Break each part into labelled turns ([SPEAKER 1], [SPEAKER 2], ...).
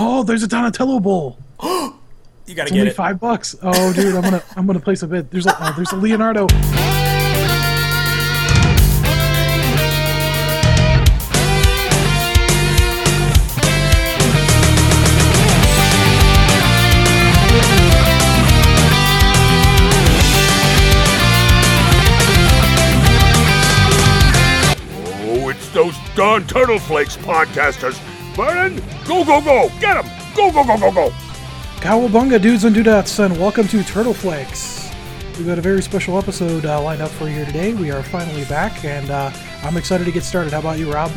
[SPEAKER 1] Oh, there's a Donatello bowl.
[SPEAKER 2] You gotta
[SPEAKER 1] It's
[SPEAKER 2] get
[SPEAKER 1] only
[SPEAKER 2] it.
[SPEAKER 1] five bucks. Oh, dude, I'm gonna I'm gonna place a bid. There's a oh, there's a Leonardo.
[SPEAKER 3] Oh, it's those darn Turtle Flakes podcasters. Vernon, go, go, go. Get 'em. Go, go, go, go, go.
[SPEAKER 1] Cowabunga, dudes and dudettes, and welcome to Turtle Flakes. We've got a very special episode uh, lined up for you here today. We are finally back, and uh, I'm excited to get started. How about you, Rob?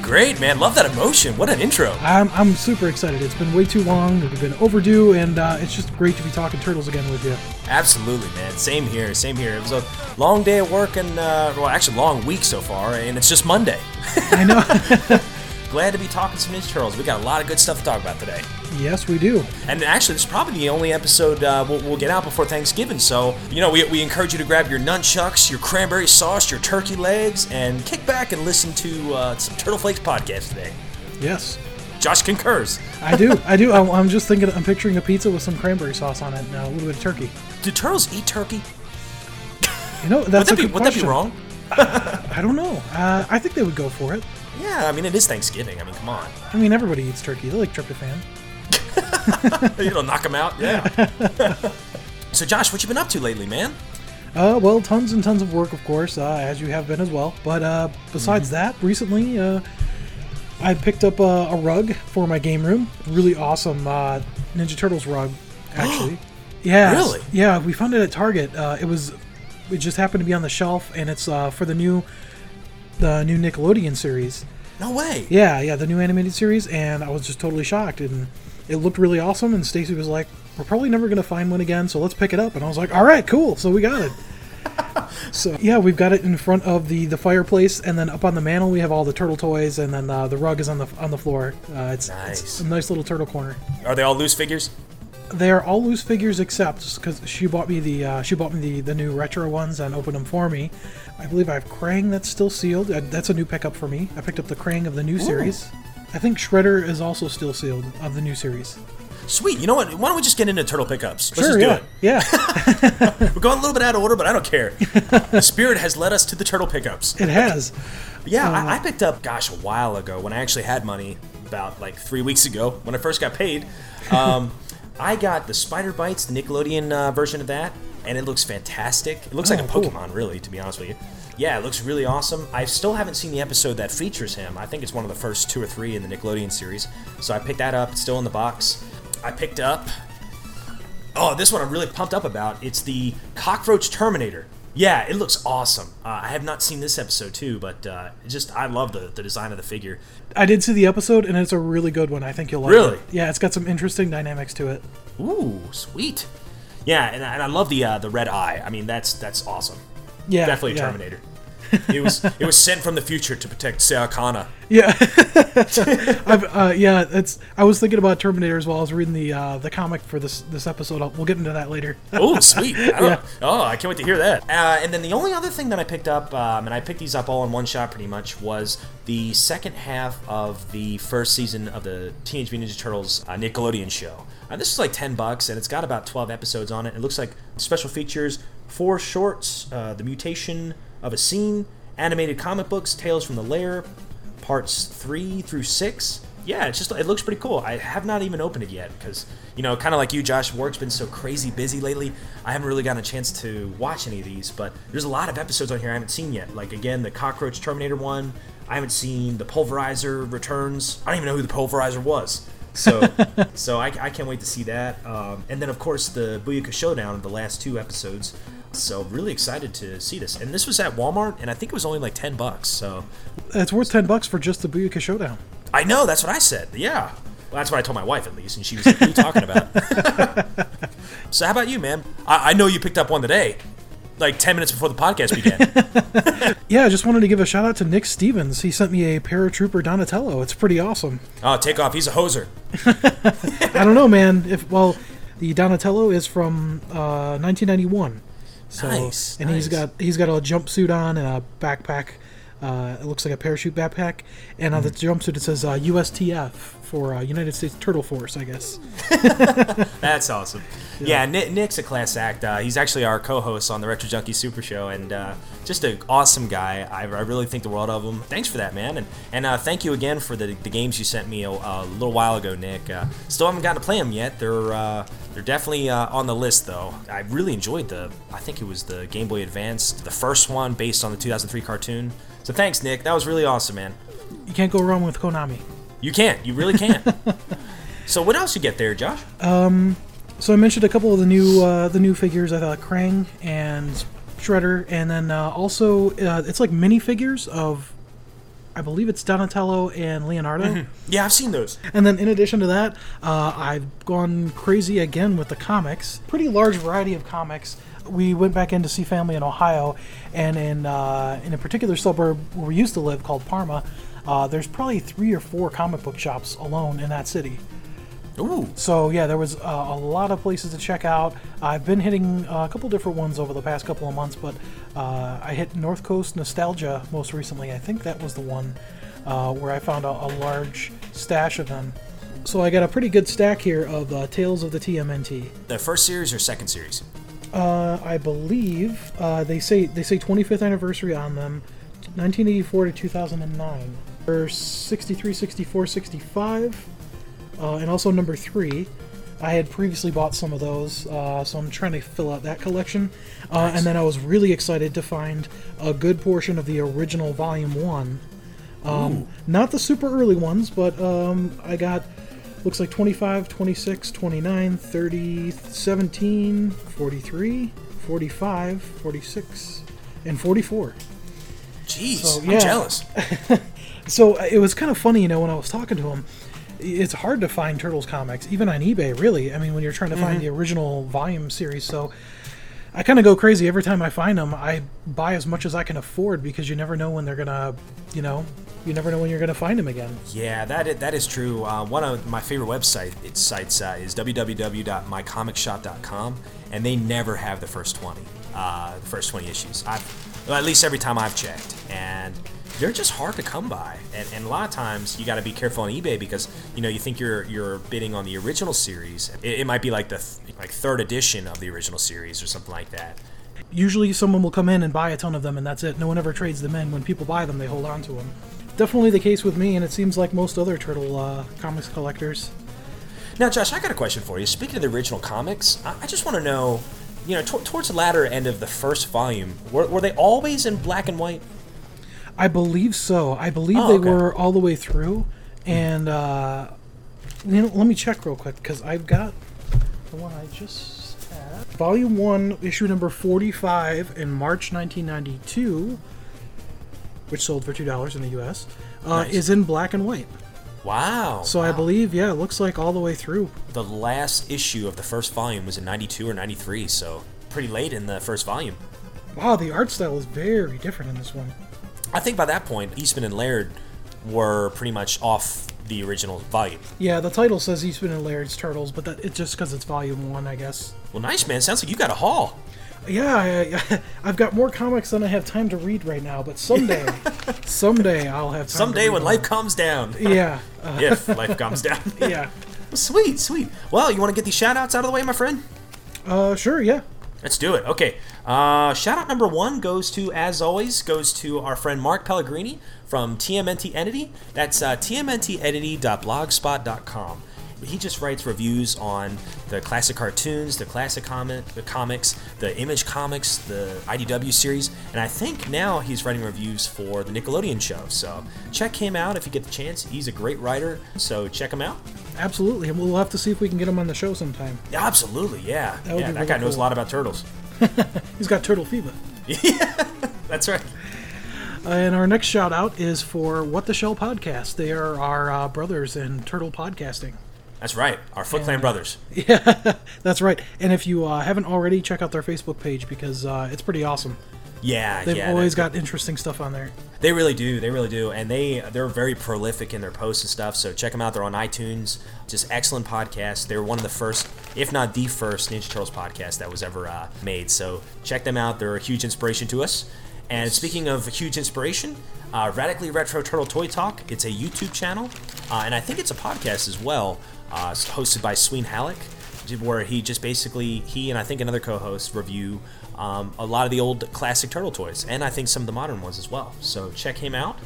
[SPEAKER 2] Great, man. Love that emotion. What an intro.
[SPEAKER 1] I'm, I'm super excited. It's been way too long. We've been overdue, and uh, it's just great to be talking turtles again with you.
[SPEAKER 2] Absolutely, man. Same here. Same here. It was a long day of work and, uh, well, actually, long week so far, and it's just Monday.
[SPEAKER 1] I know.
[SPEAKER 2] Glad to be talking some Ninja Turtles. We got a lot of good stuff to talk about today.
[SPEAKER 1] yes, we do.
[SPEAKER 2] And actually, this is probably the only episode uh, we'll, we'll get out before Thanksgiving. So, you know, we, we encourage you to grab your nunchucks, your cranberry sauce, your turkey legs, and kick back and listen to uh, some Turtle Flakes podcast today.
[SPEAKER 1] Yes,
[SPEAKER 2] Josh concurs.
[SPEAKER 1] I do. I do. I'm, I'm just thinking. I'm picturing a pizza with some cranberry sauce on it and a little bit of turkey.
[SPEAKER 2] Do turtles eat turkey?
[SPEAKER 1] You know,
[SPEAKER 2] Would
[SPEAKER 1] that's
[SPEAKER 2] that,
[SPEAKER 1] a
[SPEAKER 2] be, would that be wrong?
[SPEAKER 1] I don't know. Uh, I think they would go for it.
[SPEAKER 2] Yeah, I mean, it is Thanksgiving. I mean, come on.
[SPEAKER 1] I mean, everybody eats turkey. They like tryptophan.
[SPEAKER 2] It'll knock them out. Yeah. so, Josh, what you been up to lately, man?
[SPEAKER 1] Uh, well, tons and tons of work, of course, uh, as you have been as well. But uh, besides
[SPEAKER 2] Mm-hmm.
[SPEAKER 1] that, recently uh, I picked up a, a rug for my game room. Really awesome uh, Ninja Turtles rug, actually. yeah.
[SPEAKER 2] Really?
[SPEAKER 1] Yeah, we found it at Target. Uh, it was, it just happened to be on the shelf, and it's uh, for the new, the new Nickelodeon series.
[SPEAKER 2] No way.
[SPEAKER 1] Yeah, yeah, the new animated series, and I was just totally shocked, and it looked really awesome. And Stacy was like, "We're probably never gonna find one again, so let's pick it up." And I was like, "All right, cool." So we got it. so yeah, we've got it in front of the the fireplace, and then up on the mantle we have all the turtle toys, and then uh, the rug is on the on the floor. Uh, it's,
[SPEAKER 2] Nice.
[SPEAKER 1] it's a nice little turtle corner.
[SPEAKER 2] Are they all loose figures?
[SPEAKER 1] They are all loose figures except because she bought me the uh, she bought me the, the new retro ones and opened them for me. I believe I have Krang that's still sealed. Uh, That's a new pickup for me. I picked up the Krang of the new series. I think Shredder is also still sealed of the new series.
[SPEAKER 2] Sweet. You know what? Why don't we just get into turtle pickups? Let's
[SPEAKER 1] sure,
[SPEAKER 2] just do
[SPEAKER 1] yeah,
[SPEAKER 2] it.
[SPEAKER 1] yeah,
[SPEAKER 2] We're going a little bit out of order, but I don't care. the spirit has led us to the turtle pickups.
[SPEAKER 1] it has.
[SPEAKER 2] Yeah,
[SPEAKER 1] Uh,
[SPEAKER 2] I, I picked up, gosh, a while ago when I actually had money, about like three weeks ago when I first got paid. Um, I got the Spider Bytez, the Nickelodeon uh, version of that, and it looks fantastic. It looks like
[SPEAKER 1] Oh,
[SPEAKER 2] a
[SPEAKER 1] cool.
[SPEAKER 2] Pokemon, really, to be honest with you. Yeah, it looks really awesome. I still haven't seen the episode that features him. I think it's one of the first two or three in the Nickelodeon series. So I picked that up. It's still in the box. I picked up Oh, this one I'm really pumped up about. It's the Cockroach Terminator. Yeah, it looks awesome. Uh, I have not seen this episode too, but uh, just I love the, the design of the figure.
[SPEAKER 1] I did see the episode, and it's a really good one. I think you'll like
[SPEAKER 2] Really?
[SPEAKER 1] it. Yeah, it's got some interesting dynamics to it.
[SPEAKER 2] Ooh, sweet. Yeah, and, and I love the uh, the red eye. I mean, that's that's awesome.
[SPEAKER 1] Yeah,
[SPEAKER 2] Definitely
[SPEAKER 1] yeah.
[SPEAKER 2] Terminator. It was it was sent from the future to protect Seakana.
[SPEAKER 1] Yeah, I've, uh, yeah. It's. I was thinking about Terminator as well. I was reading the uh, the comic for this this episode. I'll, we'll get into that later.
[SPEAKER 2] Oh, sweet! I
[SPEAKER 1] Yeah.
[SPEAKER 2] Oh, I can't wait to hear that. Uh, and then the only other thing that I picked up, um, and I picked these up all in one shot pretty much, was the second half of the first season of the Teenage Mutant Ninja Turtles uh, Nickelodeon show. This is like ten bucks, and it's got about twelve episodes on it. It looks like special features, four shorts, uh, the mutation of a scene, animated comic books, Tales from the Lair, parts three through six. Yeah, it's just it looks pretty cool. I have not even opened it yet because you know, kind of like you, Josh, work's been so crazy busy lately. I haven't really gotten a chance to watch any of these, but there's a lot of episodes on here I haven't seen yet. Like again, the Cockroach Terminator one. I haven't seen the Pulverizer returns. I don't even know who the Pulverizer was. So, so I, I can't wait to see that. Um, and then of course the Booyaka Showdown, in the last two episodes. So really excited to see this. And this was at Walmart, and I think it was only like ten bucks. So
[SPEAKER 1] It's worth ten bucks for just the Booyaka Showdown.
[SPEAKER 2] I know, that's what I said. Yeah. Well, that's what I told my wife, at least, and she was like, What are you talking about? so, how about you, man? I, I know you picked up one today, like 10 minutes before the podcast began.
[SPEAKER 1] Yeah, I just wanted to give a shout out to Nick Stevens. He sent me a Paratrooper Donatello. It's pretty awesome.
[SPEAKER 2] oh, take off. He's a hoser.
[SPEAKER 1] I don't know, man. If well, the Donatello is from uh, 1991. So,
[SPEAKER 2] Nice,
[SPEAKER 1] and he's
[SPEAKER 2] nice.
[SPEAKER 1] got he's got a jumpsuit on and a backpack. Uh, it looks like a parachute backpack, and on the jumpsuit it says uh, USTF for uh, United States Turtle Force, I guess.
[SPEAKER 2] That's awesome. Yeah, Nick, Nick's a class act. Uh, he's actually our co-host on the Retro Junkie Super Show, and uh, just an awesome guy. I, I really think the world of him. Thanks for that, man, and and uh, thank you again for the, the games you sent me a, a little while ago, Nick. Uh, still haven't gotten to play them yet. They're uh, they're definitely uh, on the list though. I really enjoyed the. I think it was the Game Boy Advance, the first one based on the 2003 cartoon. So thanks, Nick. That was really awesome, man.
[SPEAKER 1] You can't go wrong with Konami.
[SPEAKER 2] You can't. You really can't. so what else you get there, Josh?
[SPEAKER 1] So I mentioned a couple of the new uh, the new figures. I thought Krang and Shredder, and then uh, also uh, it's like minifigures of, I believe it's Donatello and Leonardo.
[SPEAKER 2] Yeah, I've seen those.
[SPEAKER 1] And then in addition to that, uh, I've gone crazy again with the comics. Pretty large variety of comics. We went back in to see family in Ohio, and in uh, in a particular suburb where we used to live called Parma, uh, there's probably three or four comic book shops alone in that city.
[SPEAKER 2] Ooh.
[SPEAKER 1] So yeah, there was uh, a lot of places to check out. I've been hitting uh, a couple different ones over the past couple of months, but uh, I hit North Coast Nostalgia most recently. I think that was the one uh, where I found a, a large stash of them. So I got a pretty good stack here of uh, Tales of the TMNT.
[SPEAKER 2] The first series or second series?
[SPEAKER 1] Uh, I believe uh, they say they say 25th anniversary on them, 1984 to 2009. Or 63, 64, 65, uh, and also number three. I had previously bought some of those, uh, so I'm trying to fill out that collection. Uh, And then I was really excited to find a good portion of the original Volume One. Um, not the super early ones, but um, I got looks like 25, 26, 29, 30, 17, 43, 45, 46, and 44.
[SPEAKER 2] Jeez,
[SPEAKER 1] So,
[SPEAKER 2] I'm jealous.
[SPEAKER 1] So uh, it was kind of funny, you know, when I was talking to him. It's hard to find Turtles comics, even on eBay, really. I mean, when you're trying to find the original volume series. So I kind of go crazy every time I find them. I buy as much as I can afford because you never know when they're gonna, you know, you never know when you're gonna find them again.
[SPEAKER 2] Yeah, that is, that is true. Uh, one of my favorite website it sites uh, is www.mycomicshop.com, and they never have the first twenty, uh, the first twenty issues. I've, well, at least every time I've checked, and they're just hard to come by. And, and a lot of times you got to be careful on eBay because you know you think you're you're bidding on the original series. It, it might be like the th- like third edition of the original series or something like that.
[SPEAKER 1] Usually, someone will come in and buy a ton of them, and that's it. No one ever trades them in. When people buy them, they hold on to them. Definitely the case with me, and it seems like most other Turtle uh, comics collectors.
[SPEAKER 2] Now, Josh, I got a question for you. Speaking of the original comics, I, I just want to know, you know, t- towards the latter end of the first volume, were, were they always in black and white?
[SPEAKER 1] I believe so. I believe
[SPEAKER 2] Oh,
[SPEAKER 1] they
[SPEAKER 2] okay.
[SPEAKER 1] were all the way through, and uh, you know, let me check real quick because I've got the one I just had. Volume one, issue number forty-five in March 1992, which sold for two dollars in the U.S. Uh,
[SPEAKER 2] Nice.
[SPEAKER 1] Is in black and white.
[SPEAKER 2] Wow.
[SPEAKER 1] So I believe, yeah, it looks like all the way through.
[SPEAKER 2] the last issue of the first volume was in 92 or 93, so pretty late in the first volume.
[SPEAKER 1] Wow, the art style is very different in this one.
[SPEAKER 2] I think by that point, Eastman and Laird were pretty much off the original volume.
[SPEAKER 1] Yeah, the title says Eastman and Laird's Turtles, but that it's just because it's volume one, I guess.
[SPEAKER 2] Well, nice, man. Sounds like you got a haul.
[SPEAKER 1] Yeah, I, I've got more comics than I have time to read right now, but someday, someday I'll have time. to
[SPEAKER 2] Someday when life calms down.
[SPEAKER 1] Yeah, uh,
[SPEAKER 2] if life comes down.
[SPEAKER 1] yeah.
[SPEAKER 2] Sweet, sweet. Well, you want to get these shout outs out of the way, my friend?
[SPEAKER 1] Uh, sure, yeah.
[SPEAKER 2] Let's do it. Okay. Uh, shout out number one goes to, as always, goes to our friend Mark Pellegrini from TMNT Entity. That's uh, tmntentity.blogspot.com. He just writes reviews on the classic cartoons, the classic comic, the comics, the Image comics, the IDW series, and I think now he's writing reviews for the Nickelodeon show. So check him out if you get the chance. He's a great writer, so check him out.
[SPEAKER 1] Absolutely, and we'll have to see if we can get him on the show sometime.
[SPEAKER 2] Absolutely, yeah.
[SPEAKER 1] That
[SPEAKER 2] yeah, that
[SPEAKER 1] really
[SPEAKER 2] guy knows a lot about turtles.
[SPEAKER 1] He's got turtle fever.
[SPEAKER 2] yeah, That's right.
[SPEAKER 1] Uh, and our next shout out is for What the Shell podcast. They are our uh, brothers in turtle podcasting.
[SPEAKER 2] That's right. Our Foot Clan brothers.
[SPEAKER 1] Yeah, that's right. And if you uh, haven't already, check out their Facebook page because uh, it's pretty awesome.
[SPEAKER 2] Yeah,
[SPEAKER 1] They've
[SPEAKER 2] yeah.
[SPEAKER 1] always got interesting stuff on there.
[SPEAKER 2] They really do. They really do. And they they're very prolific in their posts and stuff. So check them out. They're on iTunes. Just excellent podcasts. They're one of the first, if not the first, Ninja Turtles podcast that was ever uh, made. So check them out. They're a huge inspiration to us. And speaking of huge inspiration, uh, Radically Retro Turtle Toy Talk. It's a YouTube channel, uh, and I think it's a podcast as well, uh, hosted by Sween Halleck, where he just basically he and I think another co-host review um, a lot of the old classic turtle toys, and I think some of the modern ones as well. So check him out.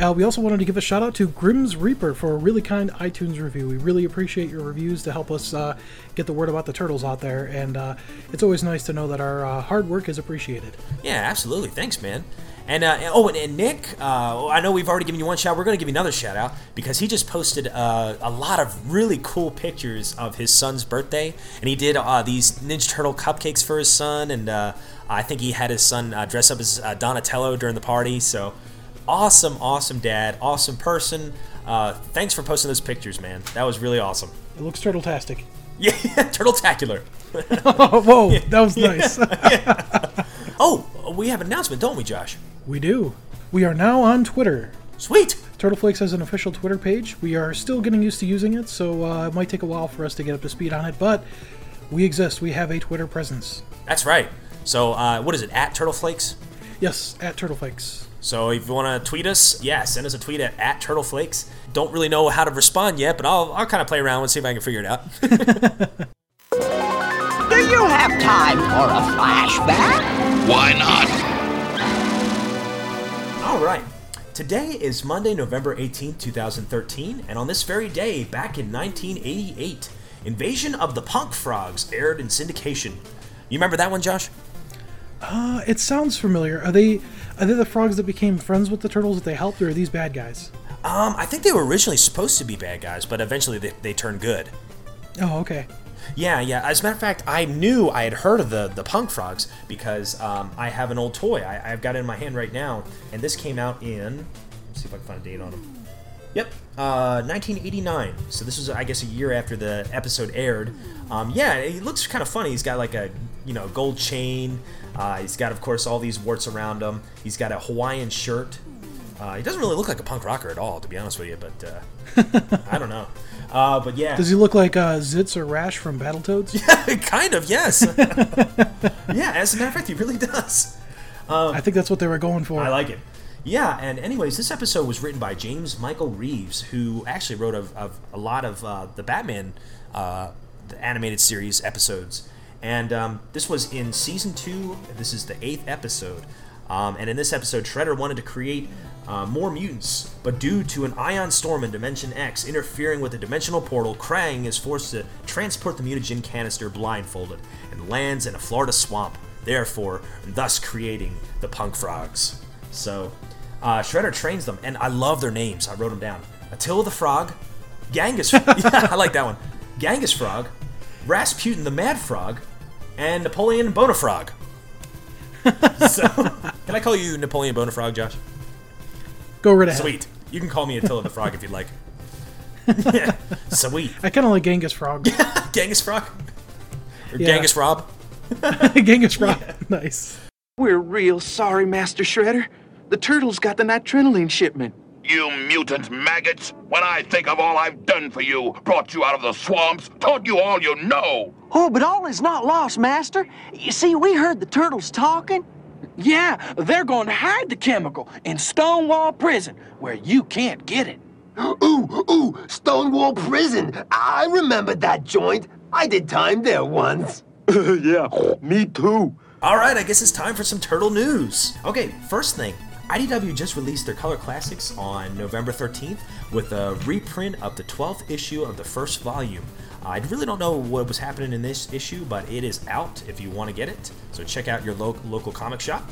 [SPEAKER 1] Uh, we also wanted to give a shout out to Grimm's Reaper for a really kind iTunes review. We really appreciate your reviews to help us uh, get the word about the turtles out there, and uh, it's always nice to know that our uh, hard work is appreciated.
[SPEAKER 2] Yeah, absolutely. Thanks, man. And uh, oh, and, and Nick, uh, I know we've already given you one shout. We're going to give you another shout out because he just posted uh, a lot of really cool pictures of his son's birthday, and he did uh, these Ninja Turtle cupcakes for his son, and uh, I think he had his son uh, dress up as Donatello during the party. So awesome, awesome dad, awesome person. thanks for posting those pictures, man. That was really awesome.
[SPEAKER 1] It looks turtle-tastic.
[SPEAKER 2] Yeah, turtle-tacular.
[SPEAKER 1] Whoa, that was nice.
[SPEAKER 2] yeah. Oh, we have an announcement, don't we, Josh?
[SPEAKER 1] We do. We are now on Twitter.
[SPEAKER 2] Sweet.
[SPEAKER 1] Turtleflakes has an official Twitter page. We are still getting used to using it, so uh, it might take a while for us to get up to speed on it, but we exist. We have a Twitter presence.
[SPEAKER 2] That's right. So, uh, what is it? At Turtleflakes?
[SPEAKER 1] Yes, at Turtleflakes.
[SPEAKER 2] So if you want to tweet us, yeah, send us a tweet at, at Turtleflakes. Don't really know how to respond yet, but I'll, I'll kind of play around and see if I can figure it out.
[SPEAKER 4] Do you have time for a flashback?
[SPEAKER 3] Why not?
[SPEAKER 2] All right. Today is Monday, November 18th, 2013, and on this very day, back in 1988, Invasion of the Punk Frogs aired in syndication. You remember that one, Josh?
[SPEAKER 1] Uh, it sounds familiar. Are they are they the frogs that became friends with the turtles that they helped, or are these bad guys?
[SPEAKER 2] Um, I think they were originally supposed to be bad guys, but eventually they, they turned good.
[SPEAKER 1] Oh, okay.
[SPEAKER 2] Yeah, yeah. As a matter of fact, I knew I had heard of the the Punk Frogs because um, I have an old toy. I, have got it in my hand right now, and this came out in. Let's see if I can find a date on them. Yep, uh, 1989. So this was, I guess, a year after the episode aired. Um, yeah, it looks kind of funny. He's got like a you know gold chain. Uh, he's got, of course, all these warts around him. He's got a Hawaiian shirt. Uh, he doesn't really look like a punk rocker at all, to be honest with you. But uh, I don't know. Uh, but yeah.
[SPEAKER 1] Does he look like uh, Zitz or Rash from Battletoads?
[SPEAKER 2] Yeah, kind of, yes. yeah, as a matter of fact, he really does.
[SPEAKER 1] Um, I think that's what they were going for.
[SPEAKER 2] I like it. Yeah, and anyways, this episode was written by James Michael Reaves, who actually wrote of, of a lot of uh, the Batman uh, the animated series episodes. And um, this was in season two. This is the eighth episode. Um, and in this episode, Shredder wanted to create uh, more mutants, but due to an ion storm in Dimension X interfering with the dimensional portal, Krang is forced to transport the mutagen canister blindfolded and lands in a Florida swamp, therefore, thus creating the Punk Frogs. So, uh, Shredder trains them, and I love their names. I wrote them down. Attila the Frog, Genghis. yeah, I like that one. Genghis Frog, Rasputin the Mad Frog, and Napoleon Bonafrog. so, can I call you Napoleon Bonafrog, Josh?
[SPEAKER 1] Go right ahead.
[SPEAKER 2] Sweet. You can call me Attila the Frog if you'd like. yeah, sweet.
[SPEAKER 1] I kind of like Genghis Frog.
[SPEAKER 2] Genghis Frog? Or
[SPEAKER 1] Yeah.
[SPEAKER 2] Genghis Rob?
[SPEAKER 1] Genghis Frog. Nice.
[SPEAKER 5] We're real sorry, Master Shredder. The turtles got the nitrinoline shipment.
[SPEAKER 3] You mutant maggots! When I think of all I've done for you, brought you out of the swamps, taught you all you know!
[SPEAKER 6] Oh, but all is not lost, Master. You see, we heard the turtles talking.
[SPEAKER 5] Yeah, they're going to hide the chemical in Stonewall Prison, where you can't get it.
[SPEAKER 7] Ooh, ooh, Stonewall Prison. I remember that joint. I did time there once.
[SPEAKER 5] yeah, me too.
[SPEAKER 2] All right, I guess it's time for some turtle news. Okay, first thing. IDW just released their Color Classics on November 13th with a reprint of the 12th issue of the first volume. I really don't know what was happening in this issue, but it is out if you want to get it. So check out your lo- local comic shop.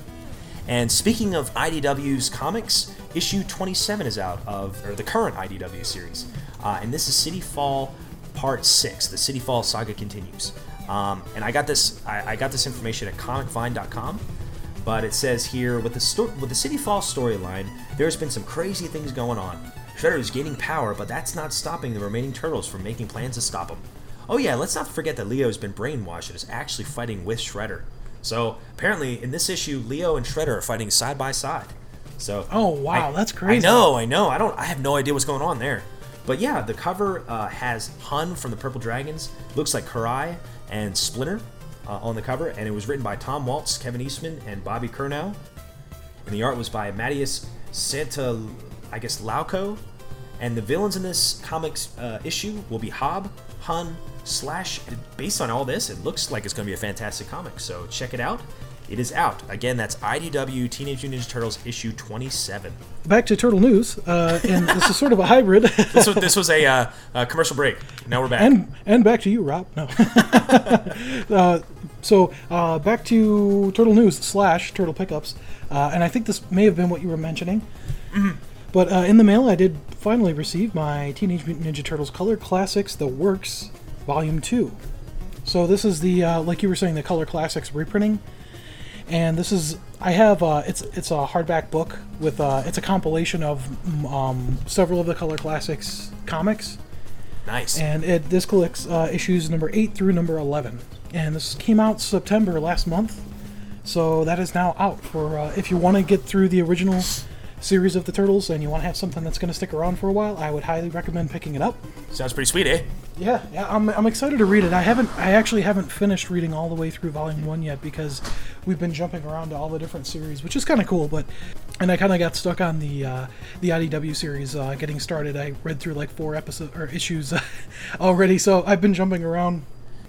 [SPEAKER 2] And speaking of IDW's comics, issue 27 is out of, or the current IDW series. Uh, and this is City Fall Part 6. The City Fall saga continues. Um, and I got this I, I got this information at comicvine.com. But it says here with the sto- with the City Fall storyline, there's been some crazy things going on. Shredder is gaining power, but that's not stopping the remaining turtles from making plans to stop him. Oh yeah, let's not forget that Leo's been brainwashed and is actually fighting with Shredder. So apparently, in this issue, Leo and Shredder are fighting side by side. So
[SPEAKER 1] Oh, wow,
[SPEAKER 2] I-
[SPEAKER 1] that's crazy.
[SPEAKER 2] I know, I know. I don't. I have no idea what's going on there. But yeah, the cover uh, has Hun from the Purple Dragons. Looks like Karai and Splinter uh, on the cover, and it was written by Tom Waltz, Kevin Eastman, and Bobby Curnow. and the art was by Mattias Santa, I guess Lauco. And the villains in this comics uh, issue will be Hob, Hun, Slash. Based on all this, it looks like it's going to be a fantastic comic. So check it out. It is out. Again, that's IDW Teenage Mutant Ninja Turtles issue 27.
[SPEAKER 1] Back to Turtle News, uh, and this is sort of a hybrid.
[SPEAKER 2] This was, this was a, uh, a commercial break. Now we're back.
[SPEAKER 1] and and back to you, Rob. No. uh, so uh, back to Turtle News slash Turtle Pickups, uh, and I think this may have been what you were mentioning. But uh, in the mail, I did finally receive my Teenage Mutant Ninja Turtles Color Classics: The Works Volume Two. So this is the uh, like you were saying, the Color Classics reprinting, and this is I have uh, it's it's a hardback book with uh, it's a compilation of um, several of the Color Classics comics
[SPEAKER 2] nice.
[SPEAKER 1] and it this collects uh, issues number 8 through number 11 and this came out september last month so that is now out for uh, if you want to get through the original series of the turtles and you want to have something that's going to stick around for a while i would highly recommend picking it up
[SPEAKER 2] Sounds pretty sweet, eh?
[SPEAKER 1] yeah yeah i'm, I'm excited to read it i haven't i actually haven't finished reading all the way through volume 1 yet because we've been jumping around to all the different series which is kind of cool but and i kind of got stuck on the uh, the idw series uh, getting started i read through like four episodes or issues already so i've been jumping around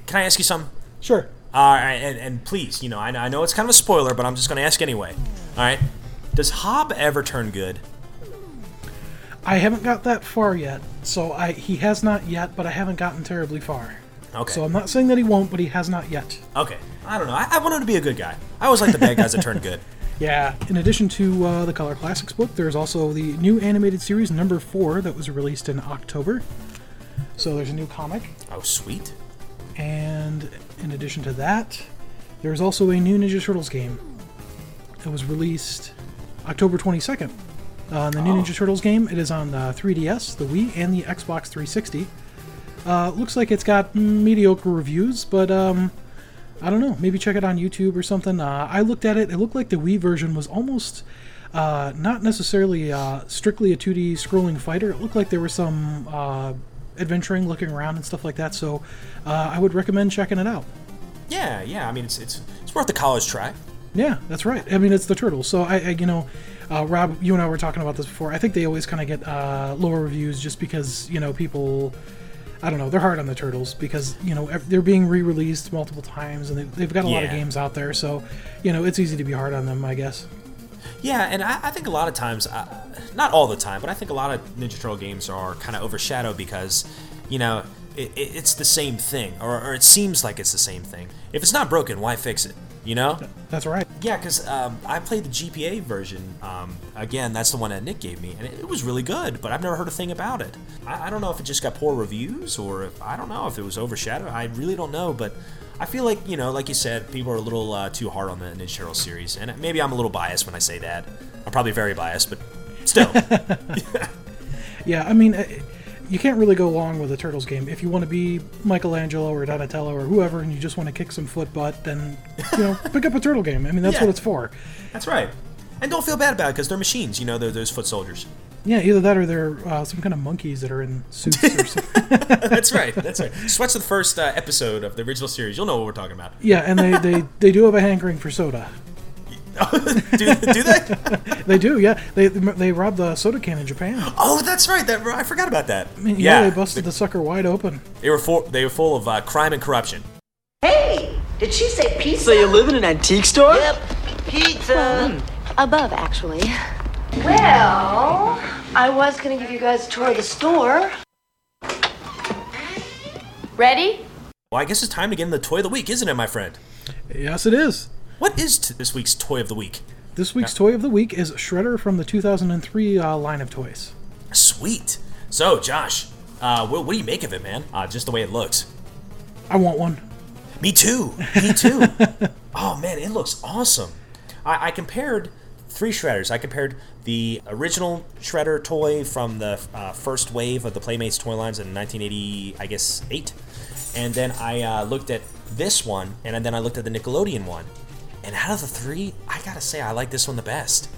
[SPEAKER 2] Can I ask you something?
[SPEAKER 1] sure
[SPEAKER 2] All right, and, and please, you know, I, I know it's kind of a spoiler, but I'm just going to ask anyway. All right. Does Hob ever turn good?
[SPEAKER 1] I haven't got that far yet, so I he has not yet, but I haven't gotten terribly far.
[SPEAKER 2] Okay.
[SPEAKER 1] So I'm not saying that he won't, but he has not yet.
[SPEAKER 2] Okay. I don't know. I, I want him to be a good guy. I always like the bad guys that turn good.
[SPEAKER 1] Yeah. In addition to uh, the Color Classics book, there's also the new animated series number four that was released in October. So there's a new comic,
[SPEAKER 2] Oh, sweet.
[SPEAKER 1] and in addition to that, there's also a new Ninja Turtles game that was released October 22nd. Uh, the new Ninja Turtles game, it is on the 3DS, the Wii, and the Xbox 360. Uh, looks like it's got mediocre reviews, but um, I don't know. Maybe check it on YouTube or something. Uh, I looked at it. It looked like the Wii version was almost uh, not necessarily uh, strictly a 2D scrolling fighter. It looked like there was some uh, adventuring, looking around, and stuff like that. So uh, I would recommend checking it out.
[SPEAKER 2] Yeah, yeah. I mean, it's it's it's worth the college try.
[SPEAKER 1] Yeah, that's right. I mean, it's the turtles. So I, I you know, uh, Rob, you and I were talking about this before. I think they always kind of get uh, lower reviews just because you know people. I don't know. They're hard on the turtles because you know they're being re-released multiple times and they, they've got a lot of games out there. So you know it's easy to be hard on them, I guess.
[SPEAKER 2] Yeah, and I, I think a lot of times, uh, not all the time, but I think a lot of Ninja Turtle games are kind of overshadowed because, you know, it, it, it's the same thing, or, or it seems like it's the same thing. If it's not broken, why fix it? You know?
[SPEAKER 1] That's right.
[SPEAKER 2] Yeah, because um, I played the GBA version. Um, again, that's the one that Nick gave me, and it, it was really good. But I've never heard a thing about it. I, I don't know if it just got poor reviews, or if I don't know if it was overshadowed. I really don't know. But I feel like you know, like you said, people are a little uh, too hard on the Ninja series, and maybe I'm a little biased when I say that. I'm probably very biased, but still.
[SPEAKER 1] Yeah, I mean, uh, you can't really go wrong with a turtles game. If you want to be Michelangelo or Donatello or whoever, and you just want to kick some foot butt, then you know, pick up a turtle game. I mean, that's
[SPEAKER 2] Yeah.
[SPEAKER 1] what it's for.
[SPEAKER 2] that's right. And don't feel bad about it because they're machines. You know, they're those foot soldiers.
[SPEAKER 1] Yeah, either that or they're uh, some kind of monkeys that are in suits or something.
[SPEAKER 2] that's right. That's right. Sweats the first uh, episode of the original series. You'll know what we're talking about.
[SPEAKER 1] Yeah, and they, they, they do have a hankering for soda.
[SPEAKER 2] do, do they?
[SPEAKER 1] They do, yeah. They they robbed the soda can in Japan.
[SPEAKER 2] Oh, that's right. That I forgot about that.
[SPEAKER 1] I mean, yeah, they busted the sucker wide open.
[SPEAKER 2] They were full. They were full of uh, crime and corruption.
[SPEAKER 4] Hey, did she say pizza?
[SPEAKER 6] So you live in an antique store?
[SPEAKER 4] Yep, pizza.
[SPEAKER 8] Above, actually.
[SPEAKER 9] Well, I was gonna give you guys a tour of the store. Ready?
[SPEAKER 2] Well, I guess it's time to get in the toy of the week, isn't it, my friend?
[SPEAKER 1] Yes, it is.
[SPEAKER 2] What is t- this week's toy of the week?
[SPEAKER 1] This week's toy of the week is Shredder from the 2003 uh, line of toys.
[SPEAKER 2] Sweet. So, Josh, uh, what, what do you make of it, man? Uh, just the way it looks.
[SPEAKER 1] I want one.
[SPEAKER 2] Me too. Me too. oh man, it looks awesome. I, I compared three shredders. I compared the original shredder toy from the uh, first wave of the Playmates toy lines in 1980, I guess eight, and then I uh, looked at this one, and then I looked at the Nickelodeon one. And out of the three, I gotta say I like this one the best.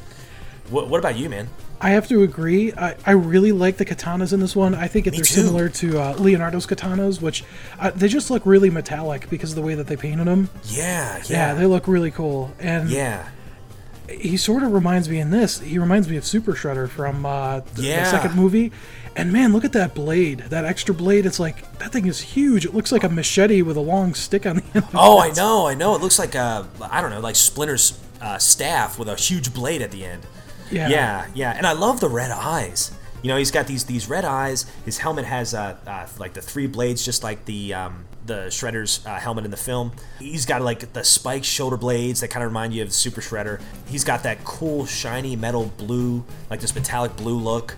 [SPEAKER 2] What, what about you, man?
[SPEAKER 1] I have to agree. I, I really like the katanas in this one. I think they're
[SPEAKER 2] too.
[SPEAKER 1] similar to uh, Leonardo's katanas, which uh, they just look really metallic because of the way that they painted them.
[SPEAKER 2] Yeah,
[SPEAKER 1] Yeah,
[SPEAKER 2] yeah,
[SPEAKER 1] they look really cool. And
[SPEAKER 2] yeah.
[SPEAKER 1] he sort of reminds me in this. He reminds me of Super Shredder from uh, the, the second movie. And man, look at that blade. That extra blade. It's like that thing is huge. It looks like a machete with a long stick on the end.
[SPEAKER 2] Oh. I know, I know. It looks like a, I don't know, like Splinter's uh, staff with a huge blade at the end.
[SPEAKER 1] Yeah.
[SPEAKER 2] yeah, yeah. And I love the red eyes. You know, he's got these these red eyes. His helmet has uh, uh, like the three blades, just like the um, the Shredder's uh, helmet in the film. He's got like the spiked shoulder blades that kind of remind you of Super Shredder. He's got that cool shiny metal blue, like this metallic blue look.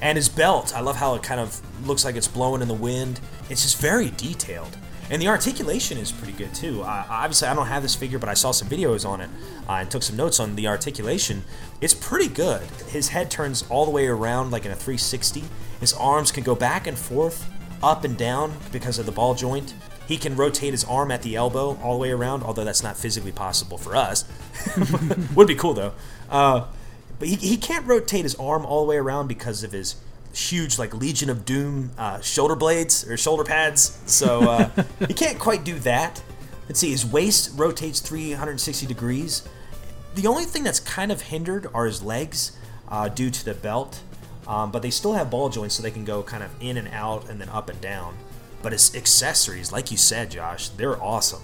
[SPEAKER 2] And his belt, I love how it kind of looks like it's blowing in the wind. It's just very detailed. And the articulation is pretty good too. Uh, obviously, I don't have this figure, but I saw some videos on it uh, and took some notes on the articulation. It's pretty good. His head turns all the way around like in a 360. His arms can go back and forth, up and down because of the ball joint. He can rotate his arm at the elbow all the way around, although that's not physically possible for us. Would be cool though. Uh, but he, he can't rotate his arm all the way around because of his huge like Legion of Doom uh, shoulder blades or shoulder pads. So uh, he can't quite do that. Let's see, his waist rotates 360 degrees. The only thing that's kind of hindered are his legs uh, due to the belt, um, but they still have ball joints so they can go kind of in and out and then up and down. But his accessories, like you said, Josh, they're awesome.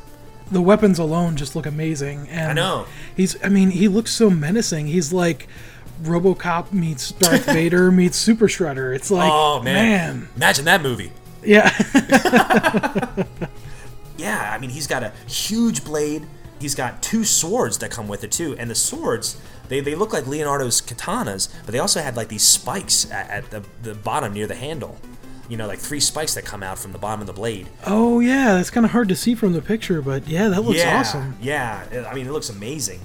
[SPEAKER 1] The weapons alone just look amazing. And
[SPEAKER 2] I know.
[SPEAKER 1] He's. I mean, he looks so menacing. He's like RoboCop meets Darth Vader meets Super Shredder. It's like,
[SPEAKER 2] oh man.
[SPEAKER 1] man.
[SPEAKER 2] imagine that movie.
[SPEAKER 1] Yeah.
[SPEAKER 2] Yeah, I mean, he's got a huge blade. He's got two swords that come with it too, and the swords they, they look like Leonardo's katanas, but they also had like these spikes at, at the the bottom near the handle. You know, like three spikes that come out from the bottom of the blade.
[SPEAKER 1] oh yeah, that's kind of hard to see from the picture, but yeah, that looks
[SPEAKER 2] yeah,
[SPEAKER 1] awesome.
[SPEAKER 2] Yeah, I mean, it looks amazing.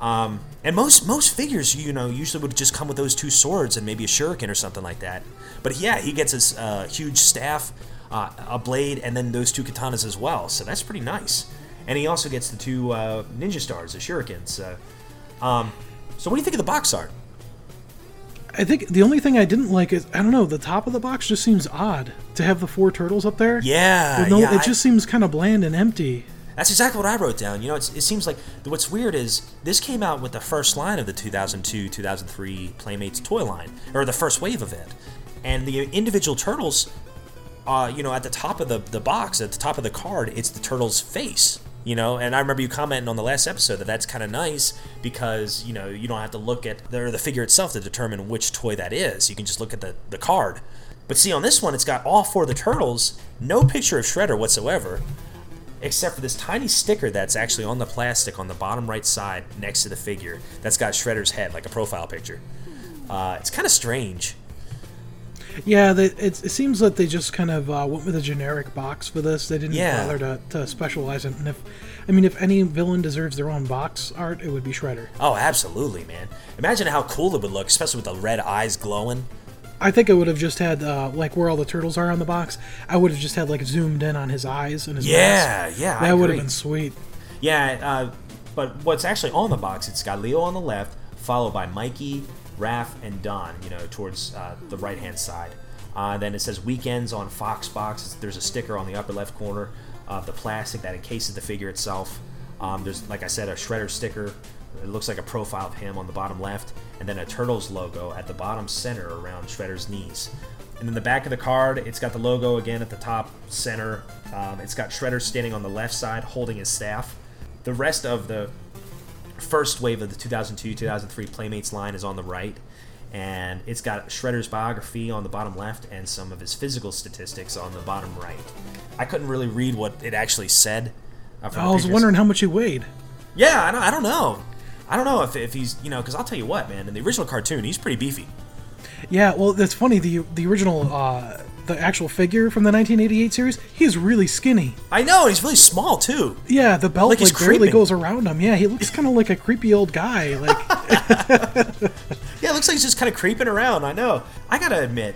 [SPEAKER 2] Um, and most most figures, you know, usually would just come with those two swords and maybe a shuriken or something like that. But yeah, he gets his uh, huge staff, uh, a blade, and then those two katanas as well. So that's pretty nice. And he also gets the two uh, ninja stars, the shurikens. So, um, so what do you think of the box art?
[SPEAKER 1] I think the only thing I didn't like is I don't know the top of the box just seems odd to have the four turtles up there.
[SPEAKER 2] Yeah,
[SPEAKER 1] no,
[SPEAKER 2] yeah,
[SPEAKER 1] it
[SPEAKER 2] I-
[SPEAKER 1] just seems kind of bland and empty.
[SPEAKER 2] That's exactly what I wrote down. You know, it's, it seems like what's weird is this came out with the first line of the 2002 2003 Playmates toy line, or the first wave of it. And the individual turtles, uh, you know, at the top of the, the box, at the top of the card, it's the turtle's face. You know, and I remember you commenting on the last episode that that's kind of nice because, you know, you don't have to look at the, the figure itself to determine which toy that is. You can just look at the, the card. But see, on this one, it's got all four of the turtles, no picture of Shredder whatsoever except for this tiny sticker that's actually on the plastic on the bottom right side next to the figure that's got Shredder's head, like a profile picture. Uh, it's kind of strange.
[SPEAKER 1] Yeah, they, it, it seems like they just kind of uh, went with a generic box for this. They didn't
[SPEAKER 2] Yeah.
[SPEAKER 1] bother to, to specialize it. And if, I mean, if any villain deserves their own box art, it would be Shredder.
[SPEAKER 2] Oh, absolutely, man. Imagine how cool it would look, especially with the red eyes glowing.
[SPEAKER 1] I think I would have just had uh, like where all the turtles are on the box. I would have just had like zoomed in on his eyes and his
[SPEAKER 2] Yeah,
[SPEAKER 1] mask.
[SPEAKER 2] yeah, I
[SPEAKER 1] that would have
[SPEAKER 2] agree.
[SPEAKER 1] been sweet.
[SPEAKER 2] Yeah, uh, but what's actually on the box, it's got Leo on the left, followed by Mikey, Raph, and Don, you know, towards uh, the right hand side. Uh, then it says weekends on Fox Box. There's a sticker on the upper left corner of the plastic that encases the figure itself. Um, there's, like I said, a Shredder sticker. It looks like a profile of him on the bottom left, and then a Turtles logo at the bottom center around Shredder's knees. And then the back of the card, it's got the logo again at the top center. Um, it's got Shredder standing on the left side holding his staff. The rest of the first wave of the 2002 2003 Playmates line is on the right. And it's got Shredder's biography on the bottom left and some of his physical statistics on the bottom right. I couldn't really read what it actually said. Uh,
[SPEAKER 1] I was wondering how much he weighed.
[SPEAKER 2] Yeah, I don't, I don't know. I don't know if, if he's, you know, because I'll tell you what, man, in the original cartoon, he's pretty beefy.
[SPEAKER 1] Yeah, well, that's funny. The the original, uh, the actual figure from the 1988 series, he's really skinny.
[SPEAKER 2] I know, he's really small, too.
[SPEAKER 1] Yeah, the belt
[SPEAKER 2] Like
[SPEAKER 1] like, barely
[SPEAKER 2] creeping.
[SPEAKER 1] goes around him. Yeah, he looks kind of like a creepy old guy. Like,
[SPEAKER 2] Yeah, it looks like he's just kind of creeping around. I know. I gotta admit,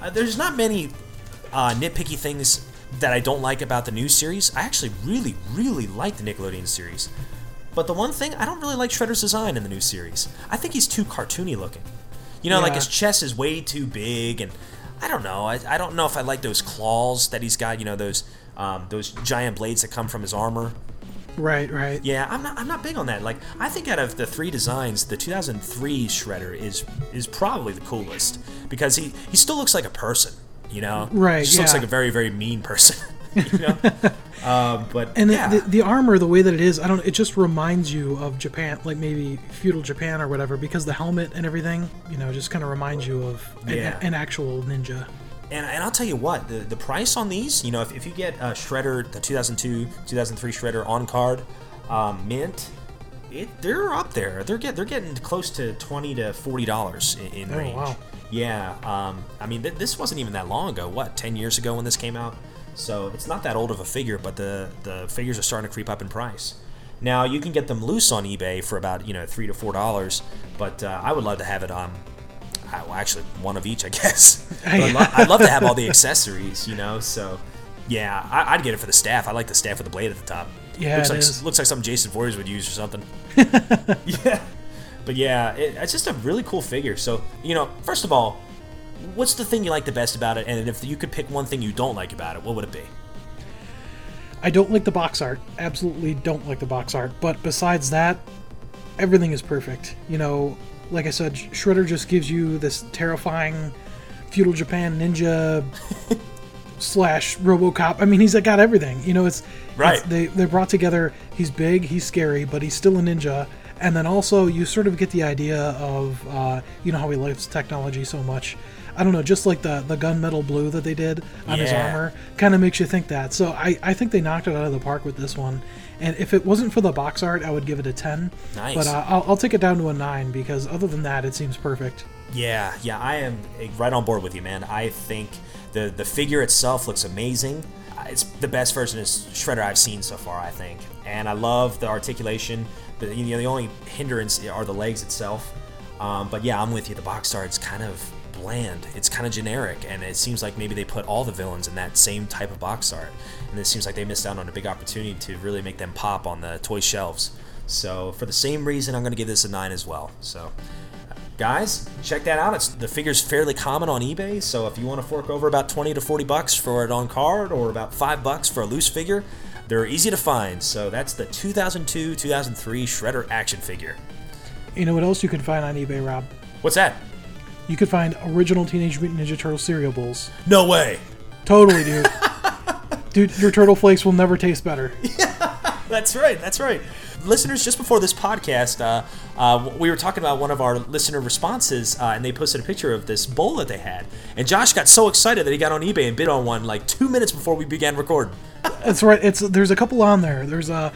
[SPEAKER 2] uh, there's not many uh, nitpicky things that I don't like about the new series. I actually really, really like the Nickelodeon series. But the one thing, I don't really like Shredder's design in the new series. I think he's too cartoony looking. You know, like his chest is way too big, and I don't know. I, I don't know if I like those claws that he's got. You know, those um, those giant blades that come from his armor.
[SPEAKER 1] Right, right.
[SPEAKER 2] Yeah, I'm not. I'm not big on that. Like, I think out of the three designs, the 2003 Shredder is is probably the coolest because he he still looks like a person. You know,
[SPEAKER 1] Right,
[SPEAKER 2] He just looks like a very very mean person. you know, um, but
[SPEAKER 1] And
[SPEAKER 2] yeah,
[SPEAKER 1] the, the armor, the way that it is, I don't. It just reminds you of Japan, like maybe feudal Japan or whatever, because the helmet and everything, you know, just kind of reminds you of an,
[SPEAKER 2] Yeah.
[SPEAKER 1] an actual ninja.
[SPEAKER 2] And, and I'll tell you what, the, the price on these, you know, if, if you get uh, Shredder, the 2002, 2003 Shredder on card, um, mint, it they're up there. They're get they're getting close to twenty to forty dollars in, in
[SPEAKER 1] Oh,
[SPEAKER 2] range.
[SPEAKER 1] wow.
[SPEAKER 2] Yeah, um, I mean, th- this wasn't even that long ago. What, ten years ago when this came out? So it's not that old of a figure, but the the figures are starting to creep up in price. Now you can get them loose on eBay for about you know three to four dollars, but uh, I would love to have it on. Well, actually, one of each, I guess. I'd, lo- I'd love to have all the accessories, you know. So, yeah, I- I'd get it for the staff. I like the staff with the blade at the top.
[SPEAKER 1] Yeah,
[SPEAKER 2] looks
[SPEAKER 1] it
[SPEAKER 2] like
[SPEAKER 1] is.
[SPEAKER 2] looks like something Jason Voorhees would use or something. yeah, but yeah, it, it's just a really cool figure. So, you know, first of all, what's the thing you like the best about it? And if you could pick one thing you don't like about it, what would it be?
[SPEAKER 1] I don't like the box art. Absolutely don't like the box art. But besides that, everything is perfect. You know, like I said, Shredder just gives you this terrifying feudal Japan ninja slash RoboCop. I mean, he's got everything. You know, it's
[SPEAKER 2] Right.
[SPEAKER 1] it's- they they brought together. He's big, he's scary, but he's still a ninja. And then also, you sort of get the idea of, uh, you know, how he loves technology so much. I don't know, just like the the gunmetal blue that they did on his armor kind of makes you think that. So I, I think they knocked it out of the park with this one. And if it wasn't for the box art, I would give it a 10.
[SPEAKER 2] Nice.
[SPEAKER 1] But uh, I'll, I'll take it down to a 9 because other than that, it seems perfect.
[SPEAKER 2] Yeah, yeah, I am eh, right on board with you, man. I think the the figure itself looks amazing. Uh, It's the best version of Shredder I've seen so far, I think, and I love the articulation. But you know, the only hindrance are the legs itself. Um, but yeah, I'm with you. The box art's kind of bland. It's kind of generic, and it seems like maybe they put all the villains in that same type of box art, and it seems like they missed out on a big opportunity to really make them pop on the toy shelves. So for the same reason, I'm going to give this a nine as well. So guys check that out it's the figure's fairly common on ebay so if you want to fork over about 20 to 40 bucks for it on card or about 5 bucks for a loose figure they're easy to find so that's the 2002 2003 shredder action figure
[SPEAKER 1] You know what else you can find on eBay, Rob?
[SPEAKER 2] what's that
[SPEAKER 1] You could find original Teenage Mutant Ninja Turtle cereal bowls.
[SPEAKER 2] no way
[SPEAKER 1] Totally, dude. dude, your turtle flakes will never taste better.
[SPEAKER 2] Yeah, That's right. That's right. Listeners, just before this podcast, uh, uh, we were talking about one of our listener responses, uh, and they posted a picture of this bowl that they had. And Josh got so excited that he got on eBay and bid on one like two minutes before we began recording.
[SPEAKER 1] That's right. It's there's a couple on there. There's a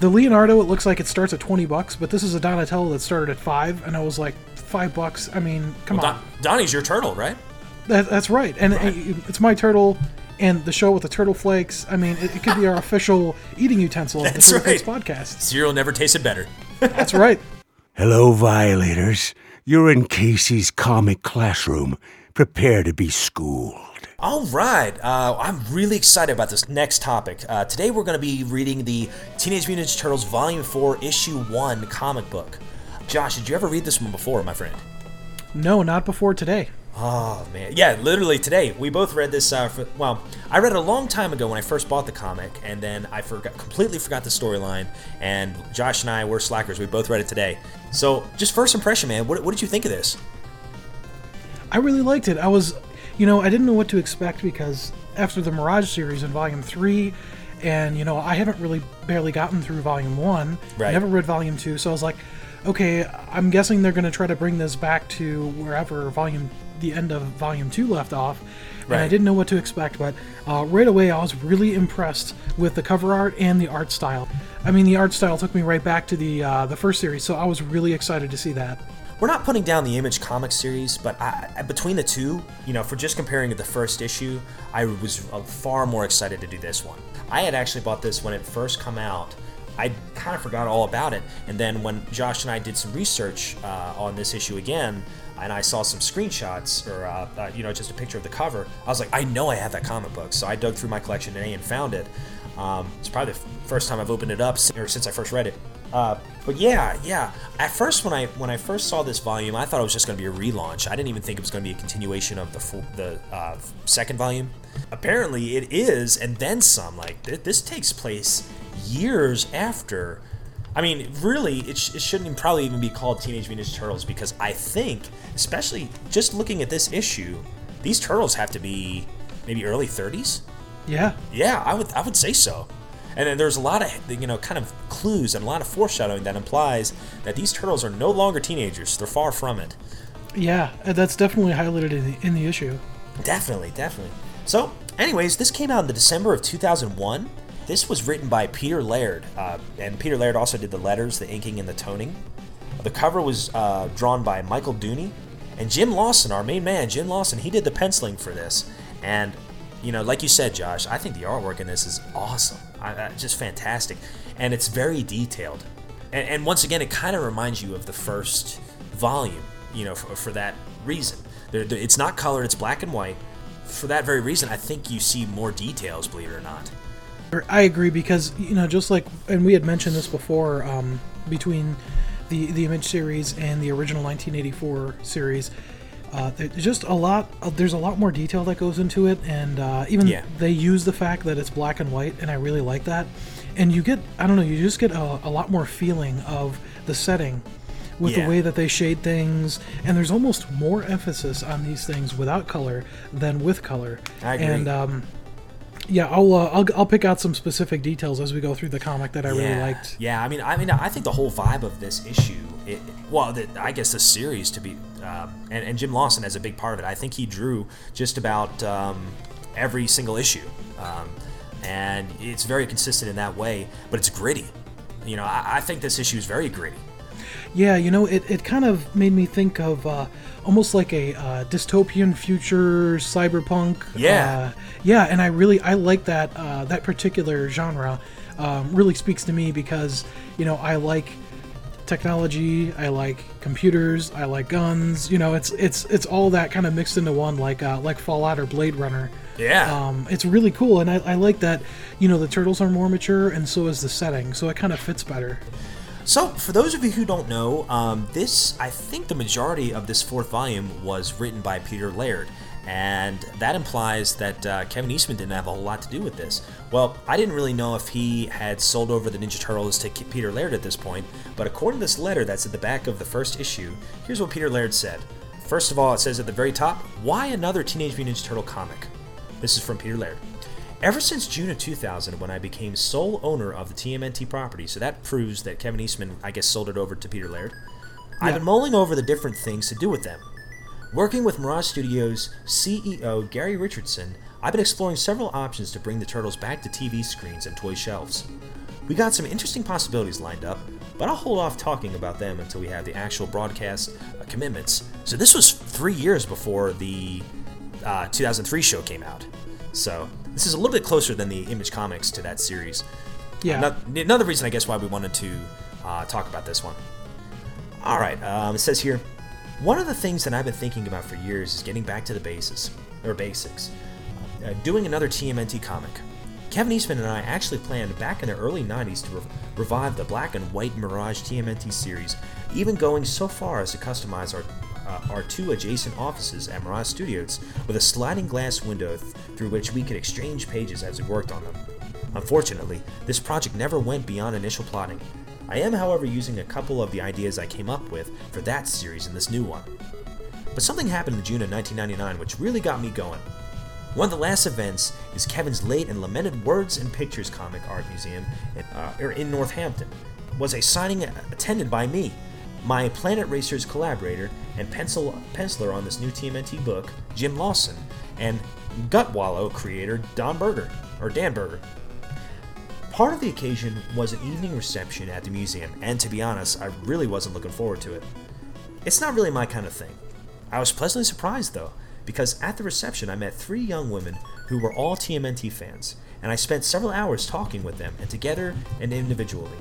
[SPEAKER 1] the Leonardo. It looks like it starts at twenty bucks, but this is a Donatello that started at five, and I was like, five bucks. I mean, come on.
[SPEAKER 2] Don- Donnie's your turtle, right?
[SPEAKER 1] That, that's right, and it- it's my turtle. And the show with the turtle flakes. I mean, it, it could be our official eating utensil of the
[SPEAKER 2] That's
[SPEAKER 1] Turtle Flakes
[SPEAKER 2] right.
[SPEAKER 1] podcast.
[SPEAKER 2] Cereal never tasted better.
[SPEAKER 1] That's right.
[SPEAKER 3] Hello, Violators. You're in Casey's comic classroom. Prepare to be schooled.
[SPEAKER 2] All right, uh, I'm really excited about this next topic. Uh, today we're going to be reading the Teenage Mutant Ninja Turtles Volume 4, Issue 1 comic book. Josh, did you ever read this one before, my friend?
[SPEAKER 1] No, not before today.
[SPEAKER 2] Oh man, yeah, literally today we both read this. Uh, for, well, I read it a long time ago when I first bought the comic, and then I forgot completely forgot the storyline. And Josh and I were slackers; we both read it today. So, just first impression, man, what, what did you think of this?
[SPEAKER 1] I really liked it. I was, you know, I didn't know what to expect because after the Mirage series in Volume 3, and, you know, I haven't really barely gotten through Volume 1.
[SPEAKER 2] Right.
[SPEAKER 1] Never read Volume 2, so I was like, okay, I'm guessing they're going to try to bring this back to wherever Volume, the end of Volume 2 left off. Right. And I didn't know what to expect, but uh, right away I was really impressed with the cover art and the art style. I mean, the art style took me right back to the uh, the first series, so I was really excited to see that.
[SPEAKER 2] We're not putting down the Image comic series, but I, between the two, you know, for just comparing the first issue, I was uh, far more excited to do this one. I had actually bought this when it first come out. I kind of forgot all about it, and then when Josh and I did some research uh, on this issue again, and I saw some screenshots or uh, uh, you know just a picture of the cover, I was like, I know I have that comic book, so I dug through my collection today and found it. Um, it's probably the f- first time I've opened it up or since I first read it. Uh, but yeah, yeah. At first, when I when I first saw this volume, I thought it was just going to be a relaunch. I didn't even think it was going to be a continuation of the full, the uh, second volume. Apparently, it is, and then some. Like th- this takes place years after. I mean, really, it, sh- it shouldn't even probably even be called Teenage Mutant Ninja Turtles because I think, especially just looking at this issue, these turtles have to be maybe early 30s.
[SPEAKER 1] Yeah.
[SPEAKER 2] Yeah, I would I would say so. And then there's a lot of you know kind of clues and a lot of foreshadowing that implies that these turtles are no longer teenagers. They're far from it.
[SPEAKER 1] Yeah, that's definitely highlighted in the, in the issue.
[SPEAKER 2] Definitely, definitely. So, anyways, this came out in the December of 2001. This was written by Peter Laird, uh, and Peter Laird also did the letters, the inking, and the toning. The cover was uh, drawn by Michael Dooney, and Jim Lawson, our main man, Jim Lawson, he did the penciling for this. And you know, like you said, Josh, I think the artwork in this is awesome. Just fantastic, and it's very detailed. And, and once again, it kind of reminds you of the first volume. You know, for, for that reason, They're- they're- it's not colored; it's black and white. For that very reason, I think you see more details. Believe it or not.
[SPEAKER 1] I agree because you know, just like, and we had mentioned this before, um, between the the Image series and the original 1984 series, uh, there's just a lot. uh, There's a lot more detail that goes into it, and uh, even
[SPEAKER 2] Yeah.
[SPEAKER 1] they use the fact that it's black and white, and I really like that. And you get, I don't know, you just get a, a lot more feeling of the setting with
[SPEAKER 2] Yeah.
[SPEAKER 1] the way that they shade things, and there's almost more emphasis on these things without color than with color.
[SPEAKER 2] I agree.
[SPEAKER 1] And um, yeah, I'll, uh, I'll I'll pick out some specific details as we go through the comic that I really
[SPEAKER 2] yeah.
[SPEAKER 1] liked.
[SPEAKER 2] Yeah, I mean, I mean, I think the whole vibe of this issue, it, well, the, I guess the series to be, um, and, and Jim Lawson has a big part of it. I think he drew just about um, every single issue, um, and it's very consistent in that way. But it's gritty. You know, I, I think this issue is very gritty.
[SPEAKER 1] Yeah, you know, it, it kind of made me think of uh, almost like a uh, dystopian future cyberpunk.
[SPEAKER 2] Yeah.
[SPEAKER 1] Uh, yeah, and I really I like that uh, that particular genre. Um, really speaks to me because you know I like technology, I like computers, I like guns. You know, it's it's it's all that kind of mixed into one, like uh, like Fallout or Blade Runner.
[SPEAKER 2] Yeah.
[SPEAKER 1] Um, it's really cool, and I, I like that. You know, the turtles are more mature, and so is the setting, so it kind of fits better.
[SPEAKER 2] So, for those of you who don't know, um, this, I think the majority of this fourth volume was written by Peter Laird. And that implies that uh, Kevin Eastman didn't have a whole lot to do with this. Well, I didn't really know if he had sold over the Ninja Turtles to Peter Laird at this point, but according to this letter that's at the back of the first issue, here's what Peter Laird said. First of all, it says at the very top, Why another Teenage Mutant Ninja Turtle comic? This is from Peter Laird. Ever since June of 2000, when I became sole owner of the TMNT property, so that proves that Kevin Eastman, I guess, sold it over to Peter Laird, I've been mulling over the different things to do with them. Working with Mirage Studios CEO Gary Richardson, I've been exploring several options to bring the Turtles back to TV screens and toy shelves. We got some interesting possibilities lined up, but I'll hold off talking about them until we have the actual broadcast uh, commitments. So this was three years before the uh, 2003 show came out. So this is a little bit closer than the Image Comics to that series.
[SPEAKER 1] Yeah.
[SPEAKER 2] Ano- Another reason, I guess, why we wanted to uh, talk about this one. All right, um, it says here, one of the things that I've been thinking about for years is getting back to the basis or basics, uh, doing another TMNT comic. Kevin Eastman and I actually planned back in the early 90s to re- revive the black and white Mirage TMNT series, even going so far as to customize our uh, our two adjacent offices at Mirage Studios with a sliding glass window th- through which we could exchange pages as we worked on them. Unfortunately, this project never went beyond initial plotting. I am, however, using a couple of the ideas I came up with for that series in this new one. But something happened in June of 1999 which really got me going. One of the last events is Kevin's late and lamented Words and Pictures Comic Art Museum in, uh, er, in Northampton. Was a signing attended by me, my Planet Racers collaborator and pencil penciler on this new TMNT book, Jim Lawson, and Gutwallow creator Don Berger or Dan Berger. Part of the occasion was an evening reception at the museum, and to be honest, I really wasn't looking forward to it. It's not really my kind of thing. I was pleasantly surprised though, because at the reception I met three young women who were all TMNT fans, and I spent several hours talking with them, and together and individually.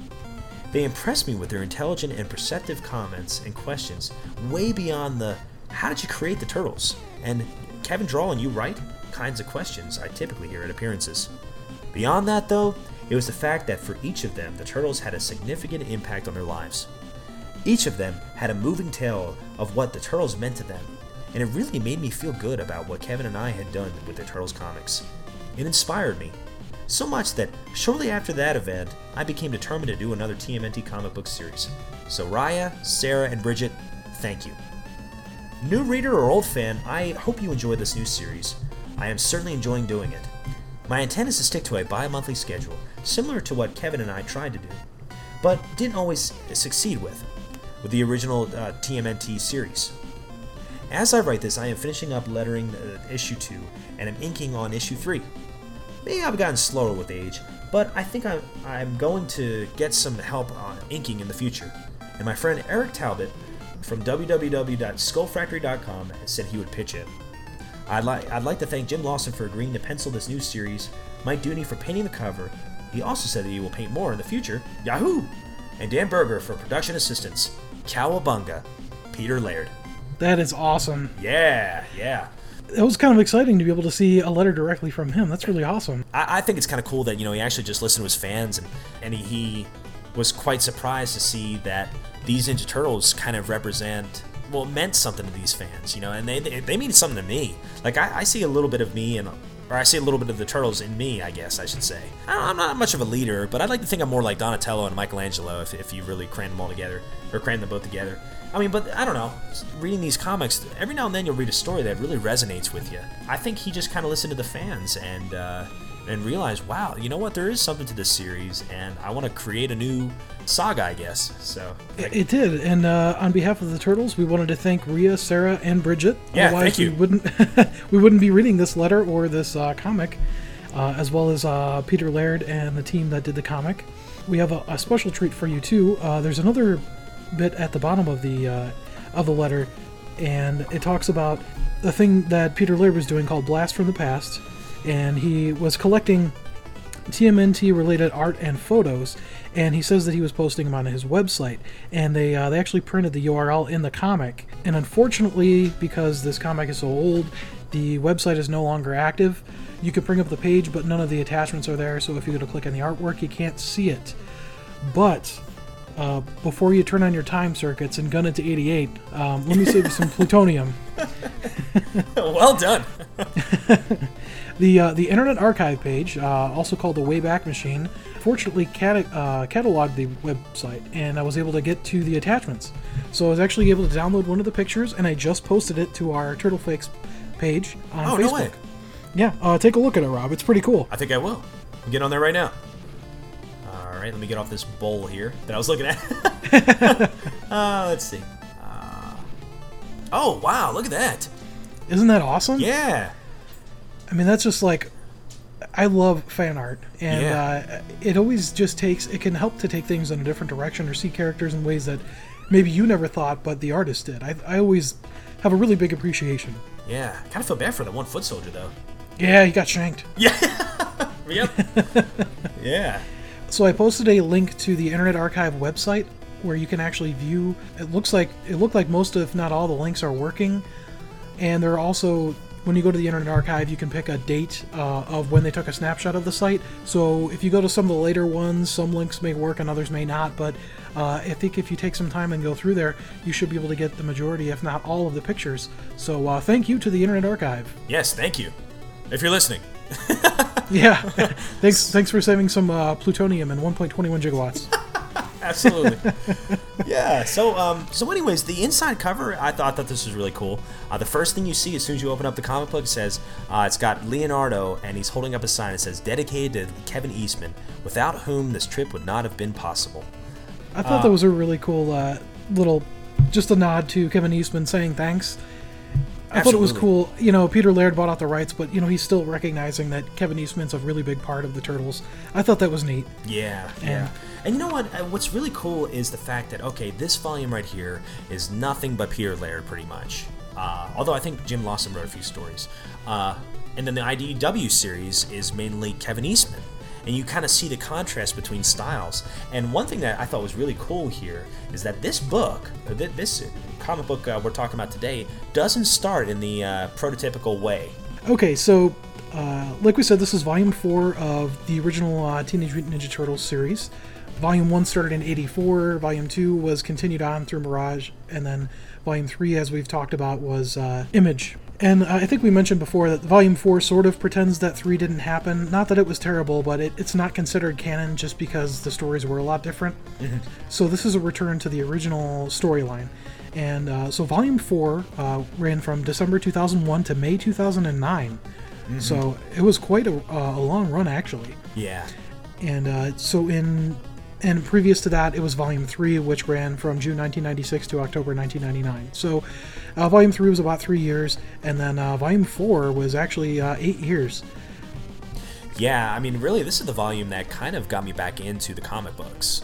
[SPEAKER 2] They impressed me with their intelligent and perceptive comments and questions, way beyond the how did you create the turtles? And Kevin Draw and you write? kinds of questions I typically hear at appearances. Beyond that, though, It was the fact that for each of them, the Turtles had a significant impact on their lives. Each of them had a moving tale of what the Turtles meant to them, and it really made me feel good about what Kevin and I had done with the Turtles comics. It inspired me. So much that shortly after that event, I became determined to do another TMNT comic book series. So, Raya, Sarah, and Bridget, thank you. New reader or old fan, I hope you enjoy this new series. I am certainly enjoying doing it. My intent is to stick to a bi monthly schedule, similar to what Kevin and I tried to do, but didn't always succeed with, with the original uh, TMNT series. As I write this, I am finishing up lettering uh, issue 2 and I'm inking on issue 3. Maybe I've gotten slower with age, but I think I'm, I'm going to get some help on inking in the future. And my friend Eric Talbot from www.skullfactory.com said he would pitch in. I'd like, I'd like to thank Jim Lawson for agreeing to pencil this new series, Mike Dooney for painting the cover. He also said that he will paint more in the future. Yahoo! And Dan Berger for production assistance. Cowabunga. Peter Laird.
[SPEAKER 1] That is awesome.
[SPEAKER 2] Yeah, yeah.
[SPEAKER 1] It was kind of exciting to be able to see a letter directly from him. That's really awesome.
[SPEAKER 2] I, I think it's kind of cool that you know he actually just listened to his fans and and he, he was quite surprised to see that these Ninja Turtles kind of represent well meant something to these fans, you know, and they they, they mean something to me. Like I, I see a little bit of me and or I see a little bit of the turtles in me, I guess I should say. I I'm not much of a leader, but I'd like to think I'm more like Donatello and Michelangelo if, if you really cram them all together or cram them both together. I mean, but I don't know. Reading these comics, every now and then you'll read a story that really resonates with you. I think he just kind of listened to the fans and uh, and realize, wow, you know what? There is something to this series, and I want to create a new saga, I guess. So
[SPEAKER 1] It, it did, and uh, on behalf of the turtles, we wanted to thank Ria, Sarah, and Bridget.
[SPEAKER 2] Yeah,
[SPEAKER 1] Otherwise,
[SPEAKER 2] thank you.
[SPEAKER 1] We wouldn't we wouldn't be reading this letter or this uh, comic, uh, as well as uh, Peter Laird and the team that did the comic. We have a, a special treat for you too. Uh, there's another bit at the bottom of the uh, of the letter, and it talks about the thing that Peter Laird was doing called Blast from the Past, and he was collecting TMNT related art and photos, and he says that he was posting them on his website, and they uh, they actually printed the URL in the comic, and unfortunately, because this comic is so old, the website is no longer active. You can bring up the page, but none of the attachments are there. So if you go to click on the artwork, you can't see it. But uh, before you turn on your time circuits and gun it to 88, um, let me save you some plutonium.
[SPEAKER 2] well done.
[SPEAKER 1] The uh, the Internet Archive page, uh, also called the Wayback Machine, fortunately cata- uh, cataloged the website, and I was able to get to the attachments. So I was actually able to download one of the pictures, and I just posted it to our Turtle Flakes page on
[SPEAKER 2] Oh,
[SPEAKER 1] Facebook.
[SPEAKER 2] no way.
[SPEAKER 1] Yeah, uh, take a look at it, Rob. It's pretty cool.
[SPEAKER 2] I think I will. I'm getting on there right now. All right, let me get off this bowl here that I was looking at. uh, let's see. Uh, oh wow, look at that.
[SPEAKER 1] Isn't that awesome?
[SPEAKER 2] Yeah.
[SPEAKER 1] I mean, that's just like I love fan art, and
[SPEAKER 2] Yeah.
[SPEAKER 1] uh, it always just takes it can help to take things in a different direction or see characters in ways that maybe you never thought, but the artist did. I, I always have a really big appreciation.
[SPEAKER 2] Yeah. Kind of feel bad for the one foot soldier though.
[SPEAKER 1] Yeah, he got shanked. Yeah.
[SPEAKER 2] yep. yeah.
[SPEAKER 1] So I posted a link to the Internet Archive website where you can actually view. It looks like it looked like most, if not all, the links are working, and there are also when you go to the Internet Archive, you can pick a date uh, of when they took a snapshot of the site. So if you go to some of the later ones, some links may work and others may not. But uh, I think if you take some time and go through there, you should be able to get the majority, if not all, of the pictures. So uh, thank you to the Internet Archive.
[SPEAKER 2] Yes. Thank you. If you're listening.
[SPEAKER 1] Yeah, thanks. Thanks for saving some uh, plutonium and 1.21 gigawatts.
[SPEAKER 2] Absolutely. yeah. So, um, so anyways, the inside cover, I thought that this was really cool. Uh, the first thing you see as soon as you open up the comic book says uh, it's got Leonardo, and he's holding up a sign that says "Dedicated to Kevin Eastman, without whom this trip would not have been possible."
[SPEAKER 1] I thought that was a really cool uh, little, just a nod to Kevin Eastman saying thanks. I thought it was cool. You know, Peter Laird bought out the rights, but you know he's still recognizing that Kevin Eastman's a really big part of the Turtles. I thought that was neat.
[SPEAKER 2] Yeah, yeah. And you know what? Uh, What's really cool is the fact that okay, this volume right here is nothing but Peter Laird, pretty much. Uh, although I think Jim Lawson wrote a few stories. Uh, and then the IDW series is mainly Kevin Eastman. And you kind of see the contrast between styles. And one thing that I thought was really cool here is that this book, this comic book uh, we're talking about today, doesn't start in the uh, prototypical way.
[SPEAKER 1] Okay, so uh, like we said, this is volume four of the original uh, Teenage Mutant Ninja Turtles series. Volume one started in '84. Volume two was continued on through Mirage, and then Volume three, as we've talked about, was uh, Image. And I think we mentioned before that Volume 4 sort of pretends that 3 didn't happen. Not that it was terrible, but it, it's not considered canon just because the stories were a lot different. So this is a return to the original storyline. And uh, so Volume 4 uh, ran from December 2001 to May 2009. So it was quite a, a long run, actually.
[SPEAKER 2] Yeah.
[SPEAKER 1] And uh, so in and previous to that, it was Volume Three, which ran from June 1996 to October 1999. So uh, Volume Three was about three years, and then uh, Volume Four was actually uh, eight years.
[SPEAKER 2] Yeah, I mean, really, this is the volume that kind of got me back into the comic books.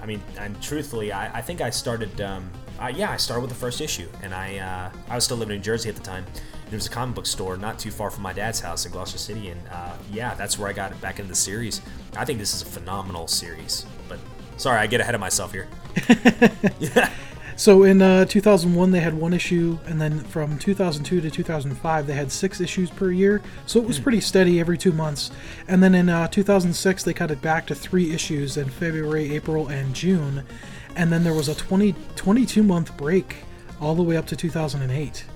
[SPEAKER 2] I mean, and truthfully, I, I think I started. Um, uh, yeah, I started with the first issue, and I uh, I was still living in Jersey at the time. There was a comic book store not too far from my dad's house in Gloucester City, and uh, yeah, that's where I got back into the series. I think this is a phenomenal series, but sorry, I get ahead of myself here. yeah,
[SPEAKER 1] So in uh, 2001, they had one issue, and then from 2002 to 2005, they had six issues per year. So it was pretty steady every two months. And then in uh, 2006, they cut it back to three issues in February, April, and June. And then there was a 20, 22 month break all the way up to 2008.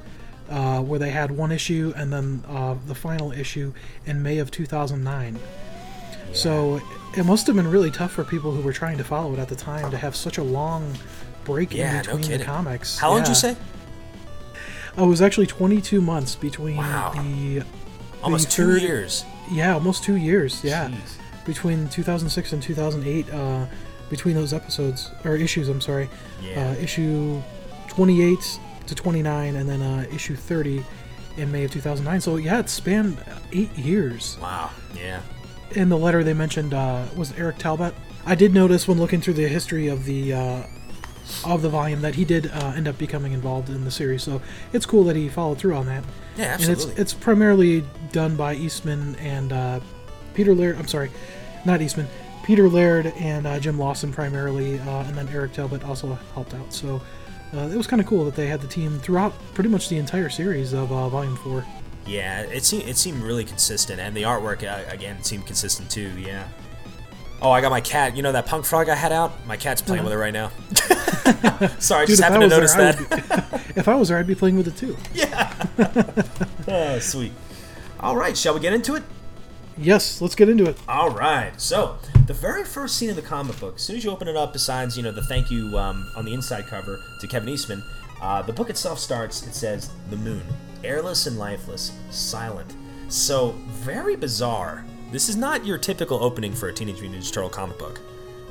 [SPEAKER 1] Uh, where they had one issue and then uh, the final issue in May of 2009. So it must have been really tough for people who were trying to follow it at the time to have such a long break
[SPEAKER 2] Yeah,
[SPEAKER 1] in
[SPEAKER 2] no
[SPEAKER 1] between the
[SPEAKER 2] kidding.
[SPEAKER 1] comics.
[SPEAKER 2] how long did you say?
[SPEAKER 1] Oh, it was actually 22 months between
[SPEAKER 2] Wow.
[SPEAKER 1] the
[SPEAKER 2] Almost
[SPEAKER 1] the
[SPEAKER 2] two
[SPEAKER 1] third-
[SPEAKER 2] years.
[SPEAKER 1] yeah, almost two years. Yeah,
[SPEAKER 2] Jeez.
[SPEAKER 1] between 2006 and 2008. Uh, between those episodes or issues, I'm sorry.
[SPEAKER 2] Yeah.
[SPEAKER 1] Uh, issue 28 to 29, and then uh, issue 30 in May of 2009. So yeah, it spanned eight years.
[SPEAKER 2] Wow. Yeah.
[SPEAKER 1] in the letter they mentioned uh, was Eric Talbot. I did notice when looking through the history of the uh, of the volume that he did uh, end up becoming involved in the series. So it's cool that he followed through on that.
[SPEAKER 2] Yeah,
[SPEAKER 1] And
[SPEAKER 2] absolutely.
[SPEAKER 1] it's it's primarily done by Eastman and uh, Peter Laird. I'm sorry, not Eastman. Peter Laird and uh, Jim Lawson primarily, uh, and then Eric Talbot also helped out. So uh, it was kind of cool that they had the team throughout pretty much the entire series of uh, Volume Four.
[SPEAKER 2] Yeah, it seemed it seemed really consistent, and the artwork uh, again seemed consistent too. Yeah. Oh, I got my cat. You know that punk frog I had out? My cat's playing with it right now. Sorry, I just
[SPEAKER 1] if I
[SPEAKER 2] happened to
[SPEAKER 1] was
[SPEAKER 2] notice
[SPEAKER 1] there, I
[SPEAKER 2] that.
[SPEAKER 1] would be- if I was there, I'd be playing with it too. Yeah.
[SPEAKER 2] oh, sweet. All right, shall we get into it?
[SPEAKER 1] Yes, let's get into it.
[SPEAKER 2] All right. So the very first scene in the comic book, as soon as you open it up, besides you know the thank you um, on the inside cover to Kevin Eastman, uh, the book itself starts. It says the moon, airless and lifeless, silent. So very bizarre. This is not your typical opening for a Teenage Mutant Ninja Turtle comic book,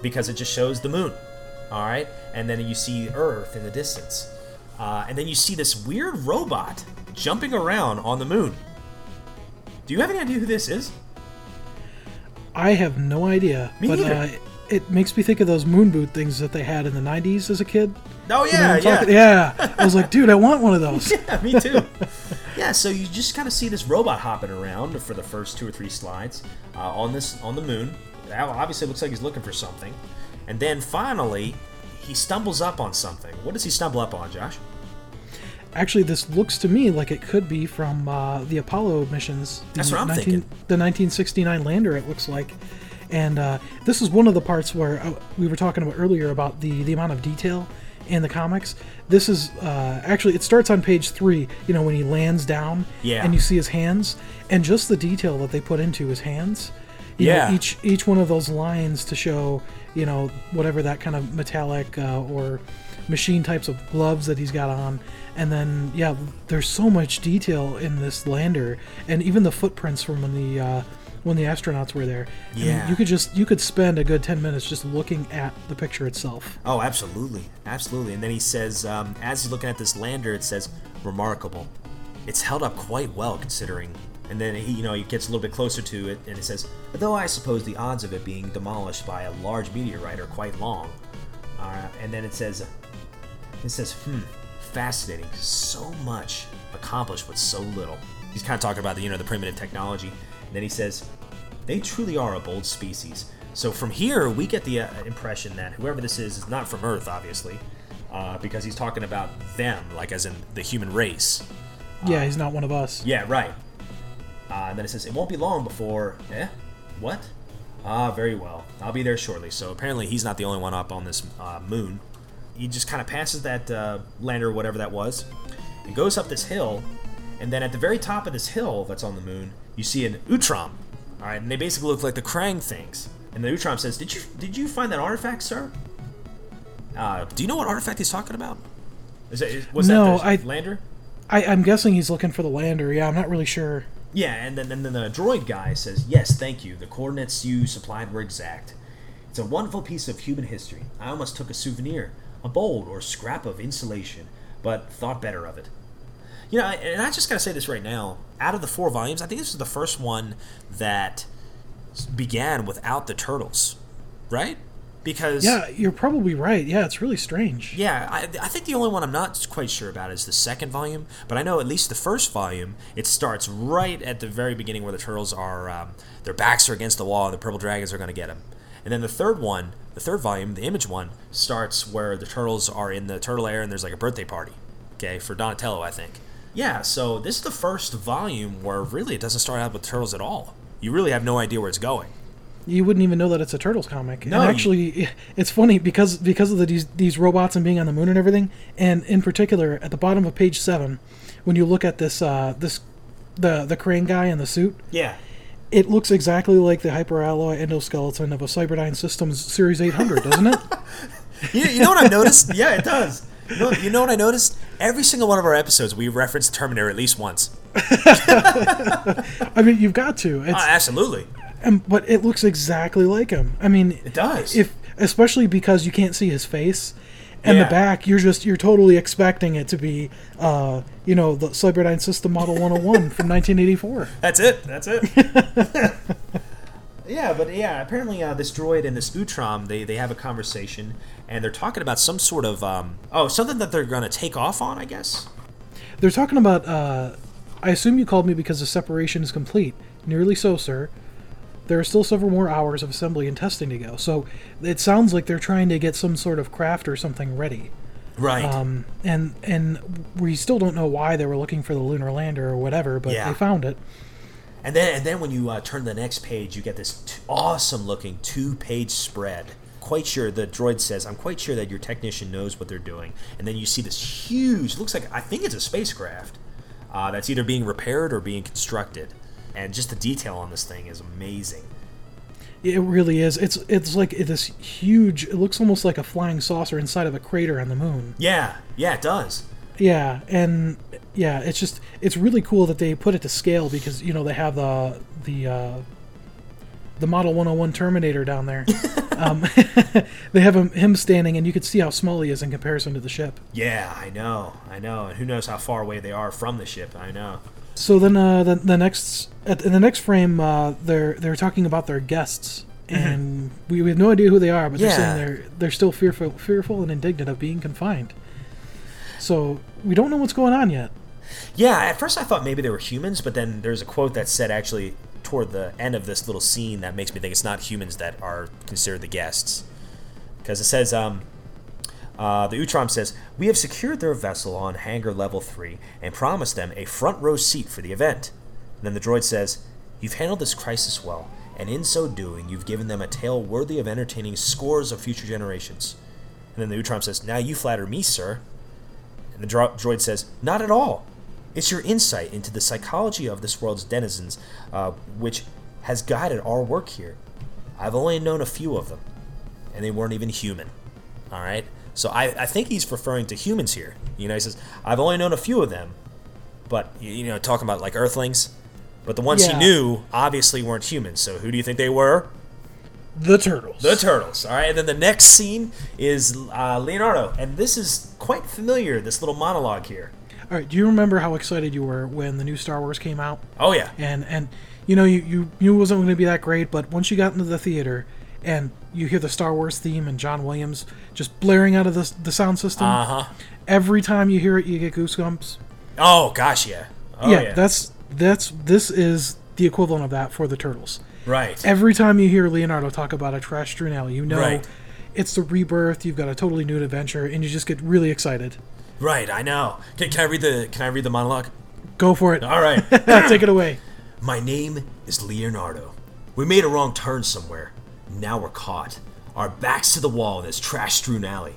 [SPEAKER 2] because it just shows the moon. All right, and then you see Earth in the distance, uh, and then you see this weird robot jumping around on the moon. Do you have any idea who this is?
[SPEAKER 1] I have no idea,
[SPEAKER 2] Me
[SPEAKER 1] but
[SPEAKER 2] neither.
[SPEAKER 1] uh, it makes me think of those moon boot things that they had in the '90s as a kid.
[SPEAKER 2] Oh yeah, yeah.
[SPEAKER 1] yeah. I was like, dude, I want one of those.
[SPEAKER 2] Yeah, me too. yeah, so you just kind of see this robot hopping around for the first two or three slides uh, on this on the moon. That obviously looks like he's looking for something, and then finally he stumbles up on something. What does he stumble up on, Josh?
[SPEAKER 1] Actually, this looks to me like it could be from uh, the Apollo missions. The
[SPEAKER 2] That's what I'm thinking.
[SPEAKER 1] The 1969 lander, it looks like. And uh, this is one of the parts where uh, we were talking about earlier about the, the amount of detail in the comics. This is uh, actually, it starts on page three, you know, when he lands down
[SPEAKER 2] Yeah.
[SPEAKER 1] and you see his hands, and just the detail that they put into his hands. You
[SPEAKER 2] Yeah.
[SPEAKER 1] Know, each each one of those lines to show, you know, whatever that kind of metallic uh, or machine types of gloves that he's got on and then yeah there's so much detail in this lander and even the footprints from when the uh, when the astronauts were there
[SPEAKER 2] Yeah.
[SPEAKER 1] you could just you could spend a good 10 minutes just looking at the picture itself
[SPEAKER 2] Oh, absolutely, absolutely. And then he says, um, as he's looking at this lander, it says, "Remarkable." It's held up quite well considering. And then he, you know, he gets a little bit closer to it, and it says, "Though I suppose the odds of it being demolished by a large meteorite are quite long." Uh, and then it says, it says, "Hmm, fascinating. So much accomplished with so little." He's kind of talking about the, you know, the primitive technology. And then he says, they truly are a bold species. So from here, we get the uh, impression that whoever this is is not from Earth, obviously, uh, because he's talking about them, like as in the human race.
[SPEAKER 1] yeah he's not one of us
[SPEAKER 2] Yeah, right. Uh, and then it says, It won't be long before. Eh? What? Ah, very well. I'll be there shortly. So apparently he's not the only one up on this uh, moon. He just kind of passes that uh, lander, or whatever that was, and goes up this hill. And then at the very top of this hill that's on the moon, you see an Utrom. All right, and they basically look like the Krang things. And the Utrom says, "Did you did you find that artifact, sir? Uh, do you know what artifact he's talking about? Is that was
[SPEAKER 1] No,
[SPEAKER 2] that the
[SPEAKER 1] I-
[SPEAKER 2] lander?
[SPEAKER 1] I, I'm guessing he's looking for the lander. Yeah, I'm not really sure.
[SPEAKER 2] Yeah, and then, and then the droid guy says, Yes, thank you. The coordinates you supplied were exact. It's a wonderful piece of human history. I almost took a souvenir, a bowl or scrap of insulation, but thought better of it. You know, and I just gotta say this right now. Out of the four volumes, I think this is the first one that began without the turtles, right? Because
[SPEAKER 1] Yeah, you're probably right. Yeah, it's really strange.
[SPEAKER 2] yeah, I, I think the only one I'm not quite sure about is the second volume, but I know at least the first volume, it starts right at the very beginning where the turtles are, um, their backs are against the wall and the purple dragons are going to get them. And then the third one, the third volume, the image one, starts where the turtles are in the turtle air and there's like a birthday party, okay, for Donatello, I think. Yeah, so this is the first volume where really it doesn't start out with turtles at all. You really have no idea where it's going.
[SPEAKER 1] You wouldn't even know that it's a Turtles comic.
[SPEAKER 2] No,
[SPEAKER 1] and
[SPEAKER 2] you-
[SPEAKER 1] actually, it's funny because because of the, these these robots and being on the moon and everything, and in particular at the bottom of page seven, when you look at this uh, this the the Krang guy in the suit,
[SPEAKER 2] Yeah.
[SPEAKER 1] it looks exactly like the hyperalloy endoskeleton of a Cyberdyne Systems Series 800, doesn't it?
[SPEAKER 2] You, you know what I've noticed? Yeah, it does. You know, you know what I noticed? Every single one of our episodes, we reference Terminator at least once.
[SPEAKER 1] I mean, you've got to. It's,
[SPEAKER 2] Oh, absolutely.
[SPEAKER 1] and, but it looks exactly like him. I mean,
[SPEAKER 2] It does.
[SPEAKER 1] if especially because you can't see his face and
[SPEAKER 2] Yeah.
[SPEAKER 1] the back you're just you're totally expecting it to be uh you know the cyberdyne system model 101 from 1984
[SPEAKER 2] That's it. That's it. yeah, but yeah, apparently uh, this droid and this Utrom, they, they have a conversation, and they're talking about some sort of um, oh something that they're gonna take off on, I guess.
[SPEAKER 1] they're talking about uh i assume you called me because the separation is complete nearly so sir there are still several more hours of assembly and testing to go so it sounds like they're trying to get some sort of craft or something ready
[SPEAKER 2] Right.
[SPEAKER 1] um and and we still don't know why they were looking for the lunar lander or whatever but
[SPEAKER 2] Yeah.
[SPEAKER 1] they found it
[SPEAKER 2] And then, and then when you uh, turn to the next page, you get this t- awesome-looking two-page spread. Quite sure the droid says, "I'm quite sure that your technician knows what they're doing." And then you see this huge, looks like I think it's a spacecraft uh, that's either being repaired or being constructed. And just the detail on this thing is amazing.
[SPEAKER 1] It really is. It's it's like this huge. It looks almost like a flying saucer inside of a crater on the moon.
[SPEAKER 2] Yeah, yeah, it does.
[SPEAKER 1] Yeah, and yeah, it's just it's really cool that they put it to scale because you know they have the the uh, the Model 101 Terminator down there. um, they have him, him standing, and you can see how small he is in comparison to the ship.
[SPEAKER 2] Yeah, I know, I know, and who knows how far away they are from the ship? I know.
[SPEAKER 1] So then uh, the the next at, in the next frame, uh, they're they're talking about their guests. And we, we have no idea who they are, but they're saying they're they're still fearful, fearful and indignant of being confined. So we don't know what's going on yet.
[SPEAKER 2] Yeah, at first I thought maybe they were humans, but then there's a quote that said actually toward the end of this little scene that makes me think it's not humans that are considered the guests. Because it says, um, uh, the Utrom says, We have secured their vessel on hangar level 3 and promised them a front row seat for the event. And then the droid says, You've handled this crisis well, and in so doing, you've given them a tale worthy of entertaining scores of future generations. And then the Utrom says, Now you flatter me, sir. And the dro- droid says, Not at all. It's your insight into the psychology of this world's denizens uh, which has guided our work here. I've only known a few of them, and they weren't even human. All right? So I, I think he's referring to humans here. You know, he says, I've only known a few of them, but, you know, talking about like Earthlings. But the ones
[SPEAKER 1] Yeah.
[SPEAKER 2] he knew obviously weren't humans. So who do you think they were?
[SPEAKER 1] The turtles.
[SPEAKER 2] The turtles. All right, and then the next scene is uh, Leonardo, and this is quite familiar. This little monologue here.
[SPEAKER 1] All right. Do you remember how excited you were when the new Star Wars came out?
[SPEAKER 2] Oh yeah,
[SPEAKER 1] And and you know you you knew it wasn't going to be that great, but once you got into the theater and you hear the Star Wars theme and John Williams just blaring out of the the sound system,
[SPEAKER 2] uh huh.
[SPEAKER 1] every time you hear it, you get goosebumps.
[SPEAKER 2] Oh gosh, yeah. Oh
[SPEAKER 1] yeah,
[SPEAKER 2] yeah,
[SPEAKER 1] that's that's this is the equivalent of that for the turtles.
[SPEAKER 2] right.
[SPEAKER 1] Every time you hear Leonardo talk about a trash strewn alley, you know
[SPEAKER 2] Right.
[SPEAKER 1] it's the rebirth. You've got a totally new adventure, and you just get really excited.
[SPEAKER 2] Right, I know. Can, can I read the Can I read the monologue?
[SPEAKER 1] Go for it.
[SPEAKER 2] All right.
[SPEAKER 1] Take it away.
[SPEAKER 2] My name is Leonardo. We made a wrong turn somewhere. Now we're caught. Our backs to the wall in this trash strewn alley.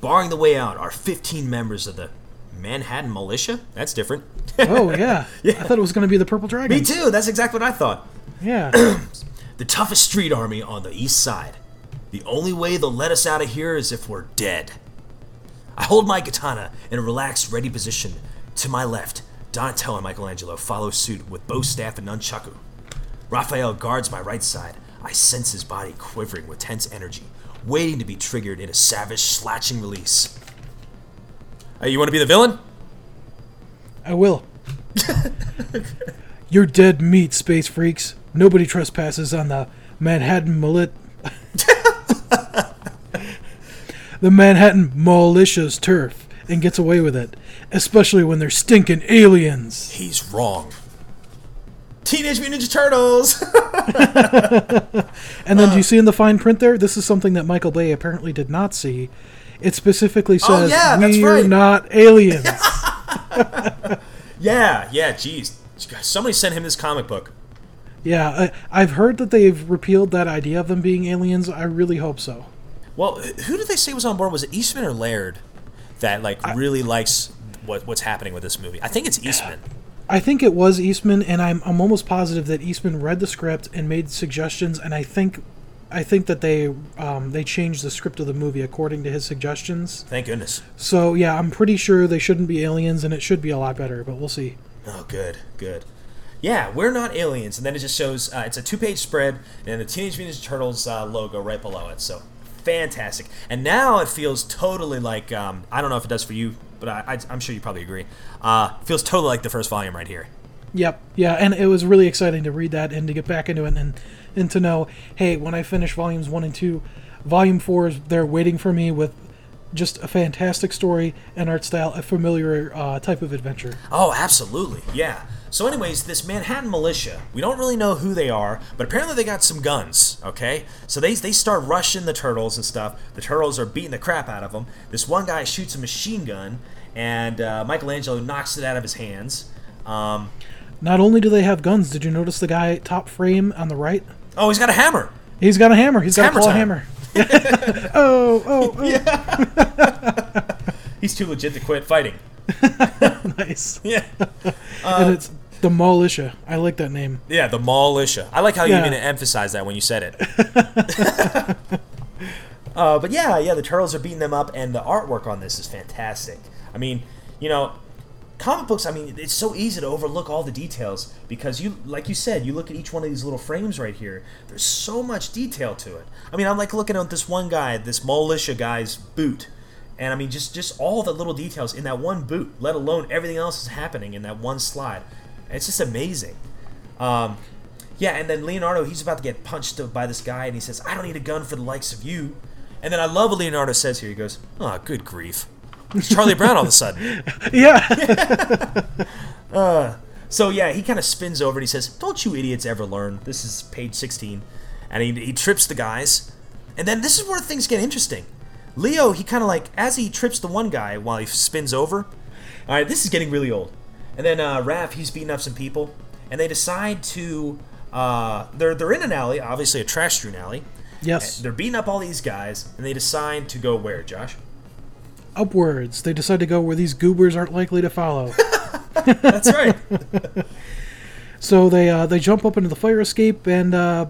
[SPEAKER 2] Barring the way out are 15 members of the Manhattan Militia? That's different.
[SPEAKER 1] Oh yeah. I thought it was going to be the Purple Dragon.
[SPEAKER 2] Me too, that's exactly what I thought.
[SPEAKER 1] Yeah.
[SPEAKER 2] The toughest street army on the east side. The only way they'll let us out of here is if we're dead. I hold my katana in a relaxed, ready position. To my left, Donatello and Michelangelo follow suit with bow staff and nunchaku. Raphael guards my right side. I sense his body quivering with tense energy, waiting to be triggered in a savage, slashing release. Hey, you want to be the villain?
[SPEAKER 1] I will. You're dead meat, space freaks. Nobody trespasses on the Manhattan Milit. the Manhattan Militia's turf and gets away with it, especially when they're stinking aliens.
[SPEAKER 2] He's wrong. Teenage Mutant Ninja Turtles!
[SPEAKER 1] And then do you uh. see in the fine print there? This is something that Michael Bay apparently did not see. It specifically oh, says,
[SPEAKER 2] oh, yeah,
[SPEAKER 1] "We're
[SPEAKER 2] right."
[SPEAKER 1] not aliens.
[SPEAKER 2] yeah, yeah, jeez. Somebody sent him this comic book.
[SPEAKER 1] yeah, I, I've heard that they've repealed that idea of them being aliens. I really hope so.
[SPEAKER 2] Well, who did they say was on board? Was it Eastman or Laird that like really likes what what's happening with this movie? I think it's Eastman.
[SPEAKER 1] I think it was Eastman, and I'm I'm almost positive that Eastman read the script and made suggestions, and I think I think that they um, they changed the script of the movie according to his suggestions.
[SPEAKER 2] Thank goodness.
[SPEAKER 1] So yeah, I'm pretty sure they shouldn't be aliens, and it should be a lot better, but we'll see.
[SPEAKER 2] Oh, good, good. Yeah, we're not aliens, and then it just shows uh, it's a two-page spread and the Teenage Mutant Ninja Turtles uh, logo right below it. So fantastic. And now it feels totally like um, I don't know if it does for you, but I, I'm sure you probably agree. Uh, feels totally like the first volume right here.
[SPEAKER 1] Yep, yeah, and it was really exciting to read that and to get back into it and and to know, hey, when I finish volumes one and two, volume four is there waiting for me with just a fantastic story and art style, a familiar uh, type of adventure.
[SPEAKER 2] Oh, absolutely. Yeah. So, anyways, this Manhattan militia, we don't really know who they are, but apparently they got some guns, okay? So they, they start rushing the turtles and stuff. The turtles are beating the crap out of them. This one guy shoots a machine gun, and uh, Michelangelo knocks it out of his hands. Um,
[SPEAKER 1] Not only do they have guns, did you notice the guy top frame on the right?
[SPEAKER 2] oh, he's got a hammer.
[SPEAKER 1] He's got a hammer. He's got
[SPEAKER 2] hammer
[SPEAKER 1] a claw
[SPEAKER 2] time.
[SPEAKER 1] hammer. oh, oh, oh.
[SPEAKER 2] He's too legit to quit fighting.
[SPEAKER 1] nice.
[SPEAKER 2] Yeah.
[SPEAKER 1] and it's the Militia. I like that name.
[SPEAKER 2] Yeah, the militia. I like how you
[SPEAKER 1] Yeah.
[SPEAKER 2] even emphasized that when you said it. uh, but yeah, yeah, the turtles are beating them up, and the artwork on this is fantastic. I mean, you know, comic books. I mean, it's so easy to overlook all the details because you, like you said, you look at each one of these little frames right here. There's so much detail to it. I mean, I'm like looking at this one guy, this militia guy's boot. And I mean, just just all the little details in that one boot, let alone everything else is happening in that one slide. It's just amazing. Um, yeah, and then Leonardo, he's about to get punched by this guy, and he says, "I don't need a gun for the likes of you." And then I love what Leonardo says here. He goes, "Oh, good grief, it's Charlie Brown all of a sudden."
[SPEAKER 1] Yeah.
[SPEAKER 2] So yeah, he kind of spins over and he says, "Don't you idiots ever learn?" This is page 16, and he, he trips the guys, and then this is where things get interesting. Leo, he kind of like as he trips the one guy while he spins over. All right, this is getting really old. And then uh, Raph, he's beating up some people, and they decide to. Uh, they're they're in an alley, obviously a trash strewn alley.
[SPEAKER 1] yes.
[SPEAKER 2] They're beating up all these guys, and they decide to go where, Josh?
[SPEAKER 1] Upwards. They decide to go where these goobers aren't likely to follow.
[SPEAKER 2] That's right.
[SPEAKER 1] So they uh, they jump up into the fire escape, and uh,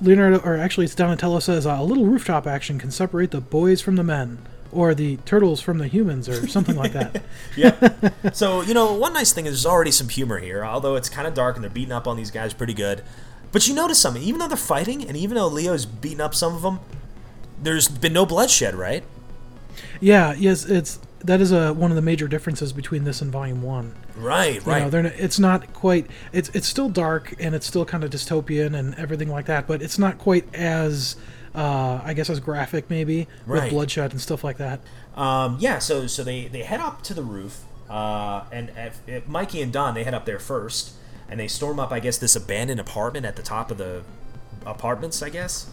[SPEAKER 1] Leonardo, or actually it's Donatello, says uh, a little rooftop action can separate the boys from the men, or the turtles from the humans, or something like that.
[SPEAKER 2] yeah. So, you know, one nice thing is there's already some humor here, although it's kind of dark and they're beating up on these guys pretty good. But you notice something, even though they're fighting, and even though Leo's beating up some of them, there's been no bloodshed, right?
[SPEAKER 1] Yeah, yes, it's that is a, one of the major differences between this and Volume One.
[SPEAKER 2] Right,
[SPEAKER 1] You
[SPEAKER 2] right.
[SPEAKER 1] know, they're n- it's not quite. It's it's still dark and it's still kind of dystopian and everything like that, but it's not quite as, uh, I guess, as graphic maybe
[SPEAKER 2] Right.
[SPEAKER 1] with bloodshed and stuff like that.
[SPEAKER 2] Um, yeah, so so they, they head up to the roof, uh, and if, if Mikey and Don they head up there first, and they storm up, I guess, this abandoned apartment at the top of the apartments, I guess.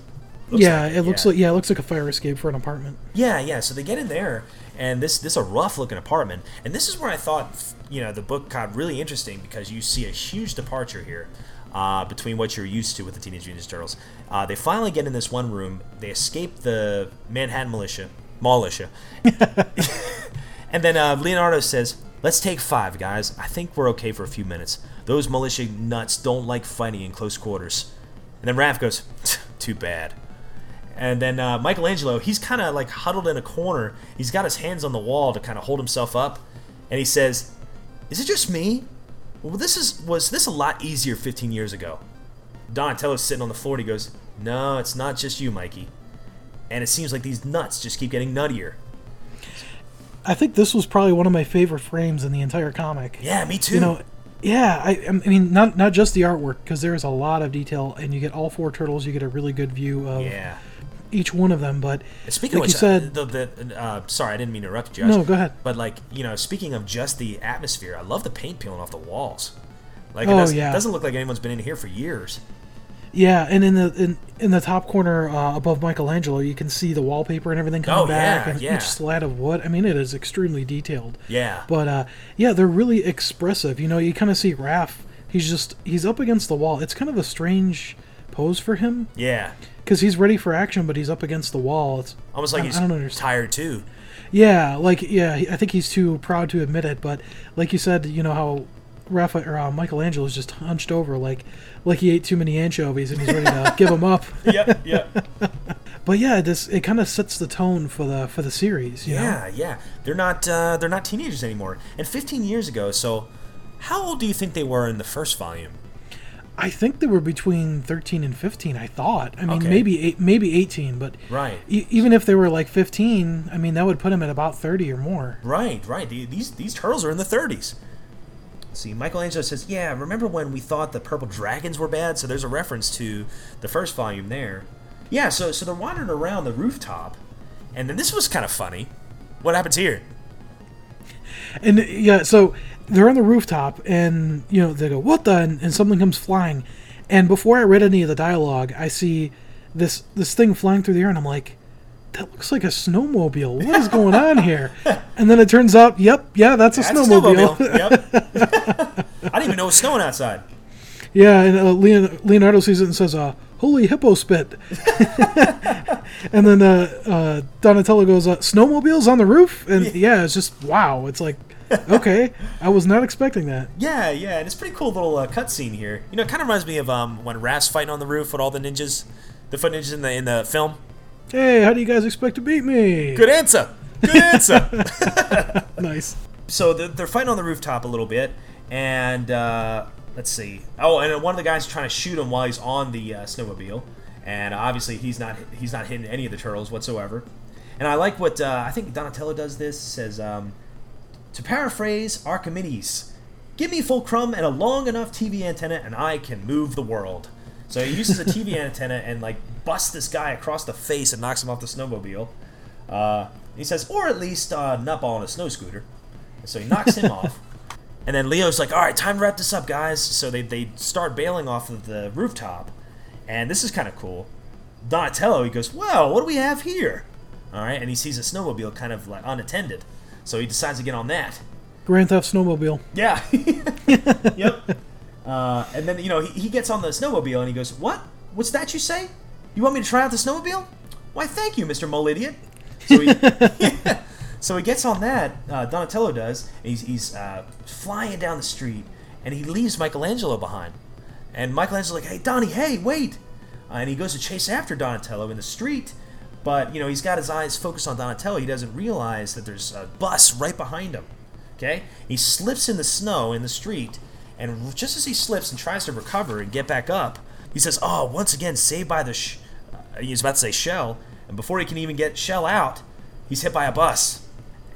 [SPEAKER 2] Looks
[SPEAKER 1] yeah,
[SPEAKER 2] like
[SPEAKER 1] it looks like yeah, it looks like a fire escape for an apartment.
[SPEAKER 2] Yeah, yeah. So they get in there, and this this is a rough looking apartment, and this is where I thought you know the book got really interesting because you see a huge departure here. Uh, between what you're used to with the Teenage Mutant Ninja Turtles. Uh, they finally get in this one room. They escape the Manhattan militia, militia, and then uh, Leonardo says, "Let's take five, guys. I think we're okay for a few minutes. Those militia nuts don't like fighting in close quarters." And then Raph goes, "Too bad." And then uh, Michelangelo, he's kind of like huddled in a corner. He's got his hands on the wall to kind of hold himself up, and he says, "Is it just me? Well, this is was this a lot easier 15 years ago?" Donatello's sitting on the floor. And he goes, "No, it's not just you, Mikey." And it seems like these nuts just keep getting nuttier.
[SPEAKER 1] I think this was probably one of my favorite frames in the entire comic.
[SPEAKER 2] Yeah, me too.
[SPEAKER 1] You know, yeah, I, I mean, not not just the artwork because there is a lot of detail, and you get all four turtles. You get a really good view of
[SPEAKER 2] yeah.
[SPEAKER 1] Each one of them. But
[SPEAKER 2] Speaking
[SPEAKER 1] like
[SPEAKER 2] of
[SPEAKER 1] you said,
[SPEAKER 2] uh, the, the uh, sorry, I didn't mean to interrupt you. Josh.
[SPEAKER 1] No, go ahead.
[SPEAKER 2] But like you know, speaking of just the atmosphere, I love the paint peeling off the walls. Like it,
[SPEAKER 1] Oh,
[SPEAKER 2] does,
[SPEAKER 1] yeah.
[SPEAKER 2] it doesn't look like anyone's been in here for years.
[SPEAKER 1] yeah, and in the in, in the top corner uh, above Michelangelo, you can see the wallpaper and everything coming
[SPEAKER 2] Oh,
[SPEAKER 1] back,
[SPEAKER 2] yeah,
[SPEAKER 1] and
[SPEAKER 2] yeah.
[SPEAKER 1] each slat of wood. I mean, it is extremely detailed.
[SPEAKER 2] Yeah.
[SPEAKER 1] But uh, yeah, they're really expressive. You know, you kind of see Raph. He's just he's up against the wall. It's kind of a strange pose for him
[SPEAKER 2] Yeah.
[SPEAKER 1] Because he's ready for action, but he's up against the wall. It's
[SPEAKER 2] Almost like
[SPEAKER 1] I,
[SPEAKER 2] he's
[SPEAKER 1] I don't understand.
[SPEAKER 2] tired too.
[SPEAKER 1] Yeah, like yeah, I think he's too proud to admit it. But like you said, you know how Raphael or uh, Michelangelo is just hunched over, like like he ate too many anchovies and he's ready to give them up.
[SPEAKER 2] Yep. Yep.
[SPEAKER 1] But yeah, this it kind of sets the tone for the for the series. You know?
[SPEAKER 2] yeah. Yeah. They're not. Uh, they're not teenagers anymore. And 15 years ago. So, how old do you think they were in the first volume?
[SPEAKER 1] I think they were between thirteen and fifteen. I thought. I mean,
[SPEAKER 2] Okay.
[SPEAKER 1] maybe eight, maybe eighteen, but
[SPEAKER 2] Right.
[SPEAKER 1] e- even if they were like fifteen, I mean, that would put them at about thirty or more.
[SPEAKER 2] Right. Right. The- These these turtles are in the 30s. See, Michelangelo says, "Yeah, remember when we thought the purple dragons were bad?" So there's a reference to the first volume there. Yeah. So so they're wandering around the rooftop, and then this was kind of funny. What happens here?
[SPEAKER 1] And yeah, so they're on the rooftop, and you know they go, "What the?" and, and something comes flying. And before I read any of the dialogue, I see this this thing flying through the air, and I'm like, "That looks like a snowmobile. What is going on here?" And then it turns out, yep, yeah, that's a
[SPEAKER 2] That's a
[SPEAKER 1] snowmobile.
[SPEAKER 2] yep. I didn't even know it was snowing outside.
[SPEAKER 1] yeah, and uh, Leon, Leonardo sees it and says, uh, "Holy hippo spit!" and then uh, uh, Donatello goes, uh, "Snowmobiles on the roof?" And yeah, it's just wow. It's like, okay, I was not expecting that.
[SPEAKER 2] Yeah, yeah, and it's a pretty cool little uh, cutscene here. You know, it kind of reminds me of um, when Raph's fighting on the roof with all the ninjas, the foot ninjas in the in the film.
[SPEAKER 1] Hey, how do you guys expect to beat me?
[SPEAKER 2] Good answer. Good answer.
[SPEAKER 1] Nice.
[SPEAKER 2] so they're, they're fighting on the rooftop a little bit, and uh, let's see. Oh, and one of the guys is trying to shoot him while he's on the uh, snowmobile, and obviously he's not he's not hitting any of the turtles whatsoever. And I like what uh, I think Donatello does. This says um, to paraphrase Archimedes, "Give me fulcrum and a long enough TV antenna, and I can move the world." So he uses a TV antenna and like busts this guy across the face and knocks him off the snowmobile. Uh, he says, or at least uh, nutball on a snow scooter. So he knocks him off. And then Leo's like, all right, time to wrap this up, guys. So they, they start bailing off of the rooftop. And this is kind of cool. Donatello, he goes, well, what do we have here? All right, and he sees a snowmobile kind of like unattended. So he decides to get on that.
[SPEAKER 1] Grand Theft Snowmobile.
[SPEAKER 2] Yeah. yep. Uh, and then, you know, he, he gets on the snowmobile and he goes, What? What's that you say? You want me to try out the snowmobile? Why, thank you, Mr. Mole Idiot. So he, so he gets on that, uh, Donatello does, he's, he's uh, flying down the street, and he leaves Michelangelo behind. And Michelangelo's like, Hey, Donnie, hey, wait. Uh, and he goes to chase after Donatello in the street, but, you know, he's got his eyes focused on Donatello. He doesn't realize that there's a bus right behind him. Okay? He slips in the snow in the street, and just as he slips and tries to recover and get back up, he says, "Oh, once again, saved by the." Sh-. Uh, he's about to say shell, and before he can even get shell out, he's hit by a bus.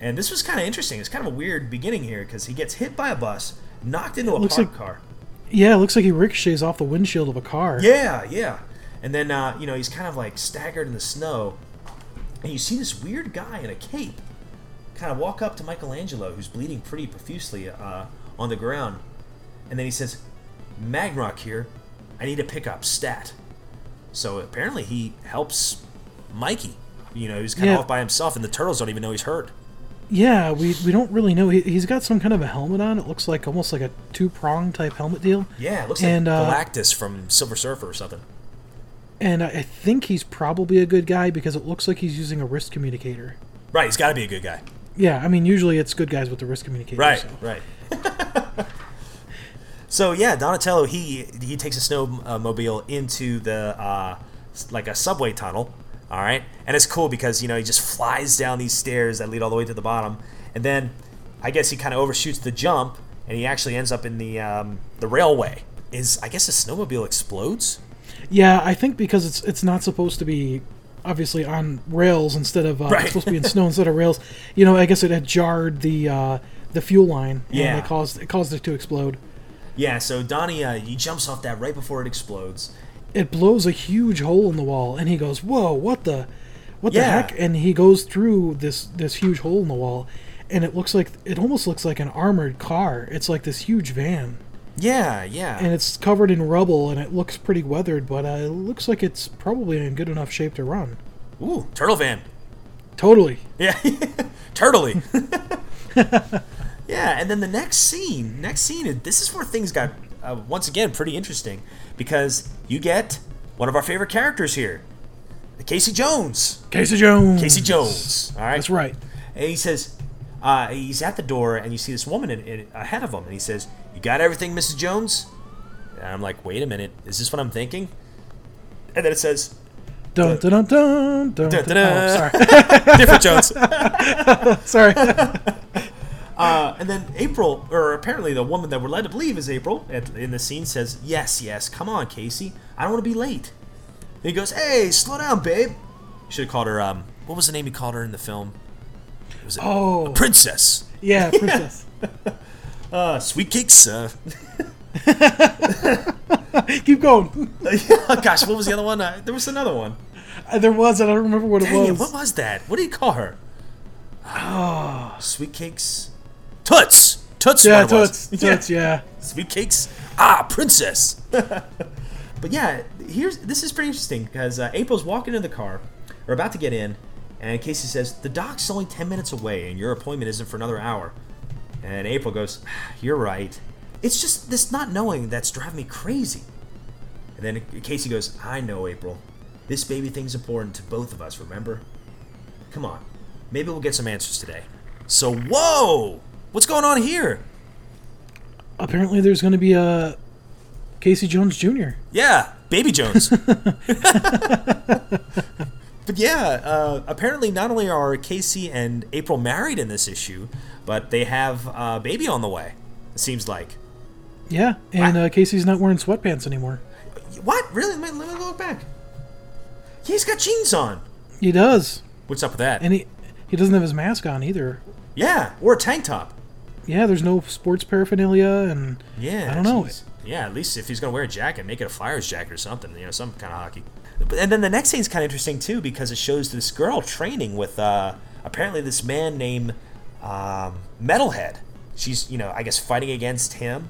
[SPEAKER 2] And this was kind of interesting. It's kind of a weird beginning here because he gets hit by a bus, knocked into a parked
[SPEAKER 1] like-
[SPEAKER 2] car.
[SPEAKER 1] Yeah, it looks like he ricochets off the windshield of a car.
[SPEAKER 2] Yeah, yeah. And then uh, you know he's kind of like staggered in the snow, and you see this weird guy in a cape kind of walk up to Michelangelo, who's bleeding pretty profusely uh, on the ground, and then he says, "Magnrock here, I need to pick up stat." So apparently he helps Mikey. You know, he's kind of off by himself, and the turtles don't even know he's hurt.
[SPEAKER 1] Yeah, we, we don't really know. He, he's got some kind of a helmet on. It looks like almost like a two prong type helmet deal.
[SPEAKER 2] Yeah, it looks
[SPEAKER 1] And,
[SPEAKER 2] like
[SPEAKER 1] uh,
[SPEAKER 2] Galactus from Silver Surfer or something.
[SPEAKER 1] And I, I think he's probably a good guy because it looks like he's using a wrist communicator.
[SPEAKER 2] Right, he's got to be a good guy.
[SPEAKER 1] Yeah, I mean, usually it's good guys with the wrist communicator.
[SPEAKER 2] Right,
[SPEAKER 1] so.
[SPEAKER 2] right. so yeah, Donatello he he takes a snowmobile into the uh, like a subway tunnel. All right, and it's cool because you know he just flies down these stairs that lead all the way to the bottom, and then I guess he kind of overshoots the jump, and he actually ends up in the um, the railway. Is I guess the snowmobile explodes.
[SPEAKER 1] Yeah, I think because it's it's not supposed to be obviously on rails instead of uh,
[SPEAKER 2] Right.
[SPEAKER 1] it's supposed to be in snow instead of rails. You know, I guess it had jarred the uh, the fuel line.
[SPEAKER 2] Yeah.
[SPEAKER 1] and it caused it caused it to explode.
[SPEAKER 2] Yeah, so Donnie uh, he jumps off that right before it explodes.
[SPEAKER 1] It blows a huge hole in the wall, and he goes, "Whoa, what the, what the heck?" And he goes through this this huge hole in the wall, and it looks like it almost looks like an armored car. It's like this huge van.
[SPEAKER 2] Yeah, yeah.
[SPEAKER 1] and it's covered in rubble and it looks pretty weathered, but uh, it looks like it's probably in good enough shape to run.
[SPEAKER 2] Ooh, turtle van.
[SPEAKER 1] Totally.
[SPEAKER 2] Yeah, turtly. yeah, and then the next scene, next scene, this is where things got uh, once again pretty interesting because you get one of our favorite characters here, Casey Jones.
[SPEAKER 1] Casey Jones.
[SPEAKER 2] Casey Jones. All right,
[SPEAKER 1] That's right.
[SPEAKER 2] And he says, uh, he's at the door, and you see this woman in, in, ahead of him, and he says, "You got everything, Mrs. Jones?" And I'm like, "Wait a minute, is this what I'm thinking?" And then it says,
[SPEAKER 1] Dun dun dun dun dun.
[SPEAKER 2] Dun,
[SPEAKER 1] dun.
[SPEAKER 2] dun,
[SPEAKER 1] Oh,
[SPEAKER 2] dun. "Different Jones."
[SPEAKER 1] sorry.
[SPEAKER 2] Uh, and then April, or apparently the woman that we're led to believe is April, at, in the scene says, "Yes, yes, come on, Casey. I don't want to be late." And he goes, "Hey, slow down, babe." Should have called her. Um, what was the name he called her in the film? Was it
[SPEAKER 1] Oh.
[SPEAKER 2] princess?
[SPEAKER 1] Yeah, princess.
[SPEAKER 2] Uh, sweet cakes. Uh,
[SPEAKER 1] Keep going.
[SPEAKER 2] gosh, what was the other one? Uh, there was another one.
[SPEAKER 1] Uh, There was. I don't remember what it
[SPEAKER 2] Dang it,
[SPEAKER 1] was.
[SPEAKER 2] what was that? What did he call her? Oh, sweet cakes. Toots. Toots.
[SPEAKER 1] yeah,
[SPEAKER 2] what it
[SPEAKER 1] toots. Toots. Yeah.
[SPEAKER 2] Sweet cakes. Ah, princess. but yeah, here's this is pretty interesting because uh, April's walking in the car, or about to get in, and Casey says the doc's only ten minutes away, and your appointment isn't for another hour. And April goes, "You're right. It's just this not knowing that's driving me crazy." And then Casey goes, "I know, April. This baby thing's important to both of us. Remember? Come on, maybe we'll get some answers today." So, whoa, what's going on here?
[SPEAKER 1] Apparently, there's going to be a Casey Jones Jr.
[SPEAKER 2] Yeah, Baby Jones. but yeah, uh, apparently not only are Casey and April married in this issue, but they have a baby on the way. It seems like.
[SPEAKER 1] Yeah, and uh, Casey's not wearing sweatpants anymore.
[SPEAKER 2] What? Really? Let me, let me look back. He's got jeans on.
[SPEAKER 1] He does,
[SPEAKER 2] What's up with that?
[SPEAKER 1] and he he doesn't have his mask on either.
[SPEAKER 2] yeah, or a tank top.
[SPEAKER 1] Yeah, there's no sports paraphernalia, and
[SPEAKER 2] Yeah,
[SPEAKER 1] I don't know.
[SPEAKER 2] jeez. Yeah, at least if he's gonna wear a jacket, make it a Flyers jacket or something. You know, some kind of hockey. But- And then the next scene's kind of interesting too because it shows this girl training with uh, apparently this man named um, Metalhead. She's you know I guess fighting against him,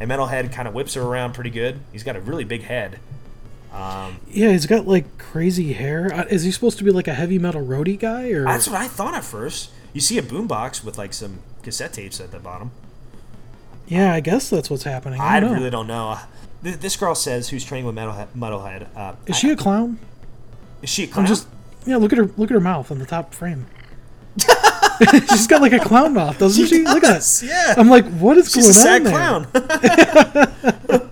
[SPEAKER 2] and Metalhead kind of whips her around pretty good. He's got a really big head.
[SPEAKER 1] yeah, he's got like crazy hair. Uh, Is he supposed to be like a heavy metal roadie guy, or
[SPEAKER 2] That's what I thought at first. You see a boombox with like some cassette tapes at the bottom.
[SPEAKER 1] yeah, I guess that's what's happening. I,
[SPEAKER 2] I
[SPEAKER 1] don't know.
[SPEAKER 2] really don't know. This girl says who's training with Metalhead. Metalhead uh,
[SPEAKER 1] Is she a clown?
[SPEAKER 2] is she a clown?
[SPEAKER 1] I'm just yeah. Look at her. Look at her mouth on the top frame. She's got like a clown mouth, doesn't she? Look at
[SPEAKER 2] does,
[SPEAKER 1] that.
[SPEAKER 2] yeah.
[SPEAKER 1] I'm like, what is
[SPEAKER 2] She's a
[SPEAKER 1] going
[SPEAKER 2] sad
[SPEAKER 1] on
[SPEAKER 2] clown.
[SPEAKER 1] there?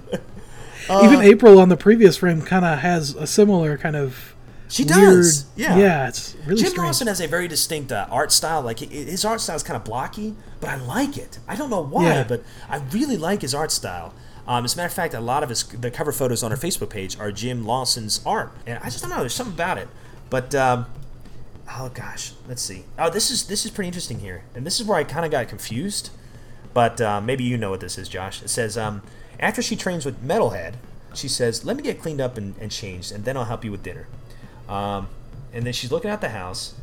[SPEAKER 1] Even April on the previous frame kind of has a similar kind of
[SPEAKER 2] She
[SPEAKER 1] weird.
[SPEAKER 2] does. Yeah.
[SPEAKER 1] yeah, it's really
[SPEAKER 2] Jim
[SPEAKER 1] strange.
[SPEAKER 2] Lawson has a very distinct uh, art style. Like his art style is kind of blocky, but I like it. I don't know why,
[SPEAKER 1] Yeah.
[SPEAKER 2] but I really like his art style. Um, as a matter of fact, a lot of his the cover photos on her Facebook page are Jim Lawson's art, and I just don't know. There's something about it. But um, oh gosh, let's see. Oh, this is this is pretty interesting here, and this is where I kind of got confused. But uh, maybe you know what this is, Josh. It says um, after she trains with Metalhead, she says, "Let me get cleaned up and, and changed, and then I'll help you with dinner." Um, and then she's looking out the house,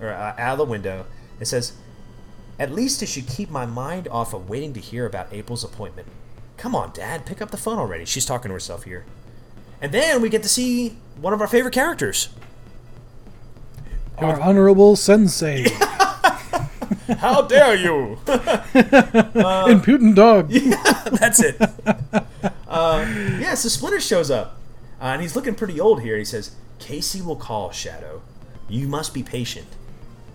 [SPEAKER 2] or uh, out of the window. and says, "At least it should keep my mind off of waiting to hear about April's appointment." Come on, Dad, pick up the phone already. She's talking to herself here. And then we get to see one of our favorite characters.
[SPEAKER 1] Our honorable sensei.
[SPEAKER 2] How dare you?
[SPEAKER 1] Impudent dog.
[SPEAKER 2] That's it. Uh, yeah, so Splinter shows up, uh, and he's looking pretty old here. He says, "Casey will call Shadow. You must be patient."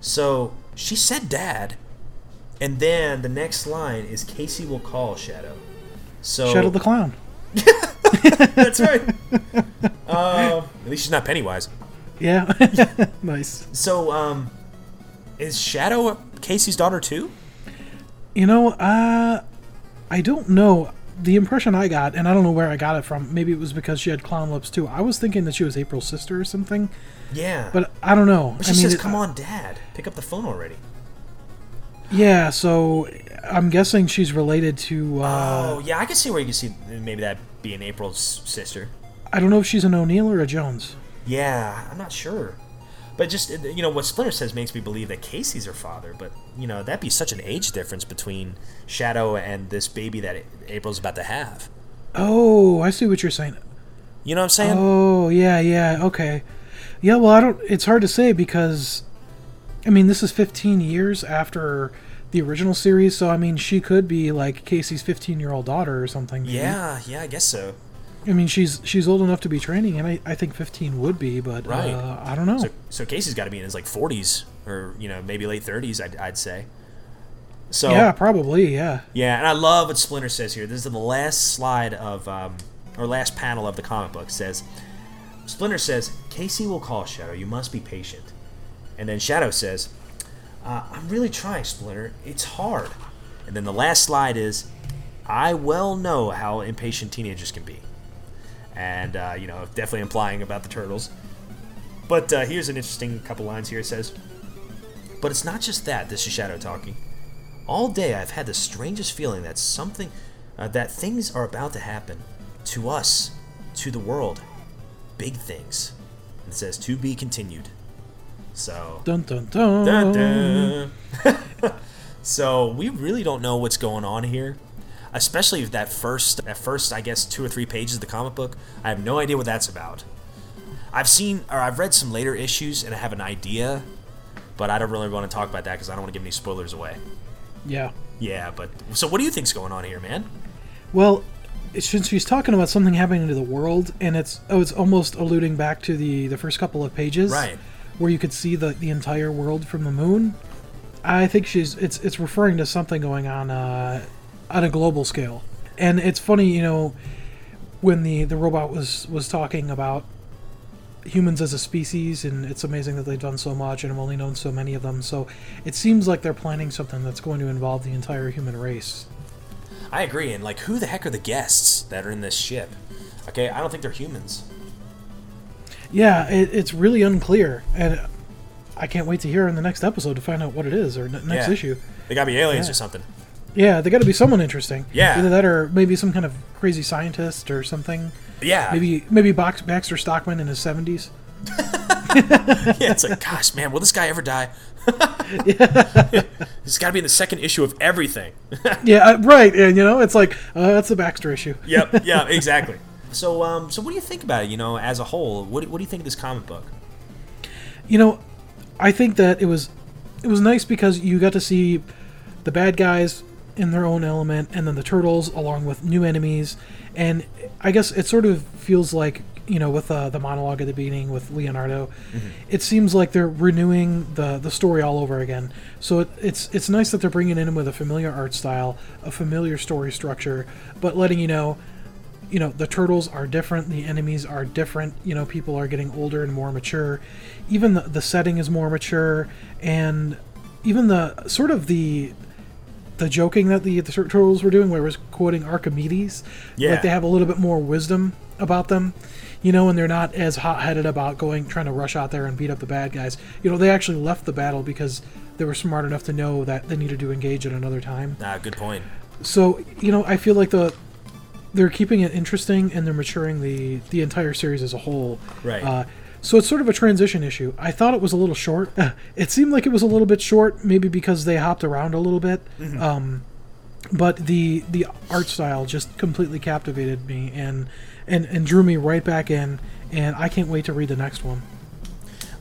[SPEAKER 2] So she said, "Dad," and then the next line is, "Casey will call Shadow." So
[SPEAKER 1] Shadow the clown.
[SPEAKER 2] that's right. Uh, at least she's not Pennywise.
[SPEAKER 1] Yeah. nice.
[SPEAKER 2] So, um, is Shadow Casey's daughter too?
[SPEAKER 1] You know, uh, I don't know. The impression I got, and I don't know where I got it from. Maybe it was because she had clown lips too. I was thinking that she was April's sister or something,
[SPEAKER 2] Yeah.
[SPEAKER 1] but I don't know.
[SPEAKER 2] But she
[SPEAKER 1] I mean,
[SPEAKER 2] says,
[SPEAKER 1] it-
[SPEAKER 2] "Come on, Dad, pick up the phone already."
[SPEAKER 1] Yeah, so I'm guessing she's related to. Uh,
[SPEAKER 2] oh, yeah, I can see where you can see maybe that being April's sister.
[SPEAKER 1] I don't know if she's an O'Neill or a Jones.
[SPEAKER 2] Yeah, I'm not sure. But just you know what Splinter says makes me believe that Casey's her father. But you know that'd be such an age difference between Shadow and this baby that April's about to have.
[SPEAKER 1] Oh, I see what you're saying.
[SPEAKER 2] You know what I'm saying?
[SPEAKER 1] Oh, yeah, yeah, okay. Yeah, well, I don't. It's hard to say because, I mean, this is 15 years after the original series, so I mean, she could be like Casey's 15 year old daughter or something. maybe.
[SPEAKER 2] yeah, yeah, I guess so.
[SPEAKER 1] I mean, she's she's old enough to be training, and I, I think 15 would be, but
[SPEAKER 2] Right.
[SPEAKER 1] uh, I don't know.
[SPEAKER 2] So, so Casey's got to be in his like 40s or you know maybe late 30s. I'd, I'd say. So
[SPEAKER 1] yeah, probably, yeah.
[SPEAKER 2] Yeah, and I love what Splinter says here. This is the last slide of, um, or last panel of the comic book. Says, Splinter says, Casey will call Shadow. You must be patient. And then Shadow says, uh, I'm really trying, Splinter. It's hard. And then the last slide is, I well know how impatient teenagers can be. And, uh, you know, definitely implying about the turtles. But uh, here's an interesting couple lines here. It says, But it's not just that. This is Shadow talking. All day I've had the strangest feeling that something, uh, that things are about to happen to us, to the world. Big things. And it says to be continued. So.
[SPEAKER 1] Dun dun dun.
[SPEAKER 2] Dun, dun. so we really don't know what's going on here, especially that first, that first, I guess, two or three pages of the comic book. I have no idea what that's about. I've seen or I've read some later issues and I have an idea, but I don't really want to talk about that because I don't want to give any spoilers away.
[SPEAKER 1] Yeah.
[SPEAKER 2] Yeah, but so what do you think's going on here, man?
[SPEAKER 1] Well, since she's talking about something happening to the world, and it's oh, it's almost alluding back to the the first couple of pages,
[SPEAKER 2] Right.
[SPEAKER 1] Where you could see the the entire world from the moon. I think she's it's it's referring to something going on uh, on a global scale, and it's funny, you know, when the the robot was was talking about humans as a species and it's amazing that they've done so much and i've only known so many of them so it seems like they're planning something that's going to involve the entire human race
[SPEAKER 2] I agree, and like, who the heck are the guests that are in this ship? Okay, I don't think they're humans.
[SPEAKER 1] Yeah, it, it's really unclear, and I can't wait to hear in the next episode to find out what it is or n- next
[SPEAKER 2] Yeah.
[SPEAKER 1] issue.
[SPEAKER 2] They gotta be aliens
[SPEAKER 1] Yeah.
[SPEAKER 2] or something.
[SPEAKER 1] Yeah, they got to be someone interesting.
[SPEAKER 2] Yeah.
[SPEAKER 1] either that or maybe some kind of crazy scientist or something.
[SPEAKER 2] Yeah.
[SPEAKER 1] Maybe maybe Box, Baxter Stockman in his seventies.
[SPEAKER 2] yeah, it's like, gosh, man, will this guy ever die? He's got to be in the second issue of everything.
[SPEAKER 1] yeah, uh, right. And you know, it's like uh, that's the Baxter issue.
[SPEAKER 2] yep, yeah, exactly. So, um, so what do you think about it? You know, as a whole, what do, what do you think of this comic book?
[SPEAKER 1] You know, I think that it was it was nice because you got to see the bad guys in their own element, and then the turtles along with new enemies, and I guess it sort of feels like you know with uh, the monologue at the beginning with Leonardo, it seems like they're renewing the the story all over again. So it, it's it's nice that they're bringing in with a familiar art style, a familiar story structure, but letting you know you know the turtles are different the enemies are different you know people are getting older and more mature. Even the, the setting is more mature and even the sort of the the joking that the, the turtles were doing where it was quoting archimedes
[SPEAKER 2] Yeah.
[SPEAKER 1] like they have a little bit more wisdom about them you know and they're not as hot-headed about going trying to rush out there and beat up the bad guys you know they actually left the battle because they were smart enough to know that they needed to engage at another time
[SPEAKER 2] Ah, good point.
[SPEAKER 1] so you know i feel like the they're keeping it interesting and they're maturing the the entire series as a whole
[SPEAKER 2] Right.
[SPEAKER 1] uh, so it's sort of a transition issue i thought it was a little short it seemed like it was a little bit short maybe because they hopped around a little bit um, but the the art style just completely captivated me and and and drew me right back in and i can't wait to read the next one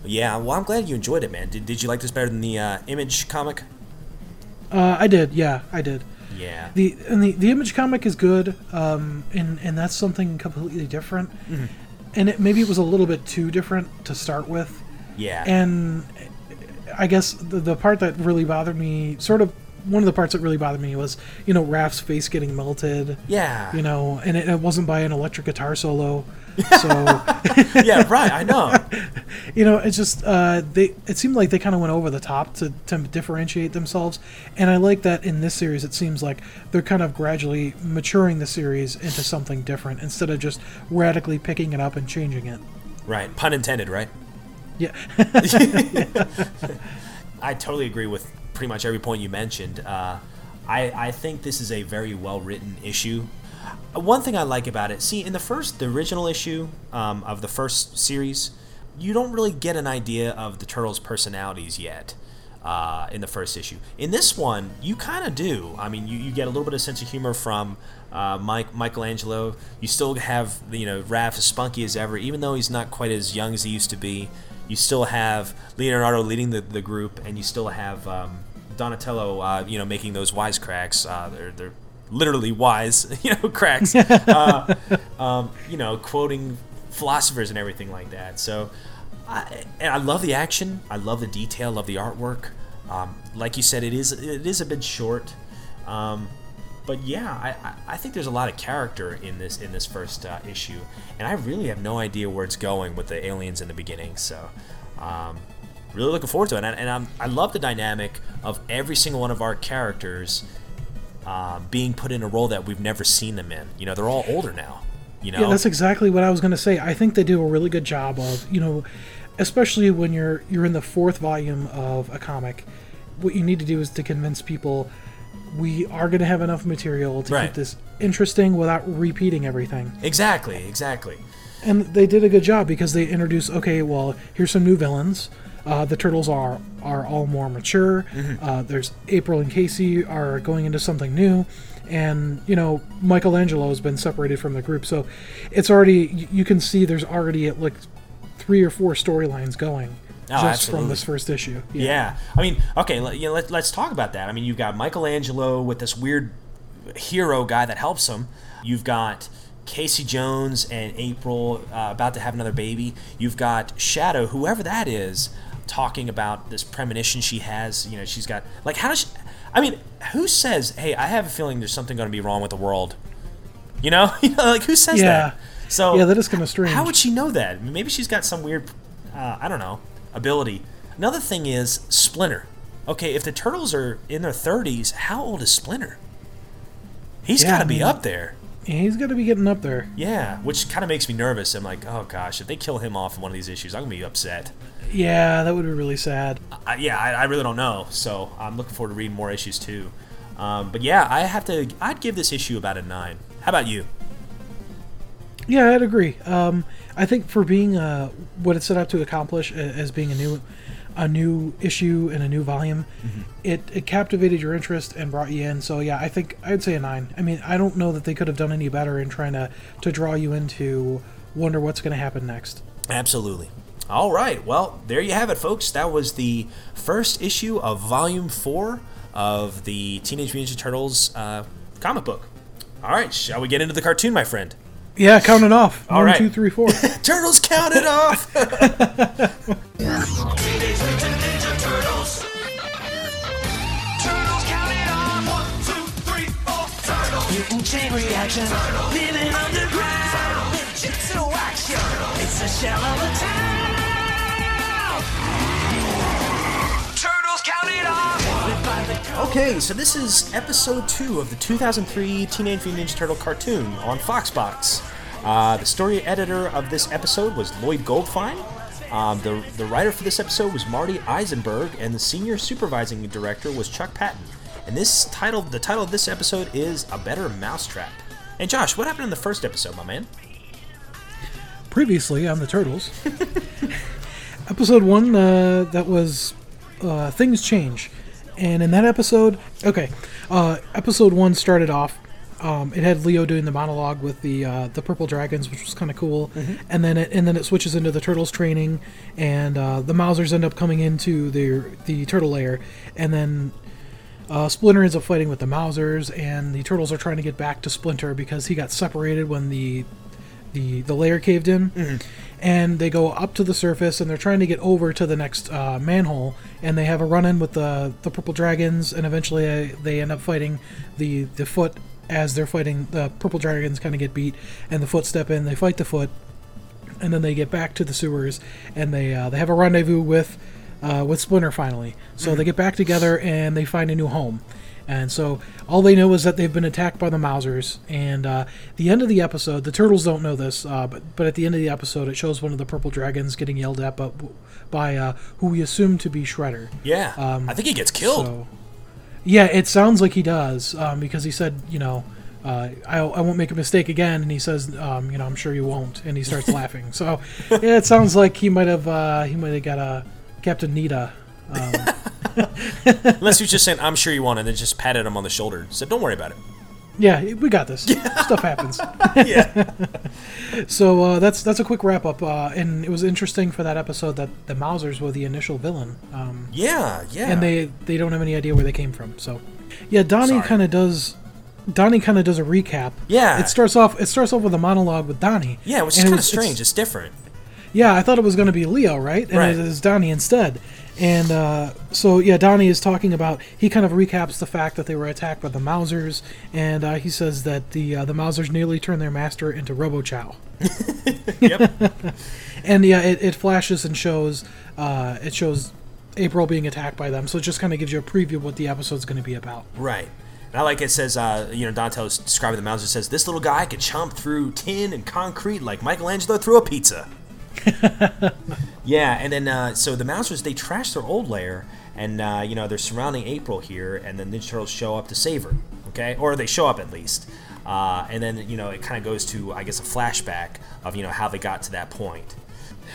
[SPEAKER 2] Yeah, well, I'm glad you enjoyed it, man. Did, did you like this better than the uh, Image comic?
[SPEAKER 1] Uh, I did, yeah, I did.
[SPEAKER 2] Yeah.
[SPEAKER 1] The and the, the image comic is good, um, and and that's something completely different.
[SPEAKER 2] Mm-hmm.
[SPEAKER 1] And it, maybe it was a little bit too different to start with.
[SPEAKER 2] yeah.
[SPEAKER 1] And I guess the, the part that really bothered me, sort of one of the parts that really bothered me was, you know, Raph's face getting melted.
[SPEAKER 2] yeah.
[SPEAKER 1] You know, and it, it wasn't by an electric guitar solo. So,
[SPEAKER 2] yeah, right. I know.
[SPEAKER 1] you know, it's just uh, they. It seemed like they kind of went over the top to, to differentiate themselves, and I like that in this series. It seems like they're kind of gradually maturing the series into something different instead of just radically picking it up and changing it.
[SPEAKER 2] Right. Pun intended, right?
[SPEAKER 1] Yeah,
[SPEAKER 2] I totally agree with pretty much every point you mentioned. Uh, I, I think this is a very well written issue. One thing I like about it, see, in the first, the original issue um, of the first series, you don't really get an idea of the turtles' personalities yet. Uh, in the first issue, in this one, you kind of do. I mean, you, you get a little bit of sense of humor from uh, Mike Michelangelo. You still have you know Raph as spunky as ever, even though he's not quite as young as he used to be. You still have Leonardo leading the, the group, and you still have um, Donatello, uh, you know, making those wisecracks. Uh, they're they're literally wise, you know, cracks. uh, um, you know, quoting philosophers and everything like that. So, I, and I love the action. I love the detail. Love the artwork. Um, like you said, it is it is a bit short. Um, but yeah, I, I, I think there's a lot of character in this in this first uh, issue, and I really have no idea where it's going with the aliens in the beginning. So, um, really looking forward to it, and, and I'm, I love the dynamic of every single one of our characters uh, being put in a role that we've never seen them in. You know, they're all older now. You know,
[SPEAKER 1] yeah, that's exactly what I was going to say. I think they do a really good job of, you know, especially when you're you're in the fourth volume of a comic. What you need to do is to convince people we are going to have enough material to
[SPEAKER 2] Right.
[SPEAKER 1] keep this interesting without repeating everything.
[SPEAKER 2] exactly, exactly.
[SPEAKER 1] And they did a good job because they introduced, okay, well, here's some new villains. Uh, the turtles are are all more mature. Uh, there's April and Casey are going into something new, and you know Michelangelo has been separated from the group, so it's already you can see there's already like three or four storylines going
[SPEAKER 2] Oh,
[SPEAKER 1] just
[SPEAKER 2] absolutely.
[SPEAKER 1] from this first issue.
[SPEAKER 2] Yeah. I mean, okay, let, you know, let, let's talk about that. I mean, you've got Michelangelo with this weird hero guy that helps him. You've got Casey Jones and April uh, about to have another baby. You've got Shadow, whoever that is, talking about this premonition she has. You know, she's got like how does she? I mean, who says, "Hey, I have a feeling there's something going to be wrong with the world"? You know, you know, like who says
[SPEAKER 1] Yeah.
[SPEAKER 2] that? So
[SPEAKER 1] Yeah, that is kinda strange.
[SPEAKER 2] How would she know that? Maybe she's got some weird, uh, I don't know, ability. Another thing is Splinter. Okay, if the turtles are in their 30s, how old is Splinter? He's
[SPEAKER 1] Yeah,
[SPEAKER 2] got to
[SPEAKER 1] I
[SPEAKER 2] be
[SPEAKER 1] mean-
[SPEAKER 2] up there.
[SPEAKER 1] Yeah, he's got to be getting up there.
[SPEAKER 2] Yeah, which kind of makes me nervous. I'm like, oh gosh, if they kill him off in one of these issues, I'm gonna be upset.
[SPEAKER 1] Yeah, that would be really sad.
[SPEAKER 2] I, yeah, I, I really don't know. So I'm looking forward to reading more issues too. Um, but yeah, I have to. I'd give this issue about a nine. How about you?
[SPEAKER 1] Yeah, I'd agree. Um, I think for being uh, what it set out to accomplish as being a new, a new issue and a new volume, it, it captivated your interest and brought you in. So yeah, I think I'd say a nine. I mean, I don't know that they could have done any better in trying to to draw you into wonder what's going to happen next.
[SPEAKER 2] Absolutely. All right. Well, there you have it, folks. That was the first issue of Volume 4 of the Teenage Mutant Ninja Turtles uh, comic book. All right. Shall we get into the cartoon, my friend?
[SPEAKER 1] Yeah, count it off.
[SPEAKER 2] All
[SPEAKER 1] One,
[SPEAKER 2] right.
[SPEAKER 1] two, three, four.
[SPEAKER 2] Turtles count it off!
[SPEAKER 4] Mutant chain reaction. Living underground. Ninjutsu action. It's a shell of a town.
[SPEAKER 2] Okay, so this is episode 2 of the 2003 Teenage Mutant Ninja Turtle cartoon on Foxbox. Uh, the story editor of this episode was Lloyd Goldfine. Um, the, the writer for this episode was Marty Isenberg, and the senior supervising director was Chuck Patton. And this title, the title of this episode is A Better Mousetrap. And Josh, what happened in the first episode, my man?
[SPEAKER 1] Previously on the Turtles, episode one uh, that was uh, things change, and in that episode, okay, uh, episode one started off. Um, it had Leo doing the monologue with the uh, the purple dragons, which was kind of cool, and then it, and then it switches into the turtles training, and uh, the Mausers end up coming into the the turtle lair, and then uh, Splinter ends up fighting with the Mausers, and the turtles are trying to get back to Splinter because he got separated when the the the lair caved in. And they go up to the surface, and they're trying to get over to the next uh, manhole, and they have a run-in with the the purple dragons, and eventually uh, they end up fighting the the foot as they're fighting the purple dragons. Kind of get beat, and the foot step in. They fight the foot, and then they get back to the sewers, and they uh, they have a rendezvous with uh, with Splinter finally. So they get back together and they find a new home. And so all they know is that they've been attacked by the Mausers. And uh, the end of the episode, the turtles don't know this, uh, but but at the end of the episode, it shows one of the purple dragons getting yelled at, but by uh, who we assume to be Shredder.
[SPEAKER 2] Yeah, I think he gets killed.
[SPEAKER 1] So, yeah, it sounds like he does um, because he said, you know, uh, I, I won't make a mistake again, and he says, um, you know, I'm sure you won't, and he starts laughing. So yeah, it sounds like he might have uh, he might have got a Captain Nita. Um,
[SPEAKER 2] Unless was just saying, "I'm sure you want," and then just patted him on the shoulder, said, "Don't worry about it."
[SPEAKER 1] yeah, we got this. Stuff happens.
[SPEAKER 2] Yeah,
[SPEAKER 1] So uh, that's that's a quick wrap up, uh, and it was interesting for that episode that the Mausers were the initial villain. Um,
[SPEAKER 2] yeah, yeah.
[SPEAKER 1] and they they don't have any idea where they came from. So, yeah, Donnie kind of does. Donnie kind of does a recap.
[SPEAKER 2] Yeah.
[SPEAKER 1] it starts off. It starts off with a monologue with Donnie.
[SPEAKER 2] yeah, which is
[SPEAKER 1] it
[SPEAKER 2] kind of
[SPEAKER 1] was- it's-
[SPEAKER 2] strange. It's different.
[SPEAKER 1] Yeah, I thought it was going to be Leo, right? And
[SPEAKER 2] Right.
[SPEAKER 1] it is Donnie instead. And uh, so, yeah, Donnie is talking about. He kind of recaps the fact that they were attacked by the Mausers, and uh, he says that the uh, the Mausers nearly turned their master into Robo Chow.
[SPEAKER 2] Yep.
[SPEAKER 1] And yeah, it, it flashes and shows. Uh, it shows April being attacked by them. So it just kind of gives you a preview of what the episode's going to be about.
[SPEAKER 2] Right. And I like it says, uh, you know, Donnie's describing the Mauser says, this little guy could chomp through tin and concrete like Michelangelo through a pizza. yeah, and then, uh, so the Mausers, they trash their old lair, and, uh, you know, they're surrounding April here, and then the Ninja Turtles show up to save her, okay? Or they show up at least. Uh, and then, you know, it kind of goes to, I guess, a flashback of, you know, how they got to that point.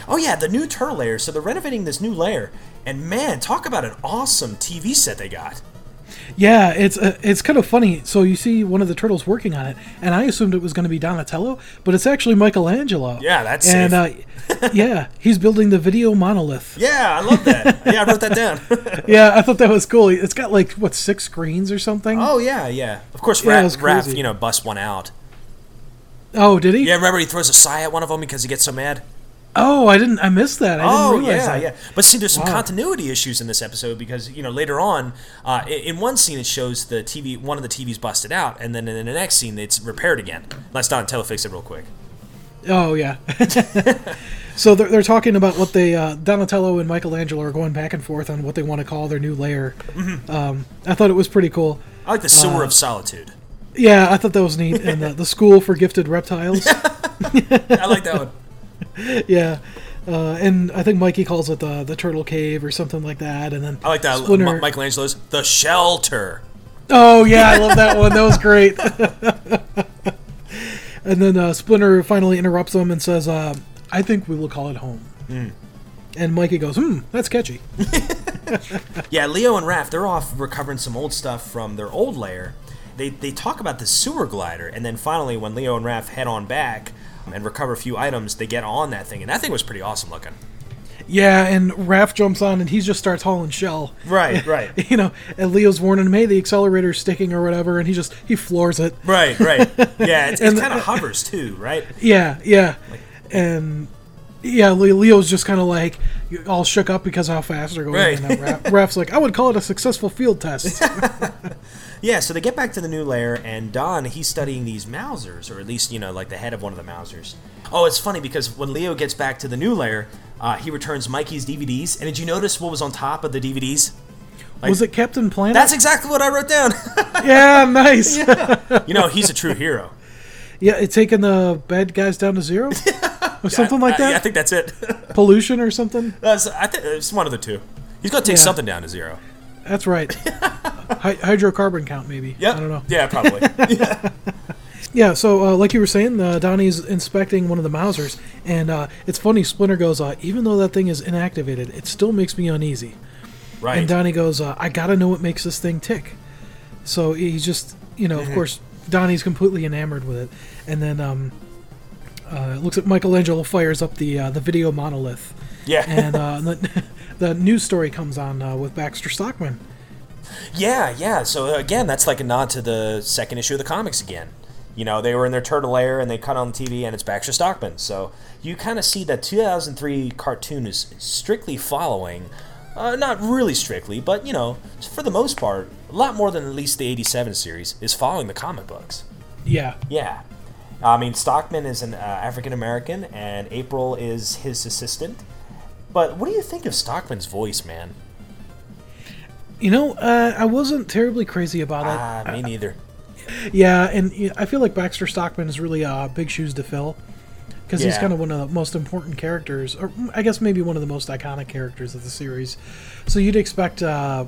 [SPEAKER 2] Oh, yeah, the new turtle lair. So they're renovating this new lair, and man, talk about an awesome TV set they got.
[SPEAKER 1] Yeah, it's uh, it's kind of funny. So you see one of the turtles working on it, and I assumed it was going to be Donatello, but it's actually Michelangelo.
[SPEAKER 2] Yeah, that's
[SPEAKER 1] and uh, yeah, he's building the video monolith.
[SPEAKER 2] Yeah, I love that. Yeah, I wrote that down.
[SPEAKER 1] Yeah, I thought that was cool. It's got like what six screens or something.
[SPEAKER 2] oh yeah, yeah. Of course,
[SPEAKER 1] Yeah, it
[SPEAKER 2] Raph,
[SPEAKER 1] was
[SPEAKER 2] Raph, you know, bust one out.
[SPEAKER 1] Oh, did he?
[SPEAKER 2] Yeah, remember he throws a sai at one of them because he gets so mad.
[SPEAKER 1] Oh, I didn't. I missed that. I
[SPEAKER 2] Oh
[SPEAKER 1] didn't realize
[SPEAKER 2] yeah,
[SPEAKER 1] that.
[SPEAKER 2] yeah. But see, there's some
[SPEAKER 1] Wow.
[SPEAKER 2] continuity issues in this episode because you know later on, uh, in one scene it shows the TV, one of the TVs busted out, and then in the next scene it's repaired again. Let's Donatello fix it real quick.
[SPEAKER 1] Oh yeah. so they're, they're talking about what they uh, Donatello and Michelangelo are going back and forth on what they want to call their new lair.
[SPEAKER 2] Mm-hmm.
[SPEAKER 1] Um, I thought it was pretty cool.
[SPEAKER 2] I like the sewer
[SPEAKER 1] Uh,
[SPEAKER 2] of solitude.
[SPEAKER 1] Yeah, I thought that was neat. And the, the school for gifted reptiles.
[SPEAKER 2] I like that one.
[SPEAKER 1] yeah. Uh, and I think Mikey calls it the the turtle cave or something like that. And then
[SPEAKER 2] I like that.
[SPEAKER 1] Splinter-
[SPEAKER 2] Mi- Michelangelo's the shelter.
[SPEAKER 1] Oh yeah, I love that one. That was great. and then uh, Splinter finally interrupts him and says, uh, "I think we will call it home." And Mikey goes, "Hmm, that's catchy."
[SPEAKER 2] Yeah, Leo and Raph, they're off recovering some old stuff from their old lair. They, they talk about the sewer glider, and then finally, when Leo and Raph head on back and recover a few items, they get on that thing, and that thing was pretty awesome looking.
[SPEAKER 1] Yeah, and Raph jumps on and he just starts hauling shell.
[SPEAKER 2] Right, right.
[SPEAKER 1] You know, and Leo's warning him, "Hey, the accelerator's sticking or whatever," and he just he floors it.
[SPEAKER 2] Right, right. Yeah, it's, it kind of hovers too, right?
[SPEAKER 1] Yeah, yeah, and yeah, Leo's just kind of like all shook up because of how fast they're going.
[SPEAKER 2] Right.
[SPEAKER 1] And Raph, Raph's like, "I would call it a successful field test."
[SPEAKER 2] Yeah, so they get back to the new lair, and Don, he's studying these Mausers, or at least, you know, like the head of one of the Mausers. Oh, it's funny because when Leo gets back to the new lair, uh, he returns Mikey's DVDs, and did you notice what was on top of the DVDs?
[SPEAKER 1] Was it Captain Planet?
[SPEAKER 2] That's exactly what I wrote down.
[SPEAKER 1] yeah, nice.
[SPEAKER 2] you know, he's a true hero.
[SPEAKER 1] Yeah, it's taking the bad guys down to zero, or something like
[SPEAKER 2] I-
[SPEAKER 1] that.
[SPEAKER 2] yeah, I think that's it.
[SPEAKER 1] Pollution or something.
[SPEAKER 2] That's, I think it's one of the two. He's going to take
[SPEAKER 1] Yeah.
[SPEAKER 2] something down to zero.
[SPEAKER 1] That's right. Hy- hydrocarbon count, maybe.
[SPEAKER 2] Yeah.
[SPEAKER 1] I don't know.
[SPEAKER 2] Yeah, probably.
[SPEAKER 1] Yeah, so uh, like you were saying, uh, Donnie's inspecting one of the Mausers, and uh, it's funny. Splinter goes, uh, "Even though that thing is inactivated, it still makes me uneasy."
[SPEAKER 2] right.
[SPEAKER 1] And Donnie goes, uh, "I gotta know what makes this thing tick." So he's just, you know,
[SPEAKER 2] Mm-hmm.
[SPEAKER 1] of course, Donnie's completely enamored with it, and then um, uh, looks like Michelangelo fires up the uh, the video monolith,
[SPEAKER 2] yeah.
[SPEAKER 1] and uh, the, the news story comes on uh, with Baxter Stockman,
[SPEAKER 2] Yeah, yeah. So again, that's like a nod to the second issue of the comics again. You know, they were in their turtle lair and they cut on the TV, and it's Baxter Stockman. So you kind of see that 2003 cartoon is strictly following, uh, not really strictly, but you know, for the most part, a lot more than at least the 87 series is following the comic books.
[SPEAKER 1] Yeah.
[SPEAKER 2] Yeah. I mean, Stockman is an uh, African American, and April is his assistant. But what do you think of Stockman's voice, man?
[SPEAKER 1] You know, uh, I wasn't terribly crazy about it.
[SPEAKER 2] Ah, me neither.
[SPEAKER 1] Yeah, and I feel like Baxter Stockman is really uh, big shoes to fill because he's kind of one of the most important characters, or I guess maybe one of the most iconic characters of the series. So you'd expect, uh,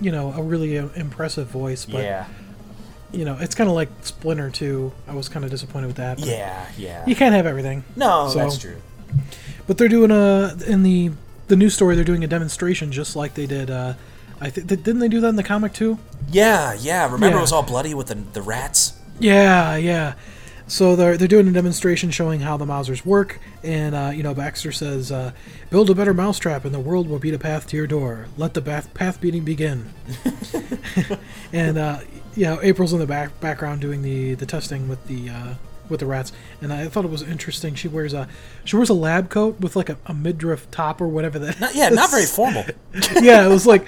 [SPEAKER 1] you know, a really uh, impressive voice, but
[SPEAKER 2] yeah.
[SPEAKER 1] You know, it's kind of like Splinter too. I was kind of disappointed with that.
[SPEAKER 2] Yeah, yeah.
[SPEAKER 1] You can't have everything.
[SPEAKER 2] No,
[SPEAKER 1] So-
[SPEAKER 2] that's true.
[SPEAKER 1] But they're doing a in the the new story. They're doing a demonstration just like they did. Uh, I think didn't they do that in the comic too?
[SPEAKER 2] Yeah, yeah. Remember
[SPEAKER 1] Yeah.
[SPEAKER 2] it was all bloody with the, the rats?
[SPEAKER 1] Yeah, yeah. So they're they're doing a demonstration showing how the Mausers work, and uh, you know Baxter says, uh, "Build a better mousetrap, and the world will beat a path to your door. Let the path path beating begin." and uh, you know April's in the back background doing the the testing with the uh, with the rats, and I thought it was interesting. She wears a she wears a lab coat with like a, a midriff top or whatever that.
[SPEAKER 2] Not, yeah, not very formal.
[SPEAKER 1] yeah, it was like.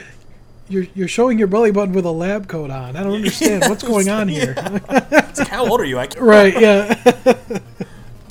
[SPEAKER 1] You're, you're showing your belly button with a lab coat on. I don't understand what's going on here.
[SPEAKER 2] It's like, how old are you? I can't-
[SPEAKER 1] right yeah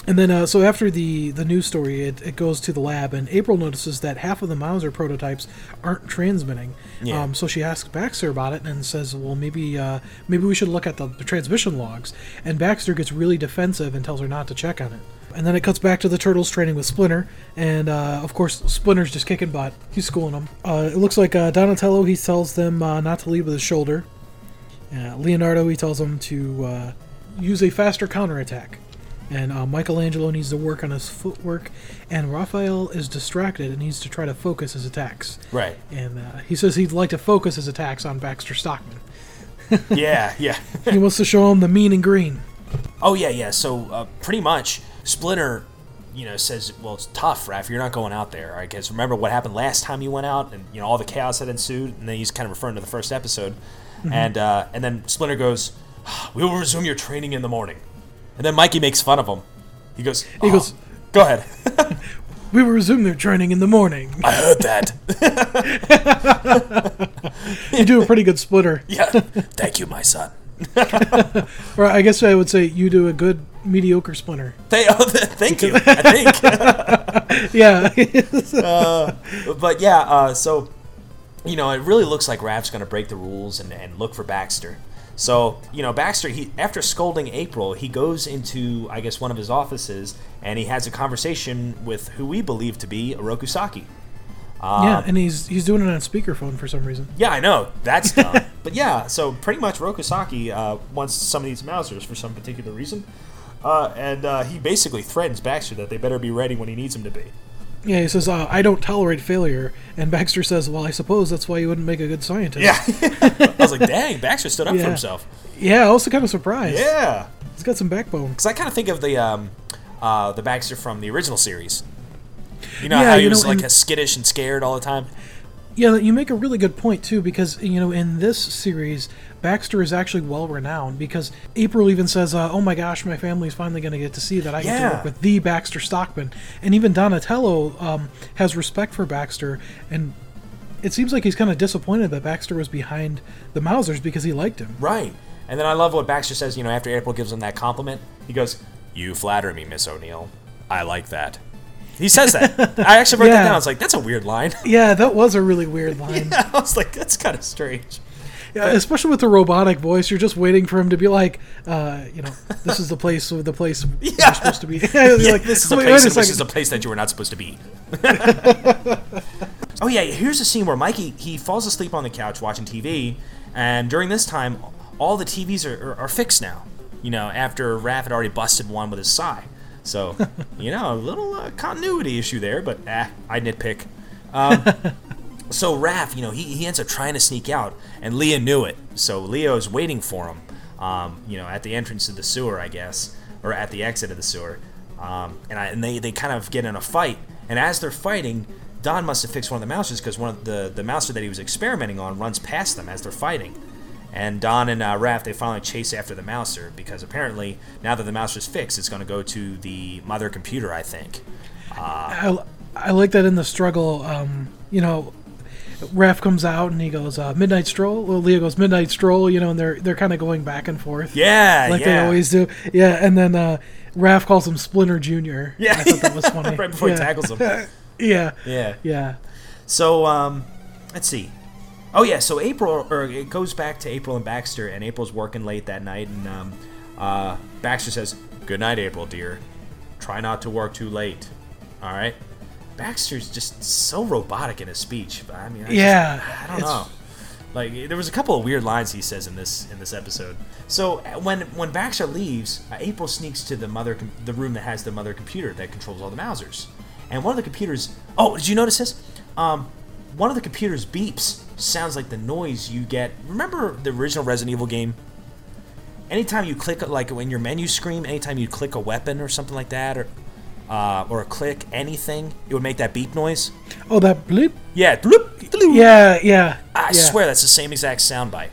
[SPEAKER 1] and then uh, so after the the news story it, it goes to the lab and april notices that half of the mauser prototypes aren't transmitting
[SPEAKER 2] Yeah.
[SPEAKER 1] um, so she asks baxter about it and says well maybe uh, maybe we should look at the, the transmission logs and baxter gets really defensive and tells her not to check on it and then it cuts back to the turtles training with Splinter, and uh, of course Splinter's just kicking butt. He's schooling them. Uh, it looks like uh, Donatello he tells them uh, not to lead with his shoulder, uh, Leonardo, he tells him to uh, use a faster counterattack. And uh, Michelangelo needs to work on his footwork, and Raphael is distracted and needs to try to focus his attacks.
[SPEAKER 2] Right.
[SPEAKER 1] And uh, he says he'd like to focus his attacks on Baxter Stockman.
[SPEAKER 2] Yeah, yeah.
[SPEAKER 1] he wants to show him the mean and green.
[SPEAKER 2] Oh yeah, yeah. So uh, pretty much, Splinter, you know, says, "Well, it's tough, Raph. You're not going out there. I guess remember what happened last time you went out, and you know all the chaos that ensued." And then he's kind of referring to the first episode, and uh, and then Splinter goes, "We will resume your training in the morning," and then Mikey makes fun of him. He goes,
[SPEAKER 1] He
[SPEAKER 2] "Oh,
[SPEAKER 1] goes-
[SPEAKER 2] go ahead."
[SPEAKER 1] We will resume their training in the morning.
[SPEAKER 2] I heard that.
[SPEAKER 1] you do a pretty good Splinter.
[SPEAKER 2] yeah. Thank you, my son.
[SPEAKER 1] Or I guess I would say you do a good mediocre splinter.
[SPEAKER 2] They, oh, th- thank you. I think.
[SPEAKER 1] Yeah.
[SPEAKER 2] but yeah, uh, so you know, it really looks like Raph's going to break the rules and, and look for Baxter. So you know, Baxter, he after scolding April, he goes into I guess one of his offices and he has a conversation with who we believe to be Oroku Saki.
[SPEAKER 1] yeah, and he's he's doing it on speakerphone for some reason.
[SPEAKER 2] Yeah, I know that's dumb, but yeah. So pretty much, Rokusaki uh, wants some of these Mausers for some particular reason, uh, and uh, he basically threatens Baxter that they better be ready when he needs them to be.
[SPEAKER 1] Yeah, he says, uh, "I don't tolerate failure," and Baxter says, "Well, I suppose that's why you wouldn't make a good scientist."
[SPEAKER 2] Yeah, I was like, dang, Baxter stood up
[SPEAKER 1] Yeah.
[SPEAKER 2] for himself.
[SPEAKER 1] yeah. I was kind of surprised.
[SPEAKER 2] Yeah,
[SPEAKER 1] he's got some backbone.
[SPEAKER 2] because I kind of think of the um, uh, the Baxter from the original series. You know
[SPEAKER 1] Yeah,
[SPEAKER 2] how he
[SPEAKER 1] you
[SPEAKER 2] was
[SPEAKER 1] know,
[SPEAKER 2] like
[SPEAKER 1] and-
[SPEAKER 2] skittish and scared all the time.
[SPEAKER 1] Yeah, you make a really good point too, because you know in this series, Baxter is actually well renowned because April even says, uh, "Oh my gosh, my family's finally going to get to see that I get to work with the Baxter Stockman," and even Donatello um, has respect for Baxter, and it seems like he's kind of disappointed that Baxter was behind the Mausers because he liked him.
[SPEAKER 2] Right. And then I love what Baxter says, you know, after April gives him that compliment. He goes, You flatter me, Miss O'Neill. I like that. He says that. I actually wrote that down. I was like, That's a weird line.
[SPEAKER 1] Yeah, that was a really weird line.
[SPEAKER 2] yeah, I was like, That's kind of strange.
[SPEAKER 1] Yeah, especially with the robotic voice, you're just waiting for him to be like, uh, you know, this is the place, the place
[SPEAKER 2] Yeah.
[SPEAKER 1] you're supposed to be.
[SPEAKER 2] Yeah,
[SPEAKER 1] like,
[SPEAKER 2] this is a place in is a place that you were not supposed to be. oh yeah, here's a scene where Mikey he falls asleep on the couch watching TV, and during this time, all the TVs are, are, are fixed now. You know, after Raph had already busted one with his sai. So, you know, a little uh, continuity issue there, but ah, I nitpick. Um, so Raph, you know, he, he ends up trying to sneak out, and Leo knew it. So Leo's waiting for him, um, you know, at the entrance to the sewer, I guess, or at the exit of the sewer. Um, and I, and they, they kind of get in a fight. And as they're fighting, Don must have fixed one of the mousers because one of the the mouser that he was experimenting on runs past them as they're fighting. And Don and uh, Raph they finally chase after the mouser because apparently now that the mouser's fixed, it's going to go to the mother computer. I think.
[SPEAKER 1] I, I like that in the struggle. Um, you know, Raph comes out and he goes uh, midnight stroll. Well, Leo goes midnight stroll. You know, and they're they're kind of going back and forth.
[SPEAKER 2] Yeah,
[SPEAKER 1] like
[SPEAKER 2] yeah.
[SPEAKER 1] they always do. Yeah, and then uh, Raph calls him Splinter Junior.
[SPEAKER 2] Yeah,
[SPEAKER 1] I thought that was funny.
[SPEAKER 2] right before
[SPEAKER 1] yeah.
[SPEAKER 2] he tackles him.
[SPEAKER 1] yeah,
[SPEAKER 2] Yeah.
[SPEAKER 1] yeah.
[SPEAKER 2] So um, let's see. Oh yeah, so April, or it goes back to April and Baxter, and April's working late that night, and um, uh, Baxter says, "Good night, April, dear. Try not to work too late. All right." Baxter's just so robotic in his speech. I mean, I just-
[SPEAKER 1] Yeah,
[SPEAKER 2] I don't
[SPEAKER 1] it's-
[SPEAKER 2] know. Like there was a couple of weird lines he says in this in this episode. So uh, when when Baxter leaves, uh, April sneaks to the mother com- the room that has the mother computer that controls all the Mausers, and one of the computers. Oh, did you notice this? Um, one of the computers beeps sounds like the noise you get. Remember the original Resident Evil game? Anytime you click like in your menu screen, anytime you click a weapon or something like that, or uh, or a click anything, it would make that beep noise.
[SPEAKER 1] Oh, that bleep.
[SPEAKER 2] Yeah, bloop, bloop.
[SPEAKER 1] Yeah, yeah.
[SPEAKER 2] I
[SPEAKER 1] yeah.
[SPEAKER 2] swear that's the same exact soundbite.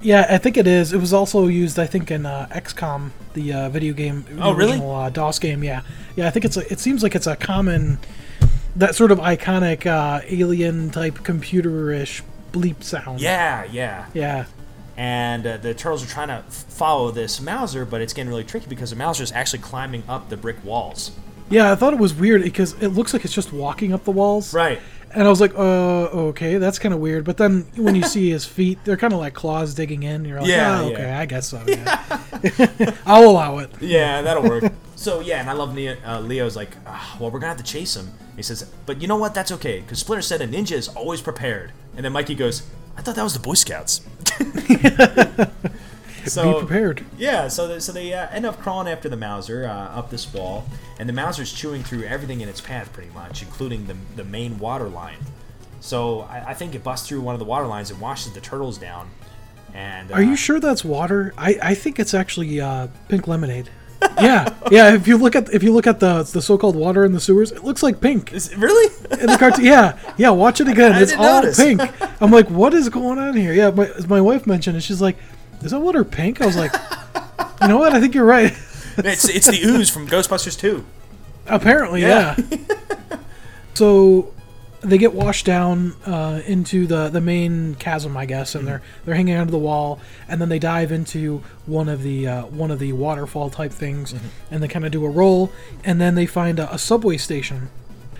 [SPEAKER 1] Yeah, I think it is. It was also used, I think, in uh, XCOM, the uh, video game. the
[SPEAKER 2] Oh, really?
[SPEAKER 1] original, Uh, DOS game. Yeah, yeah. I think it's. A, it seems like it's a common, that sort of iconic uh, alien type computerish bleep sound.
[SPEAKER 2] Yeah, yeah.
[SPEAKER 1] Yeah.
[SPEAKER 2] And uh, the turtles are trying to f- follow this Mauser, but it's getting really tricky because the Mauser is actually climbing up the brick walls.
[SPEAKER 1] Yeah, I thought it was weird because it looks like it's just walking up the walls.
[SPEAKER 2] Right.
[SPEAKER 1] And I was like, uh, okay, that's kind of weird. But then when you see his feet, they're kind of like claws digging in. You're like,
[SPEAKER 2] Yeah,
[SPEAKER 1] oh,
[SPEAKER 2] yeah.
[SPEAKER 1] okay, I guess so. Yeah. I'll allow it.
[SPEAKER 2] Yeah, that'll work. so yeah, and I love Leo, uh, Leo's like, "Ah, well, we're gonna have to chase him. He says, but you know what? That's okay because Splinter said a ninja is always prepared. And then Mikey goes, I thought that was the Boy Scouts. so,
[SPEAKER 1] Be prepared.
[SPEAKER 2] Yeah, so they, so they uh, end up crawling after the Mauser uh, up this wall, and the Mauser's chewing through everything in its path, pretty much, including the, the main water line. So I, I think it busts through one of the water lines and washes the turtles down. And uh,
[SPEAKER 1] Are you sure that's water? I, I think it's actually uh, pink lemonade. yeah, yeah. If you look at if you look at the the so-called water in the sewers, it looks like pink.
[SPEAKER 2] Is it really?
[SPEAKER 1] in the cartoon. Yeah, yeah. Watch it again.
[SPEAKER 2] I
[SPEAKER 1] it's
[SPEAKER 2] didn't
[SPEAKER 1] all
[SPEAKER 2] notice.
[SPEAKER 1] pink. I'm like, what is going on here? Yeah, my my wife mentioned it. She's like, is that water pink? I was like, you know what? I think you're right.
[SPEAKER 2] it's it's the ooze from Ghostbusters 2.
[SPEAKER 1] Apparently, yeah. so they get washed down uh, into the, the main chasm, I guess, and they're they're hanging onto the wall, and then they dive into one of the uh, one of the waterfall type things, and they kind of do a roll, and then they find a, a subway station.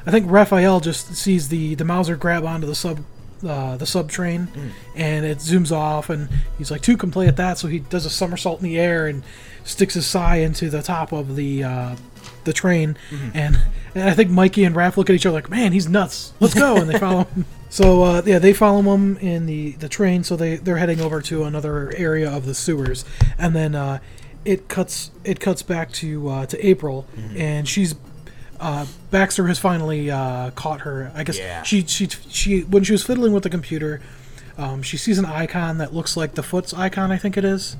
[SPEAKER 1] I think Raphael just sees the the Mauser grab onto the sub. Uh, the sub train, and it zooms off, and he's like, "Two can play at that." So he does a somersault in the air and sticks his sai into the top of the uh, the train, and, and I think Mikey and Raph look at each other like, "Man, he's nuts. Let's go!" and they follow him. So uh, yeah, they follow him in the, the train. So they they're heading over to another area of the sewers, and then uh, it cuts it cuts back to uh, to April, and she's. Uh, Baxter has finally uh, caught her. I guess
[SPEAKER 2] Yeah.
[SPEAKER 1] she she she when she was fiddling with the computer, um, she sees an icon that looks like the foot's icon. I think it is.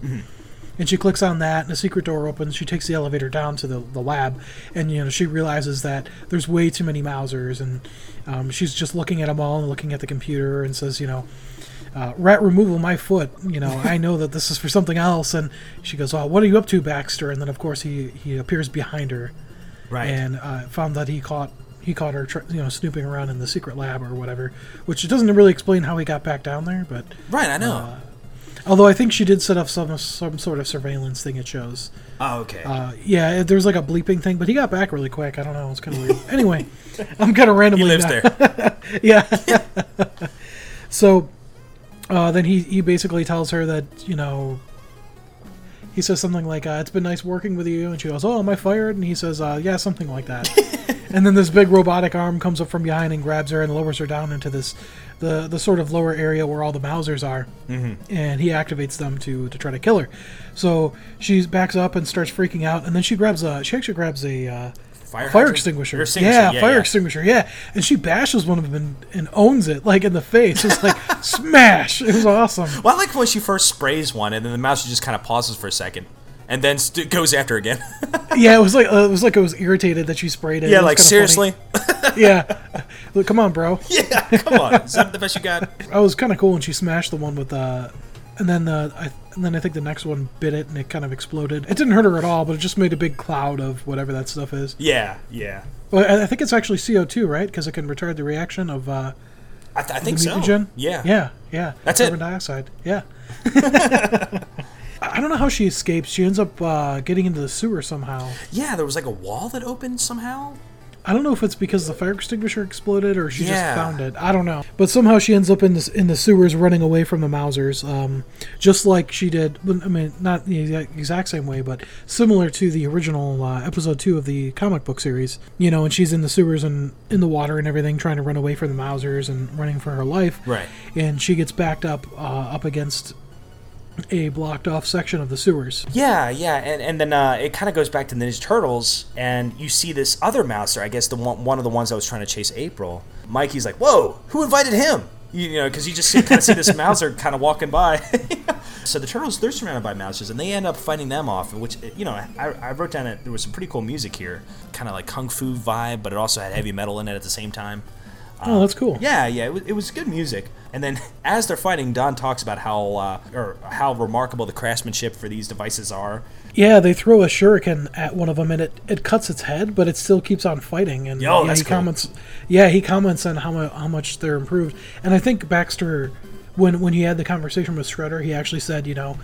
[SPEAKER 1] And she clicks on that, and a secret door opens. She takes the elevator down to the, the lab, and you know she realizes that there's way too many Mausers, and um, she's just looking at them all and looking at the computer, and says, you know, uh, rat removal, my foot. You know, I know that this is for something else. And she goes, "Oh, what are you up to, Baxter?" And then of course he he appears behind her,
[SPEAKER 2] Right.
[SPEAKER 1] and uh, found that he caught he caught her, tr- you know, snooping around in the secret lab or whatever. Which doesn't really explain how he got back down there, but
[SPEAKER 2] right, I know.
[SPEAKER 1] although I think she did set up some some sort of surveillance thing. It shows.
[SPEAKER 2] oh, okay.
[SPEAKER 1] Uh, yeah, there's like a bleeping thing, but he got back really quick. I don't know. It's kind of weird. anyway, I'm kind of
[SPEAKER 2] he
[SPEAKER 1] randomly.
[SPEAKER 2] lives
[SPEAKER 1] not-
[SPEAKER 2] there.
[SPEAKER 1] yeah. so uh, then he, he basically tells her that, you know, he says something like, uh, It's been nice working with you. And she goes, Oh, am I fired? And he says, uh, Yeah, something like that. and then this big robotic arm comes up from behind and grabs her and lowers her down into this, the, the sort of lower area where all the Mausers are. Mm-hmm. And he activates them to, to try to kill her. So she backs up and starts freaking out. And then she grabs a, she actually grabs a, uh,
[SPEAKER 2] Fire,
[SPEAKER 1] fire
[SPEAKER 2] hydrant?
[SPEAKER 1] extinguisher.
[SPEAKER 2] Or
[SPEAKER 1] Yeah,
[SPEAKER 2] yeah,
[SPEAKER 1] fire
[SPEAKER 2] yeah.
[SPEAKER 1] extinguisher. Yeah, and she bashes one of them and, and owns it like in the face. It's like smash. It was awesome.
[SPEAKER 2] Well, I like when she first sprays one, and then the mouse just kind of pauses for a second, and then st- goes after again.
[SPEAKER 1] Yeah, it was like uh, it was like it was irritated that she sprayed it.
[SPEAKER 2] yeah,
[SPEAKER 1] It
[SPEAKER 2] like seriously.
[SPEAKER 1] Yeah, Look, come on, bro.
[SPEAKER 2] Yeah, come on. Is that the best you got?
[SPEAKER 1] I was kind of cool when she smashed the one with uh and then uh, I and then I think the next one bit it and it kind of exploded. It didn't hurt her at all, but it just made a big cloud of whatever that stuff is.
[SPEAKER 2] Yeah, yeah.
[SPEAKER 1] Well, I, think it's actually CO two, right? Because it can retard the reaction of uh,
[SPEAKER 2] I, th- I think so.
[SPEAKER 1] mutagen.
[SPEAKER 2] Yeah.
[SPEAKER 1] yeah, yeah.
[SPEAKER 2] That's it.
[SPEAKER 1] carbon dioxide. Yeah. I don't know how she escapes. She ends up uh, getting into the sewer somehow.
[SPEAKER 2] Yeah, there was like a wall that opened somehow.
[SPEAKER 1] I don't know if it's because the fire extinguisher exploded or she
[SPEAKER 2] Yeah.
[SPEAKER 1] just found it. I don't know. But somehow she ends up in the in the sewers, running away from the Mausers, um, just like she did. I mean, not the exact, exact same way, but similar to the original uh, episode two of the comic book series. You know, and she's in the sewers and in the water and everything, trying to run away from the Mausers and running for her life.
[SPEAKER 2] Right.
[SPEAKER 1] And she gets backed up uh, up against a blocked off section of the sewers.
[SPEAKER 2] Yeah, yeah, and, and then uh, it kind of goes back to Ninja Turtles, and you see this other mouser. I guess the one, one of the ones that was trying to chase April. Mikey's like, "Whoa, who invited him?" You, you know, because you just see, kind of see this mouser kind of walking by. so the turtles they're surrounded by mousers, and they end up fighting them off. Which you know, I, I wrote down it. There was some pretty cool music here, kind of like kung fu vibe, but it also had heavy metal in it at the same time.
[SPEAKER 1] Oh, that's cool.
[SPEAKER 2] Yeah, yeah, it was, it was good music. And then as they're fighting, Don talks about how uh, or how remarkable the craftsmanship for these devices are.
[SPEAKER 1] Yeah, they throw a shuriken at one of them, and it, it cuts its head, but it still keeps on fighting. And
[SPEAKER 2] Yo,
[SPEAKER 1] yeah,
[SPEAKER 2] that's
[SPEAKER 1] he
[SPEAKER 2] cool.
[SPEAKER 1] comments. Yeah, he comments on how how much they're improved. And I think Baxter, when when he had the conversation with Shredder, he actually said, you know,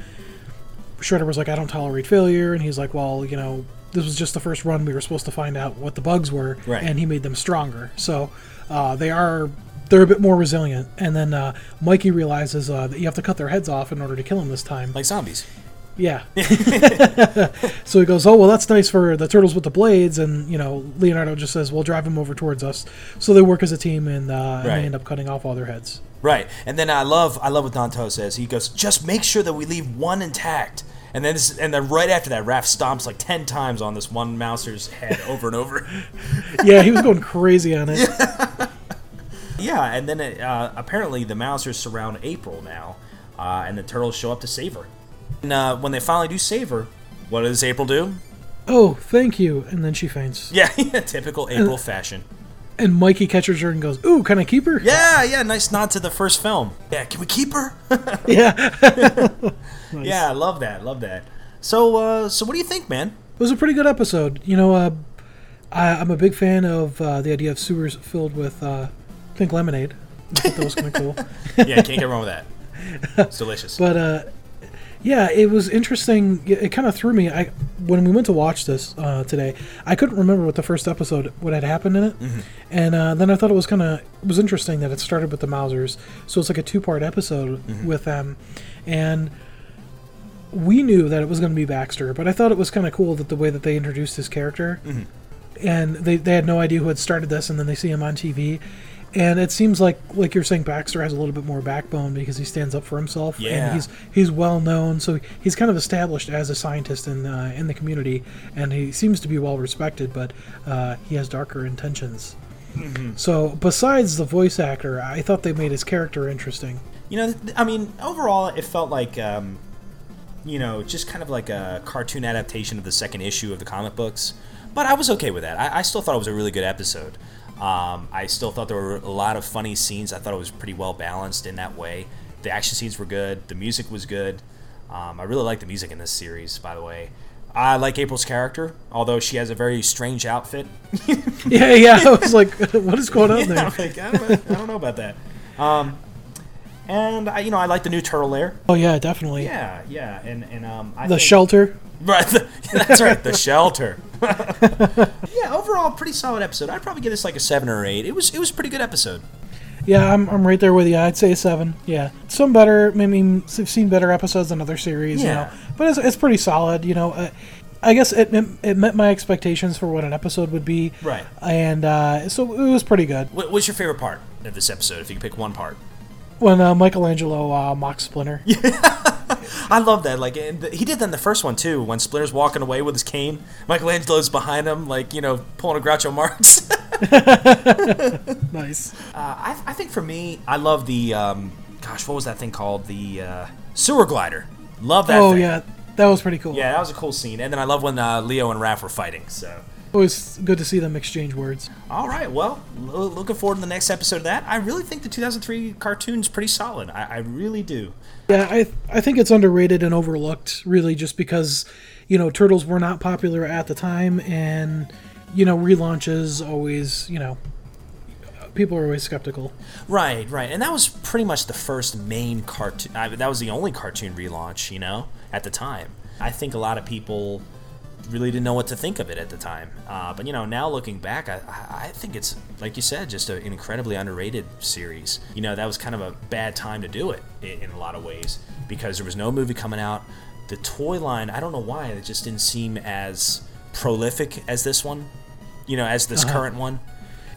[SPEAKER 1] Shredder was like, "I don't tolerate failure," and he's like, "Well, you know, this was just the first run. We were supposed to find out what the bugs were,
[SPEAKER 2] Right.
[SPEAKER 1] and he made them stronger. So uh, they are." They're a bit more resilient, and then uh, Mikey realizes uh, that you have to cut their heads off in order to kill them this time.
[SPEAKER 2] Like zombies.
[SPEAKER 1] Yeah. so he goes, "Oh well, that's nice for the turtles with the blades," and you know, Leonardo just says, "Well, drive them over towards us." So they work as a team, and, uh, and they end up cutting off all their heads.
[SPEAKER 2] Right. And then I love I love what Danto says. He goes, "Just make sure that we leave one intact." And then this, and then right after that, Raph stomps like ten times on this one mouser's head over and over.
[SPEAKER 1] Yeah, he was going crazy on it.
[SPEAKER 2] yeah. And then it, uh, apparently the mousers surround April now, uh, and the turtles show up to save her. And uh, when they finally do save her, what does April do?
[SPEAKER 1] Oh, thank you, and then she faints.
[SPEAKER 2] Yeah, typical April fashion.
[SPEAKER 1] And Mikey catches her and goes, "Ooh, can I keep her?"
[SPEAKER 2] Yeah, yeah, nice nod to the first film. Yeah, can we keep her?
[SPEAKER 1] Yeah.
[SPEAKER 2] Yeah, I love that, love that. So, uh, so what do you think, man?
[SPEAKER 1] It was a pretty good episode. You know, uh, I, I'm a big fan of uh, the idea of sewers filled with uh, pink lemonade. I thought that was kind of cool.
[SPEAKER 2] Yeah, can't get wrong with that. It's delicious.
[SPEAKER 1] But uh, yeah, it was interesting. It, kind of threw me. I when we went to watch this uh, today, I couldn't remember what the first episode what had happened in it,
[SPEAKER 2] Mm-hmm.
[SPEAKER 1] and uh, then I thought it was kind of it was interesting that it started with the mousers, so it's like a two part episode
[SPEAKER 2] Mm-hmm.
[SPEAKER 1] with them, and we knew that it was going to be Baxter, but I thought it was kind of cool that the way that they introduced his character,
[SPEAKER 2] Mm-hmm.
[SPEAKER 1] and they they had no idea who had started this, and then they see him on TV. And it seems like, like you're saying, Baxter has a little bit more backbone because he stands up for himself,
[SPEAKER 2] Yeah.
[SPEAKER 1] and he's he's well known, so he's kind of established as a scientist in uh, in the community, and he seems to be well respected. But uh, he has darker intentions. So, besides the voice actor, I thought they made his character interesting.
[SPEAKER 2] You know, I mean, overall, it felt like, um, you know, just kind of like a cartoon adaptation of the second issue of the comic books. But I was okay with that. I, I still thought it was a really good episode. Um, I still thought there were a lot of funny scenes. I thought it was pretty well balanced in that way. The action scenes were good. The music was good. Um, I really like the music in this series, by the way. I like April's character, although she has a very strange outfit.
[SPEAKER 1] Yeah, yeah. I was like, what is going on
[SPEAKER 2] Yeah,
[SPEAKER 1] there?
[SPEAKER 2] I'm like, I don't, I don't know about that. Um, and I, you know, I like the new turtle lair.
[SPEAKER 1] Oh yeah, definitely.
[SPEAKER 2] Yeah, yeah, and and um, I
[SPEAKER 1] The shelter.
[SPEAKER 2] Right, the- that's right, the shelter. yeah, overall, pretty solid episode. I'd probably give this like a seven or eight. It was it was a pretty good episode.
[SPEAKER 1] Yeah, I'm, I'm right there with you. I'd say seven. Yeah, some better. I mean, I've seen better episodes than other series. You
[SPEAKER 2] Yeah.
[SPEAKER 1] know, but it's, it's pretty solid. You know, uh, I guess it, it it met my expectations for what an episode would be.
[SPEAKER 2] Right.
[SPEAKER 1] And uh, so it was pretty good.
[SPEAKER 2] What, what's your favorite part of this episode? If you could pick one part.
[SPEAKER 1] When uh, Michelangelo uh, mocks Splinter.
[SPEAKER 2] I love that. Like, th- he did that in the first one too. When Splinter's walking away with his cane, Michelangelo's behind him, like you know, pulling a Groucho Marx.
[SPEAKER 1] nice.
[SPEAKER 2] Uh, I, I think for me, I love the um, gosh, what was that thing called? The uh, sewer glider. Love that.
[SPEAKER 1] Oh
[SPEAKER 2] thing.
[SPEAKER 1] yeah, that was pretty cool.
[SPEAKER 2] Yeah, that was a cool scene. And then I love when uh, Leo and Raph were fighting. So
[SPEAKER 1] Always good to see them exchange words.
[SPEAKER 2] All right, well, lo- looking forward to the next episode of that. I really think the 2003 cartoon's pretty solid. I, I really do.
[SPEAKER 1] Yeah, I I think it's underrated and overlooked, really, just because you know turtles were not popular at the time, and you know relaunches always you know people are always skeptical.
[SPEAKER 2] Right, right, and that was pretty much the first main cartoon. I, that was the only cartoon relaunch, you know, at the time. I think a lot of people really didn't know what to think of it at the time. Uh, but you know, now looking back, I, I think it's like you said, just an incredibly underrated series. You know, that was kind of a bad time to do it in, in a lot of ways because there was no movie coming out. The toy line, I don't know why, it just didn't seem as prolific as this one. You know, as this current one.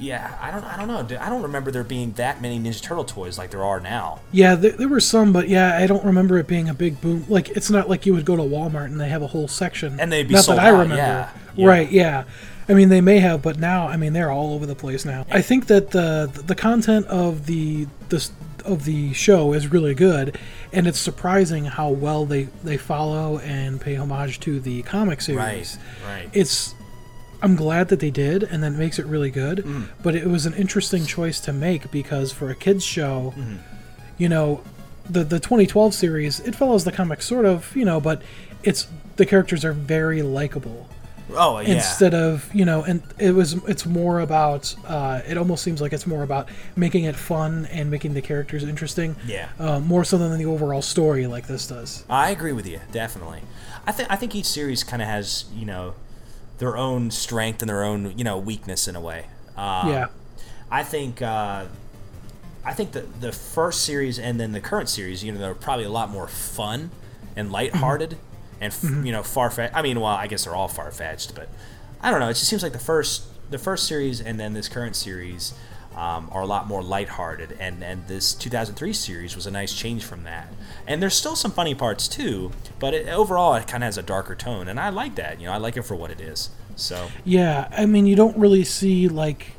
[SPEAKER 2] Yeah, I don't, I don't know. I don't remember there being that many Ninja Turtle toys like there are now.
[SPEAKER 1] Yeah, there, there were some, but yeah, I don't remember it being a big boom. Like it's not like you would go to Walmart and they have a whole section.
[SPEAKER 2] And they'd be
[SPEAKER 1] not
[SPEAKER 2] sold
[SPEAKER 1] that I remember.
[SPEAKER 2] yeah, yeah.
[SPEAKER 1] Right? Yeah. I mean, they may have, but now, I mean, they're all over the place now. I think that the the content of the this of the show is really good, and it's surprising how well they they follow and pay homage to the comic series.
[SPEAKER 2] Right, right.
[SPEAKER 1] It's I'm glad that they did, and that makes it really good.
[SPEAKER 2] Mm.
[SPEAKER 1] But it was an interesting choice to make because for a kids show,
[SPEAKER 2] Mm-hmm.
[SPEAKER 1] you know, the the 2012 series it follows the comic sort of, you know, but it's the characters are very likable
[SPEAKER 2] Oh yeah.
[SPEAKER 1] instead of you know, and it was it's more about. Uh, it almost seems like it's more about making it fun and making the characters interesting.
[SPEAKER 2] Yeah.
[SPEAKER 1] Uh, more so than the overall story like this does.
[SPEAKER 2] I agree with you, definitely. I think I think each series kind of has you know their own strength and their own you know weakness in a way. Um,
[SPEAKER 1] yeah.
[SPEAKER 2] I think uh, I think the the first series and then the current series, you know, they're probably a lot more fun and lighthearted and f- you know far fetched. I mean, well, I guess they're all far fetched, but I don't know. It just seems like the first the first series and then this current series um, are a lot more lighthearted, and and this 2003 series was a nice change from that. And there's still some funny parts too, but it, overall it kind of has a darker tone, and I like that. You know, I like it for what it is. So
[SPEAKER 1] Yeah, I mean, you don't really see like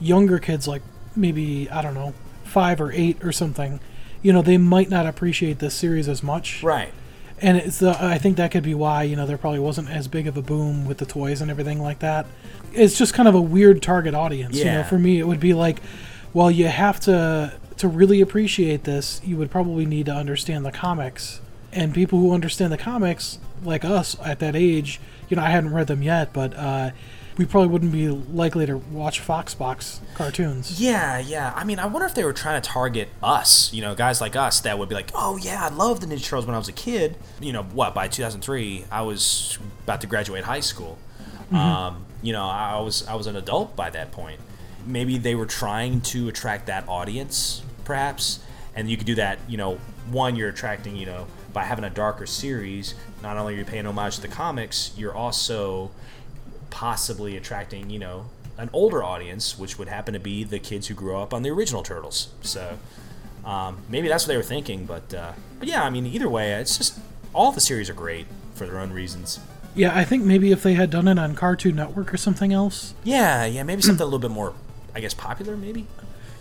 [SPEAKER 1] younger kids, like maybe I don't know, five or eight or something. You know, they might not appreciate this series as much,
[SPEAKER 2] right.
[SPEAKER 1] and it's the. I think that could be why you know there probably wasn't as big of a boom with the toys and everything like that. It's just kind of a weird target audience. You know,
[SPEAKER 2] Yeah.
[SPEAKER 1] for me, it would be like, well, you have to to really appreciate this. You would probably need to understand the comics, and people who understand the comics, like us at that age, you know, I hadn't read them yet, but. uh we probably wouldn't be likely to watch Foxbox cartoons.
[SPEAKER 2] Yeah, yeah. I mean, I wonder if they were trying to target us, you know, guys like us that would be like, oh, yeah, I loved the Ninja Turtles when I was a kid. You know, what, by 2003, I was about to graduate high school. Um, you know, I was, I was an adult by that point. Maybe they were trying to attract that audience, perhaps. And you could do that, you know, one, you're attracting, you know, by having a darker series, not only are you paying homage to the comics, you're also possibly attracting, you know, an older audience, which would happen to be the kids who grew up on the original Turtles. So um, maybe that's what they were thinking. But uh, but yeah, I mean, either way, it's just all the series are great for their own reasons.
[SPEAKER 1] Yeah, I think maybe if they had done it on Cartoon Network or something else.
[SPEAKER 2] Yeah, yeah, maybe something a little bit more, I guess, popular, maybe.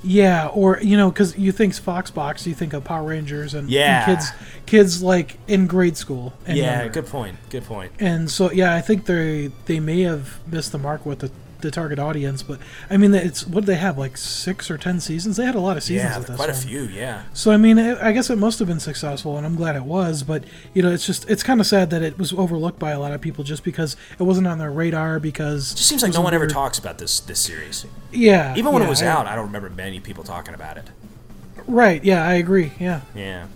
[SPEAKER 1] Yeah, or you know, because you think Foxbox, you think of Power Rangers and, and kids, kids like in grade school. And
[SPEAKER 2] yeah,
[SPEAKER 1] younger.
[SPEAKER 2] good point. Good point.
[SPEAKER 1] And so, yeah, I think they they may have missed the mark with the, the target audience, but I mean, it's what did they have like six or ten seasons? They had a lot of seasons
[SPEAKER 2] Yeah,
[SPEAKER 1] with this
[SPEAKER 2] quite a few. Yeah.
[SPEAKER 1] So I mean, I guess it must have been successful, and I'm glad it was. But you know, it's just it's kind of sad that it was overlooked by a lot of people just because it wasn't on their radar. Because
[SPEAKER 2] It just seems like no one ever talks about this this series.
[SPEAKER 1] Yeah,
[SPEAKER 2] Even when
[SPEAKER 1] yeah,
[SPEAKER 2] it was
[SPEAKER 1] I-
[SPEAKER 2] out, I don't remember many people talking about it.
[SPEAKER 1] Right? Yeah, I agree. Yeah.
[SPEAKER 2] Yeah.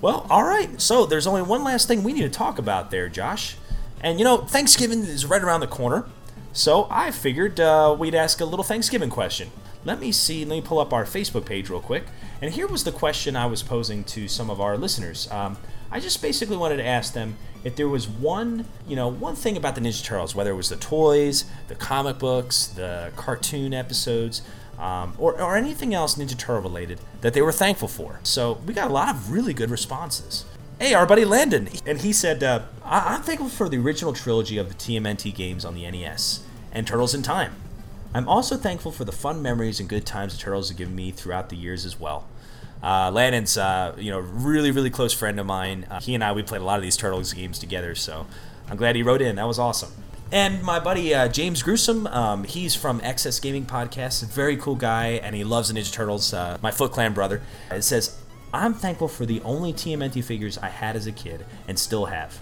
[SPEAKER 2] Well, all right. So there's only one last thing we need to talk about there, Josh. And you know, Thanksgiving is right around the corner. So I figured uh, we'd ask a little Thanksgiving question. Let me see. Let me pull up our Facebook page real quick. And here was the question I was posing to some of our listeners. Um, I just basically wanted to ask them if there was one, you know, one thing about the Ninja Turtles, whether it was the toys, the comic books, the cartoon episodes, um, or, or anything else Ninja Turtle related that they were thankful for. So we got a lot of really good responses. Hey, our buddy Landon, and he said, uh, I- I'm thankful for the original trilogy of the TMNT games on the NES and Turtles in Time. I'm also thankful for the fun memories and good times the Turtles have given me throughout the years as well. Uh, Landon's, uh, you know, really, really close friend of mine. Uh, he and I, we played a lot of these Turtles games together, so I'm glad he wrote in. That was awesome. And my buddy uh, James Gruesome, um, he's from Excess Gaming Podcast. Very cool guy, and he loves the Ninja Turtles. Uh, my Foot Clan brother. It says, "I'm thankful for the only TMNT figures I had as a kid and still have: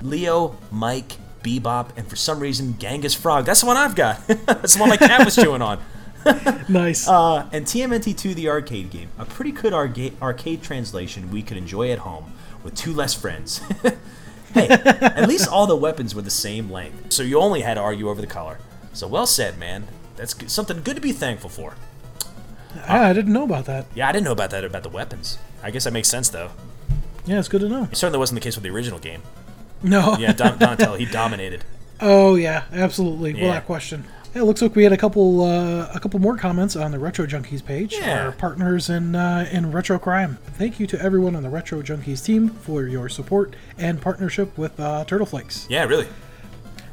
[SPEAKER 2] Leo, Mike, Bebop, and for some reason Genghis Frog. That's the one I've got. That's the one my cat was chewing on."
[SPEAKER 1] Nice.
[SPEAKER 2] Uh, and TMNT 2, the arcade game. A pretty good arcade, arcade translation we could enjoy at home with two less friends. hey, at least all the weapons were the same length, so you only had to argue over the color. So well said, man. That's something good to be thankful for.
[SPEAKER 1] Ah, I didn't know about that.
[SPEAKER 2] Yeah, I didn't know about that about the weapons. I guess that makes sense though.
[SPEAKER 1] Yeah, it's good to know.
[SPEAKER 2] It certainly wasn't the case with the original game.
[SPEAKER 1] No.
[SPEAKER 2] Yeah, Don- Donatello, he dominated.
[SPEAKER 1] Oh yeah, absolutely,
[SPEAKER 2] Yeah.
[SPEAKER 1] without question. Yeah, it looks like we had a couple uh, a couple more comments on the Retro Junkies page.
[SPEAKER 2] Yeah.
[SPEAKER 1] Our partners in uh, in Retro Crime. Thank you to everyone on the Retro Junkies team for your support and partnership with uh, Turtle Flakes.
[SPEAKER 2] Yeah, really.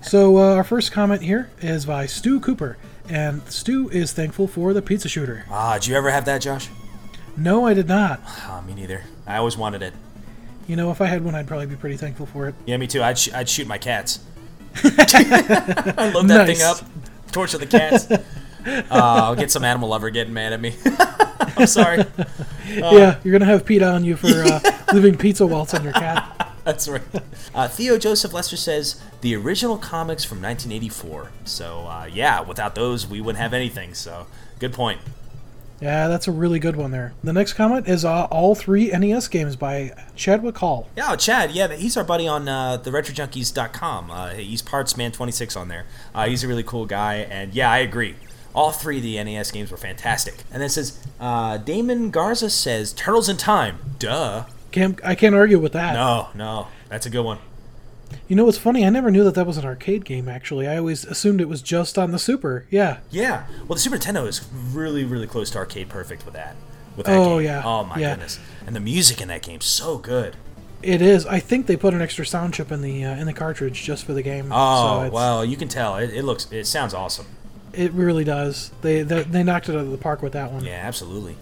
[SPEAKER 1] So uh, our first comment here is by Stu Cooper, and Stu is thankful for the pizza shooter.
[SPEAKER 2] Ah, did you ever have that, Josh?
[SPEAKER 1] No, I did not.
[SPEAKER 2] Ah, me neither. I always wanted it.
[SPEAKER 1] You know, if I had one, I'd probably be pretty thankful for it.
[SPEAKER 2] Yeah, me too. I'd, sh- I'd shoot my cats. I load that thing up, torture the cats. Uh, I'll get some animal lover getting mad at me. I'm sorry.
[SPEAKER 1] yeah, you're gonna have Pete on you for uh, leaving pizza welts on your cat.
[SPEAKER 2] That's right. Uh, Theo Joseph Lester says the original comics from 1984. So uh, yeah, without those, we wouldn't have anything. So good point.
[SPEAKER 1] Yeah, that's a really good one there. The next comment is uh, all three NES games by Chadwick Hall.
[SPEAKER 2] Yeah, oh, Chad. Yeah, he's our buddy on uh, the RetroJunkies.com. Uh, he's parts man 26 on there. Uh, he's a really cool guy, and yeah, I agree. All three of the NES games were fantastic. And then it says uh, Damon Garza says Turtles in Time. Duh.
[SPEAKER 1] Can't, I can't argue with that.
[SPEAKER 2] No, no, that's a good one.
[SPEAKER 1] You know what's funny? I never knew that that was an arcade game. Actually, I always assumed it was just on the Super. Yeah.
[SPEAKER 2] Yeah. Well, the Super Nintendo is really, really close to arcade perfect with that. With that
[SPEAKER 1] Oh,
[SPEAKER 2] game.
[SPEAKER 1] yeah.
[SPEAKER 2] Oh my
[SPEAKER 1] Yeah.
[SPEAKER 2] goodness. And the music in that game's so good.
[SPEAKER 1] It is. I think they put an extra sound chip in the uh, in the cartridge just for the game.
[SPEAKER 2] Oh
[SPEAKER 1] so it's,
[SPEAKER 2] well, you can tell it, it looks, it sounds awesome.
[SPEAKER 1] It really does. They, they they knocked it out of the park with that one.
[SPEAKER 2] Yeah, absolutely.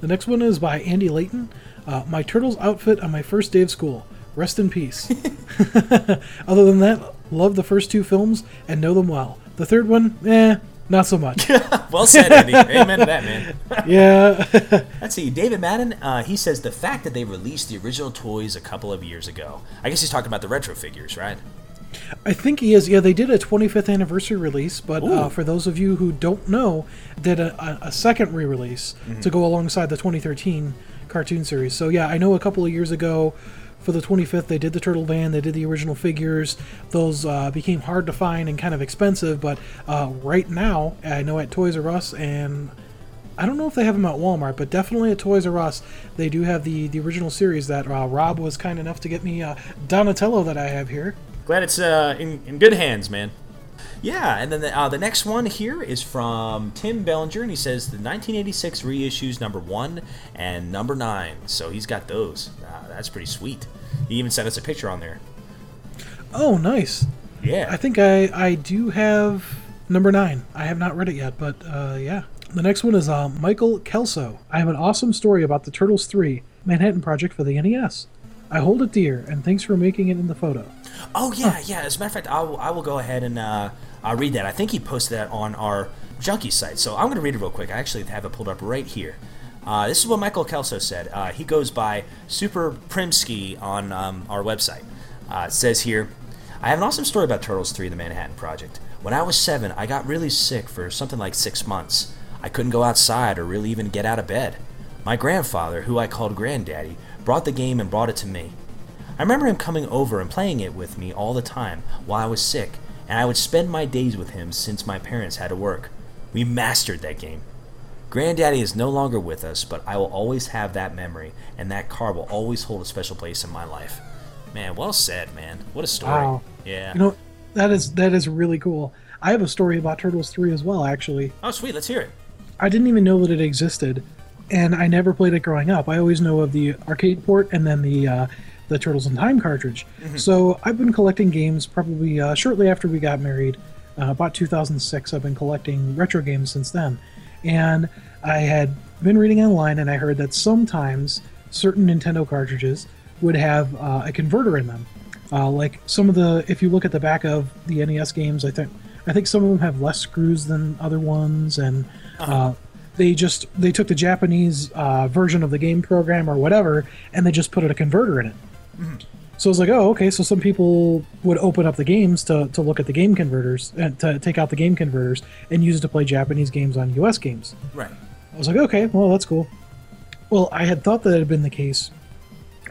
[SPEAKER 1] The next one is by Andy Layton. Uh, my turtles outfit on my first day of school. Rest in peace. Other than that, love the first two films and know them well. The third one, eh, not so much.
[SPEAKER 2] Well said, Andy. Amen to that, man.
[SPEAKER 1] yeah.
[SPEAKER 2] Let's see. David Madden, uh, he says the fact that they released the original toys a couple of years ago. I guess he's talking about the retro figures, right?
[SPEAKER 1] I think he is. Yeah, they did a 25th anniversary release, but uh, for those of you who don't know, did a, a, a second re-release
[SPEAKER 2] Mm-hmm.
[SPEAKER 1] to go alongside the 2013 cartoon series. So yeah, I know a couple of years ago, for the 25th, they did the Turtle Van. They did the original figures. Those uh, became hard to find and kind of expensive, but uh, right now, I know at Toys R Us and. I don't know if they have them at Walmart, but definitely at Toys R Us, they do have the, the original series that uh, Rob was kind enough to get me uh, Donatello that I have here.
[SPEAKER 2] Glad it's uh, in, in good hands, man. Yeah, and then the, uh, the next one here is from Tim Bellinger, and he says the 1986 reissues number one and number nine. So he's got those. Uh, that's pretty sweet. He even sent us a picture on there.
[SPEAKER 1] Oh, nice.
[SPEAKER 2] Yeah.
[SPEAKER 1] I think I I do have number nine. I have not read it yet, but uh, yeah. The next one is uh, Michael Kelso. I have an awesome story about the Turtles 3 Manhattan Project for the NES. I hold it dear, and thanks for making it in the photo.
[SPEAKER 2] Oh yeah, yeah. As a matter of fact, I will, I will go ahead and uh, I'll read that. I think he posted that on our Junkie site, so I'm going to read it real quick. I actually have it pulled up right here. Uh, this is what Michael Kelso said. Uh, he goes by Super Primsky on um, our website. Uh, says here, I have an awesome story about Turtles 3 The Manhattan Project. When I was seven, I got really sick for something like six months. I couldn't go outside or really even get out of bed. My grandfather, who I called Granddaddy, brought the game and brought it to me. I remember him coming over and playing it with me all the time while I was sick, and I would spend my days with him since my parents had to work. We mastered that game. Granddaddy is no longer with us, but I will always have that memory, and that car will always hold a special place in my life. Man, well said, man. What a story.
[SPEAKER 1] Wow.
[SPEAKER 2] Yeah.
[SPEAKER 1] You know, that is that is really cool. I have a story about Turtles 3 as well, actually.
[SPEAKER 2] oh, sweet. Let's hear it.
[SPEAKER 1] I didn't even know that it existed, and I never played it growing up. I always know of the arcade port and then the uh, the Turtles in Time cartridge. So I've been collecting games probably uh, shortly after we got married, uh, about 2006. I've been collecting retro games since then, and I had been reading online and I heard that sometimes certain Nintendo cartridges would have uh, a converter in them. Uh, like some of the, if you look at the back of the NES games, I think I think some of them have less screws than other ones, and uh, they just they took the Japanese uh, version of the game program or whatever, and they just put a converter in it. So I was like, oh, okay. So some people would open up the games to, to look at the game converters and to take out the game converters and use it to play Japanese games on US games.
[SPEAKER 2] Right.
[SPEAKER 1] I was like, okay, well, that's cool. Well, I had thought that had been the case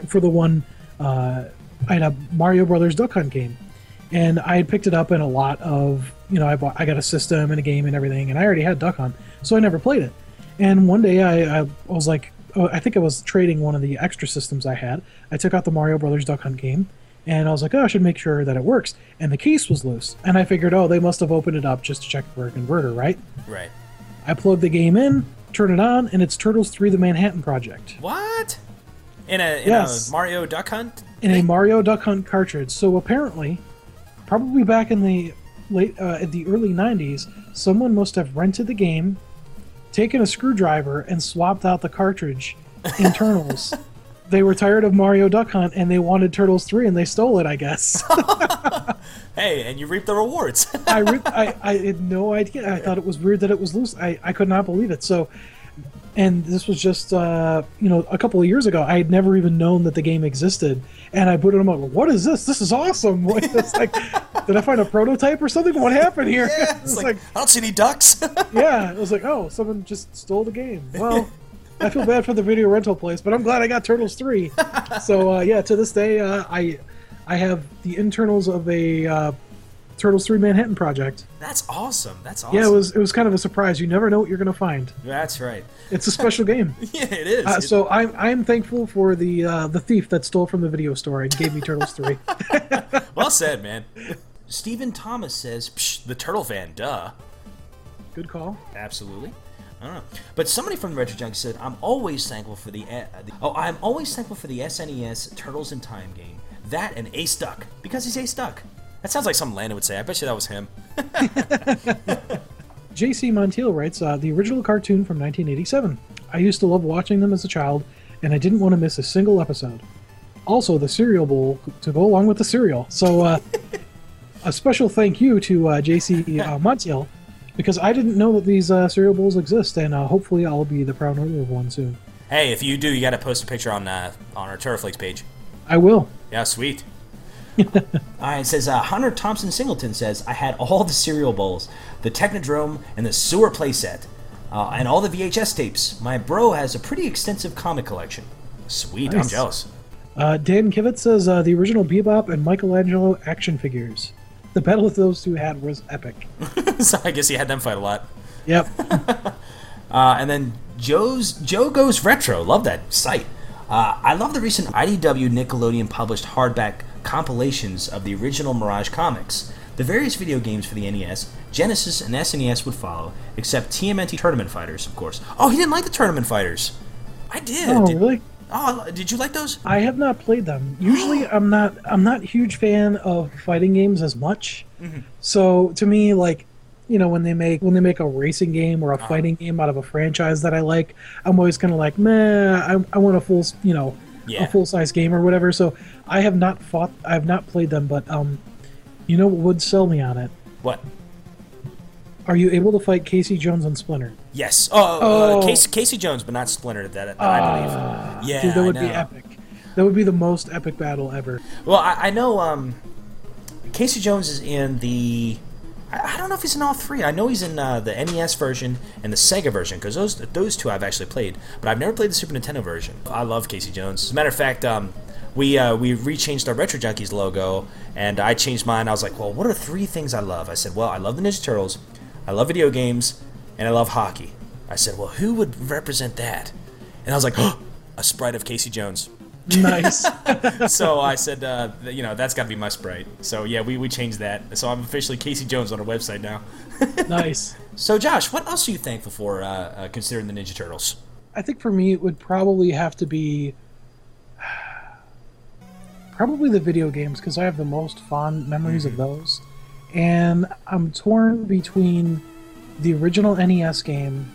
[SPEAKER 1] for the one uh, I had a Mario Brothers Duck Hunt game, and I had picked it up in a lot of you know I bought I got a system and a game and everything, and I already had Duck Hunt, so I never played it. And one day I, I was like, oh, I think I was trading one of the extra systems I had. I took out the Mario Brothers Duck Hunt game, and I was like, oh, I should make sure that it works. And the case was loose, and I figured, oh, they must have opened it up just to check for a converter, right?
[SPEAKER 2] Right.
[SPEAKER 1] I plug the game in, turn it on, and it's Turtles 3 The Manhattan Project
[SPEAKER 2] What? In a in
[SPEAKER 1] Yes.
[SPEAKER 2] a Mario Duck Hunt?
[SPEAKER 1] in a Mario Duck Hunt cartridge. So apparently, probably back in the late uh, the early 90s, someone must have rented the game, taken a screwdriver, and swapped out the cartridge in Turtles. They were tired of Mario Duck Hunt and they wanted Turtles 3 and they stole it, I guess.
[SPEAKER 2] Hey, and you reap the rewards.
[SPEAKER 1] I, re- I I had no idea. I thought it was weird that it was loose. I, I could not believe it. So, and this was just uh, you know a couple of years ago. I had never even known that the game existed, and I put it on. Like, what is this? This is awesome. What, it's like, did I find a prototype or something? What happened here?
[SPEAKER 2] Yeah,
[SPEAKER 1] it's like,
[SPEAKER 2] like, I don't see any ducks.
[SPEAKER 1] yeah. It was like, oh, someone just stole the game. Well. I feel bad for the video rental place, but I'm glad I got Turtles three. So uh, yeah, to this day, uh, I I have the internals of a uh, Turtles three Manhattan project.
[SPEAKER 2] That's awesome. That's awesome.
[SPEAKER 1] Yeah, it was it was kind of a surprise. You never know what you're going to find.
[SPEAKER 2] That's right.
[SPEAKER 1] It's a special game.
[SPEAKER 2] Yeah, it is.
[SPEAKER 1] Uh, so I'm I'm thankful for the uh, the thief that stole from the video store and gave me Turtles three.
[SPEAKER 2] well said, man. Stephen Thomas says, Psh, the Turtle Van, duh.
[SPEAKER 1] Good call.
[SPEAKER 2] Absolutely. I don't know. But somebody from Retro Junk said, I'm always thankful for the, uh, the. Oh, I'm always thankful for the SNES Turtles in Time game. That and Ace Duck. Because he's Ace Duck. That sounds like something Landon would say. I bet you that was him.
[SPEAKER 1] J.C. Montiel writes uh, the original cartoon from 1987. I used to love watching them as a child, and I didn't want to miss a single episode. Also, the cereal bowl to go along with the cereal. So, uh, a special thank you to uh, J.C. Uh, Montiel because I didn't know that these uh, cereal bowls exist, and uh, hopefully I'll be the proud owner of one soon.
[SPEAKER 2] Hey, if you do, you got to post a picture on uh, on our Turtleflakes page.
[SPEAKER 1] I will.
[SPEAKER 2] Yeah, sweet. All right, it says uh, Hunter Thompson Singleton says I had all the cereal bowls, the Technodrome, and the sewer playset, uh, and all the VHS tapes. My bro has a pretty extensive comic collection. Sweet, I'm jealous.
[SPEAKER 1] Uh, Dan Kivitz says uh, the original Bebop and Michelangelo action figures. The battle with those two had was epic.
[SPEAKER 2] so I guess he had them fight a lot.
[SPEAKER 1] Yep.
[SPEAKER 2] Uh, and then Joe's Joe Goes Retro. Love that site. Uh, I love the recent IDW Nickelodeon published hardback compilations of the original Mirage comics. The various video games for the NES, Genesis, and SNES would follow, except TMNT Tournament Fighters, of course. Oh, he didn't like the Tournament Fighters. I did.
[SPEAKER 1] oh,
[SPEAKER 2] Did-
[SPEAKER 1] really?
[SPEAKER 2] Oh, did you like those?
[SPEAKER 1] I have not played them. Usually, I'm not. I'm not a huge fan of fighting games as much. Mm-hmm. So to me, like, you know, when they make when they make a racing game or a uh-huh. fighting game out of a franchise that I like, I'm always kind of like, meh. I, I want a full, you know,
[SPEAKER 2] Yeah.
[SPEAKER 1] a full size game or whatever. So I have not fought. I have not played them, but um, you know what would sell me on it?
[SPEAKER 2] What?
[SPEAKER 1] Are you able to fight Casey Jones on Splinter?
[SPEAKER 2] Yes. Oh,
[SPEAKER 1] Oh.
[SPEAKER 2] Uh, Casey, Casey Jones, but not Splinter. That, that I believe. Yeah,
[SPEAKER 1] Dude, that would be epic. That would be the most epic battle ever.
[SPEAKER 2] Well, I, I know um, Casey Jones is in the. I, don't know if he's in all three. I know he's in uh, the NES version and the Sega version because those those two I've actually played, but I've never played the Super Nintendo version. I love Casey Jones. As a matter of fact, um, we uh, we rechanged our Retro Junkies logo, and I changed mine. I was like, well, what are three things I love? I said, well, I love the Ninja Turtles, I love video games, and I love hockey. I said, well, who would represent that? And I was like, a sprite of Casey Jones
[SPEAKER 1] Nice.
[SPEAKER 2] so I said, uh, you know, that's got to be my sprite. So yeah, we, we changed that. So I'm officially Casey Jones on our website now.
[SPEAKER 1] nice.
[SPEAKER 2] So Josh, what else are you thankful for uh, uh, considering the Ninja Turtles?
[SPEAKER 1] I think for me it would probably have to be probably the video games because I have the most fond memories of those, and I'm torn between the original NES game,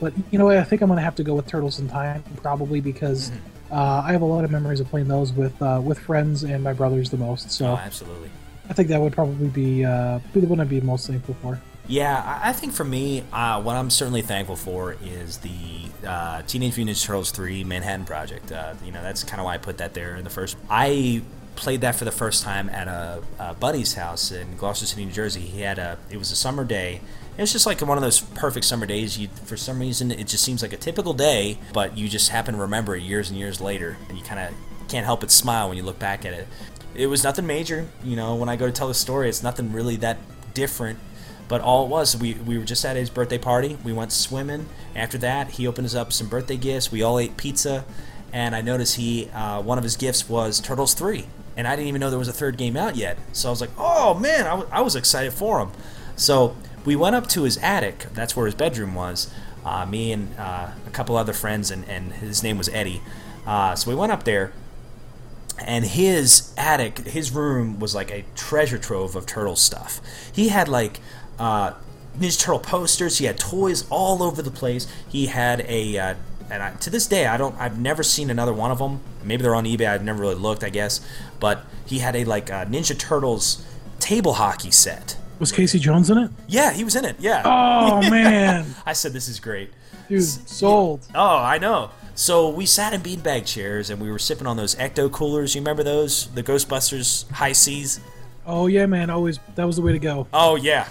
[SPEAKER 1] but you know what? I think I'm gonna have to go with Turtles in Time probably because uh, I have a lot of memories of playing those with uh, with friends and my brothers the most. So
[SPEAKER 2] Oh, absolutely.
[SPEAKER 1] I think that would probably be uh, be the one I'd be most thankful for.
[SPEAKER 2] Yeah, I think for me, uh, what I'm certainly thankful for is the uh, Teenage Mutant Ninja Turtles 3 Manhattan Project. Uh, you know, that's kind of why I put that there in the first. I played that for the first time at a, a buddy's house in Gloucester City, New Jersey. He had a. It was a summer day. It was just like one of those perfect summer days. You, for some reason, it just seems like a typical day, but you just happen to remember it years and years later, and you kind of can't help but smile when you look back at it. It was nothing major, you know. When I go to tell the story, it's nothing really that different. But all it was, we, we were just at his birthday party. We went swimming. After that, he opened us up some birthday gifts. We all ate pizza, and I noticed he uh, one of his gifts was Turtles Three, and I didn't even know there was a third game out yet. So I was like, oh man, I, w- I was excited for him. So we went up to his attic. That's where his bedroom was. Uh, me and uh, a couple other friends, and, and his name was Eddie. Uh, so we went up there, and his attic, his room was like a treasure trove of turtle stuff. He had like uh, Ninja Turtle posters. He had toys all over the place. He had a, uh, and I, to this day, I don't, I've never seen another one of them. Maybe they're on eBay. I've never really looked, I guess. But he had a like uh, Ninja Turtles table hockey set.
[SPEAKER 1] Was Casey Jones in it?
[SPEAKER 2] Yeah, he was in it. Yeah.
[SPEAKER 1] Oh man,
[SPEAKER 2] I said this is great.
[SPEAKER 1] dude, sold.
[SPEAKER 2] Oh, I know. So we sat in beanbag chairs and we were sipping on those ecto coolers. You remember those? The Ghostbusters Hi-Cs.
[SPEAKER 1] Oh yeah, man, always that was the way to go.
[SPEAKER 2] Oh yeah.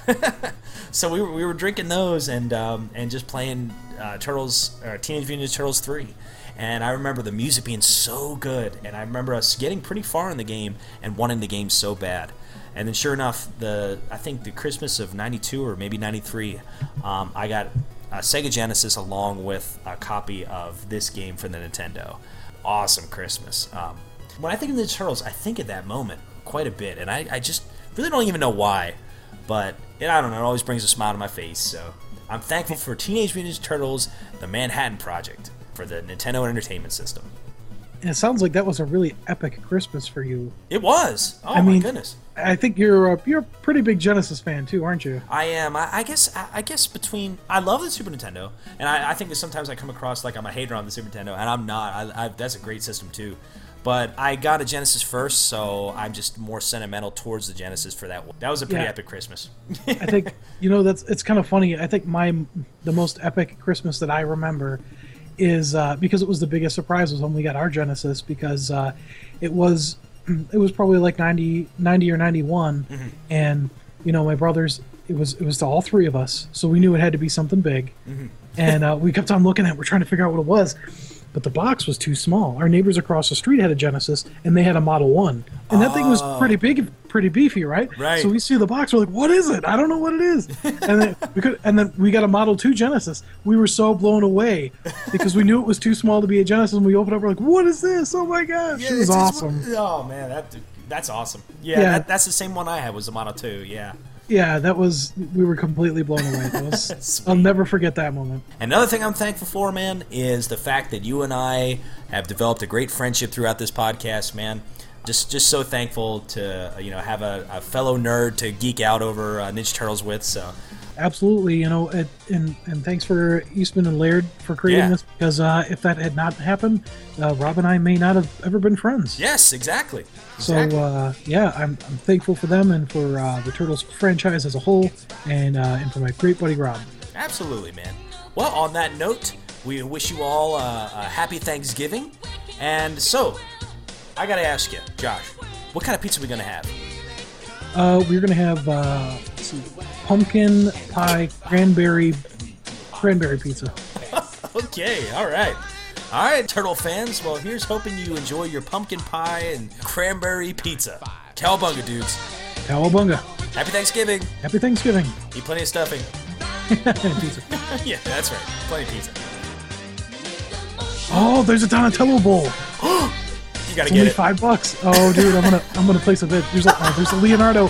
[SPEAKER 2] so we were, we were drinking those and um, and just playing uh, Turtles, uh, Teenage Mutant Ninja Turtles three. And I remember the music being so good, and I remember us getting pretty far in the game and wanting the game so bad. And then, sure enough, the I think the Christmas of '92 or maybe '93, um, I got a Sega Genesis along with a copy of this game for the Nintendo. Awesome Christmas. Um, when I think of the Turtles, I think of that moment quite a bit, and I, I just really don't even know why, but it, I don't know. It always brings a smile to my face. So I'm thankful for Teenage Mutant Ninja Turtles: The Manhattan Project for the Nintendo Entertainment System.
[SPEAKER 1] And it sounds like that was a really epic Christmas for you.
[SPEAKER 2] It was. Oh
[SPEAKER 1] I
[SPEAKER 2] my
[SPEAKER 1] mean-
[SPEAKER 2] goodness.
[SPEAKER 1] I think you're a, you're a pretty big Genesis fan too, aren't you?
[SPEAKER 2] I am. I, I guess. I, I guess between I love the Super Nintendo, and I, I think that sometimes I come across like I'm a hater on the Super Nintendo, and I'm not. I, I, that's a great system too. But I got a Genesis first, so I'm just more sentimental towards the Genesis for that one. That was a pretty
[SPEAKER 1] Yeah.
[SPEAKER 2] epic Christmas.
[SPEAKER 1] I think you know that's it's kind of funny. I think my the most epic Christmas that I remember is uh, because it was the biggest surprise was when we got our Genesis because uh, it was it was probably like 90, 90 or 91 and you know my brothers it was it was to all three of us. So we knew it had to be something big. And uh, we kept on looking at it, we're trying to figure out what it was but the box was too small our neighbors across the street had a Genesis and they had a Model 1 and that thing was oh. pretty big pretty beefy right
[SPEAKER 2] Right.
[SPEAKER 1] so we see the box we're like what is it I don't know what it is and then we could and then we got a Model 2 Genesis we were so blown away because we knew it was too small to be a Genesis and we opened up we're like what is this oh my gosh it was awesome
[SPEAKER 2] Oh man, that that's awesome. Yeah,
[SPEAKER 1] Yeah.
[SPEAKER 2] That, that's the same one I had was the Model Two. Yeah.
[SPEAKER 1] Yeah, that was we were completely blown away. Was I'll never forget that moment.
[SPEAKER 2] Another thing I'm thankful for, man, is the fact that you and I have developed a great friendship throughout this podcast, man. Just, just so thankful to you know have a, a fellow nerd to geek out over uh, Ninja Turtles with. So
[SPEAKER 1] Absolutely, you know, it, and and thanks for Eastman and Laird for creating
[SPEAKER 2] Yeah.
[SPEAKER 1] this because uh, if that had not happened, uh, Rob and I may not have ever been friends.
[SPEAKER 2] yes, exactly.
[SPEAKER 1] So
[SPEAKER 2] exactly.
[SPEAKER 1] uh, yeah, I'm, I'm thankful for them and for uh, the Turtles franchise as a whole, and uh, and for my great buddy Rob.
[SPEAKER 2] Absolutely, man. Well, on that note, we wish you all uh, a happy Thanksgiving. And so, I gotta ask you, Josh, what kind of pizza are we gonna have?
[SPEAKER 1] Uh, we're gonna have uh, pumpkin pie cranberry cranberry pizza.
[SPEAKER 2] Okay, all right. All right, Turtle fans. Well, here's hoping you enjoy your pumpkin pie and cranberry pizza. Cowabunga, dudes.
[SPEAKER 1] Cowabunga!
[SPEAKER 2] Happy Thanksgiving.
[SPEAKER 1] Happy Thanksgiving!
[SPEAKER 2] Eat plenty of stuffing.
[SPEAKER 1] pizza.
[SPEAKER 2] yeah, that's right. Plenty of pizza.
[SPEAKER 1] Oh, there's a Donatello bowl.
[SPEAKER 2] You gotta
[SPEAKER 1] It's
[SPEAKER 2] get
[SPEAKER 1] only
[SPEAKER 2] it.
[SPEAKER 1] five bucks. Oh, dude, I'm gonna I'm gonna place a bid. There's a oh, there's a Leonardo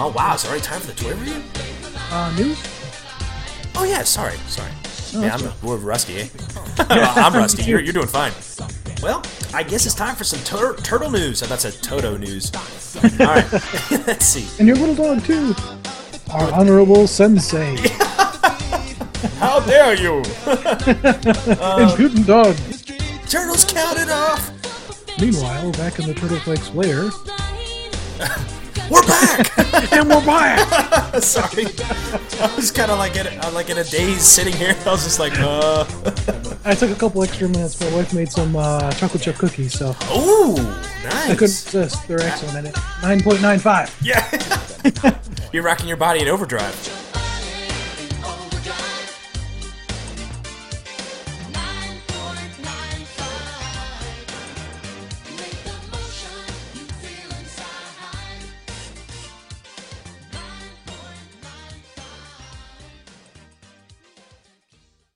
[SPEAKER 2] Oh, wow. It's already time for the toy review?
[SPEAKER 1] uh, news.
[SPEAKER 2] Oh, yeah. Sorry. Sorry.
[SPEAKER 1] Oh,
[SPEAKER 2] yeah, I'm we're rusty, eh? I'm rusty. You're, you're doing fine. Well, I guess it's time for some tur- turtle news. Oh, that's a Toto news. All right. Let's see.
[SPEAKER 1] And your little dog too. Our honorable sensei
[SPEAKER 2] How dare you?
[SPEAKER 1] and Putin dog.
[SPEAKER 2] Turtles counted off.
[SPEAKER 1] Meanwhile, back in the Turtle Flakes lair,
[SPEAKER 2] We're back.
[SPEAKER 1] and we're back.
[SPEAKER 2] Sorry, I was kind of like in uh, like in a daze sitting here. I was just like, uh,
[SPEAKER 1] I took a couple extra minutes. My wife made some uh, chocolate chip cookies, so
[SPEAKER 2] ooh,
[SPEAKER 1] I couldn't
[SPEAKER 2] nice.
[SPEAKER 1] resist. They're excellent. Nine point nine five.
[SPEAKER 2] Yeah, you're rocking your body in overdrive.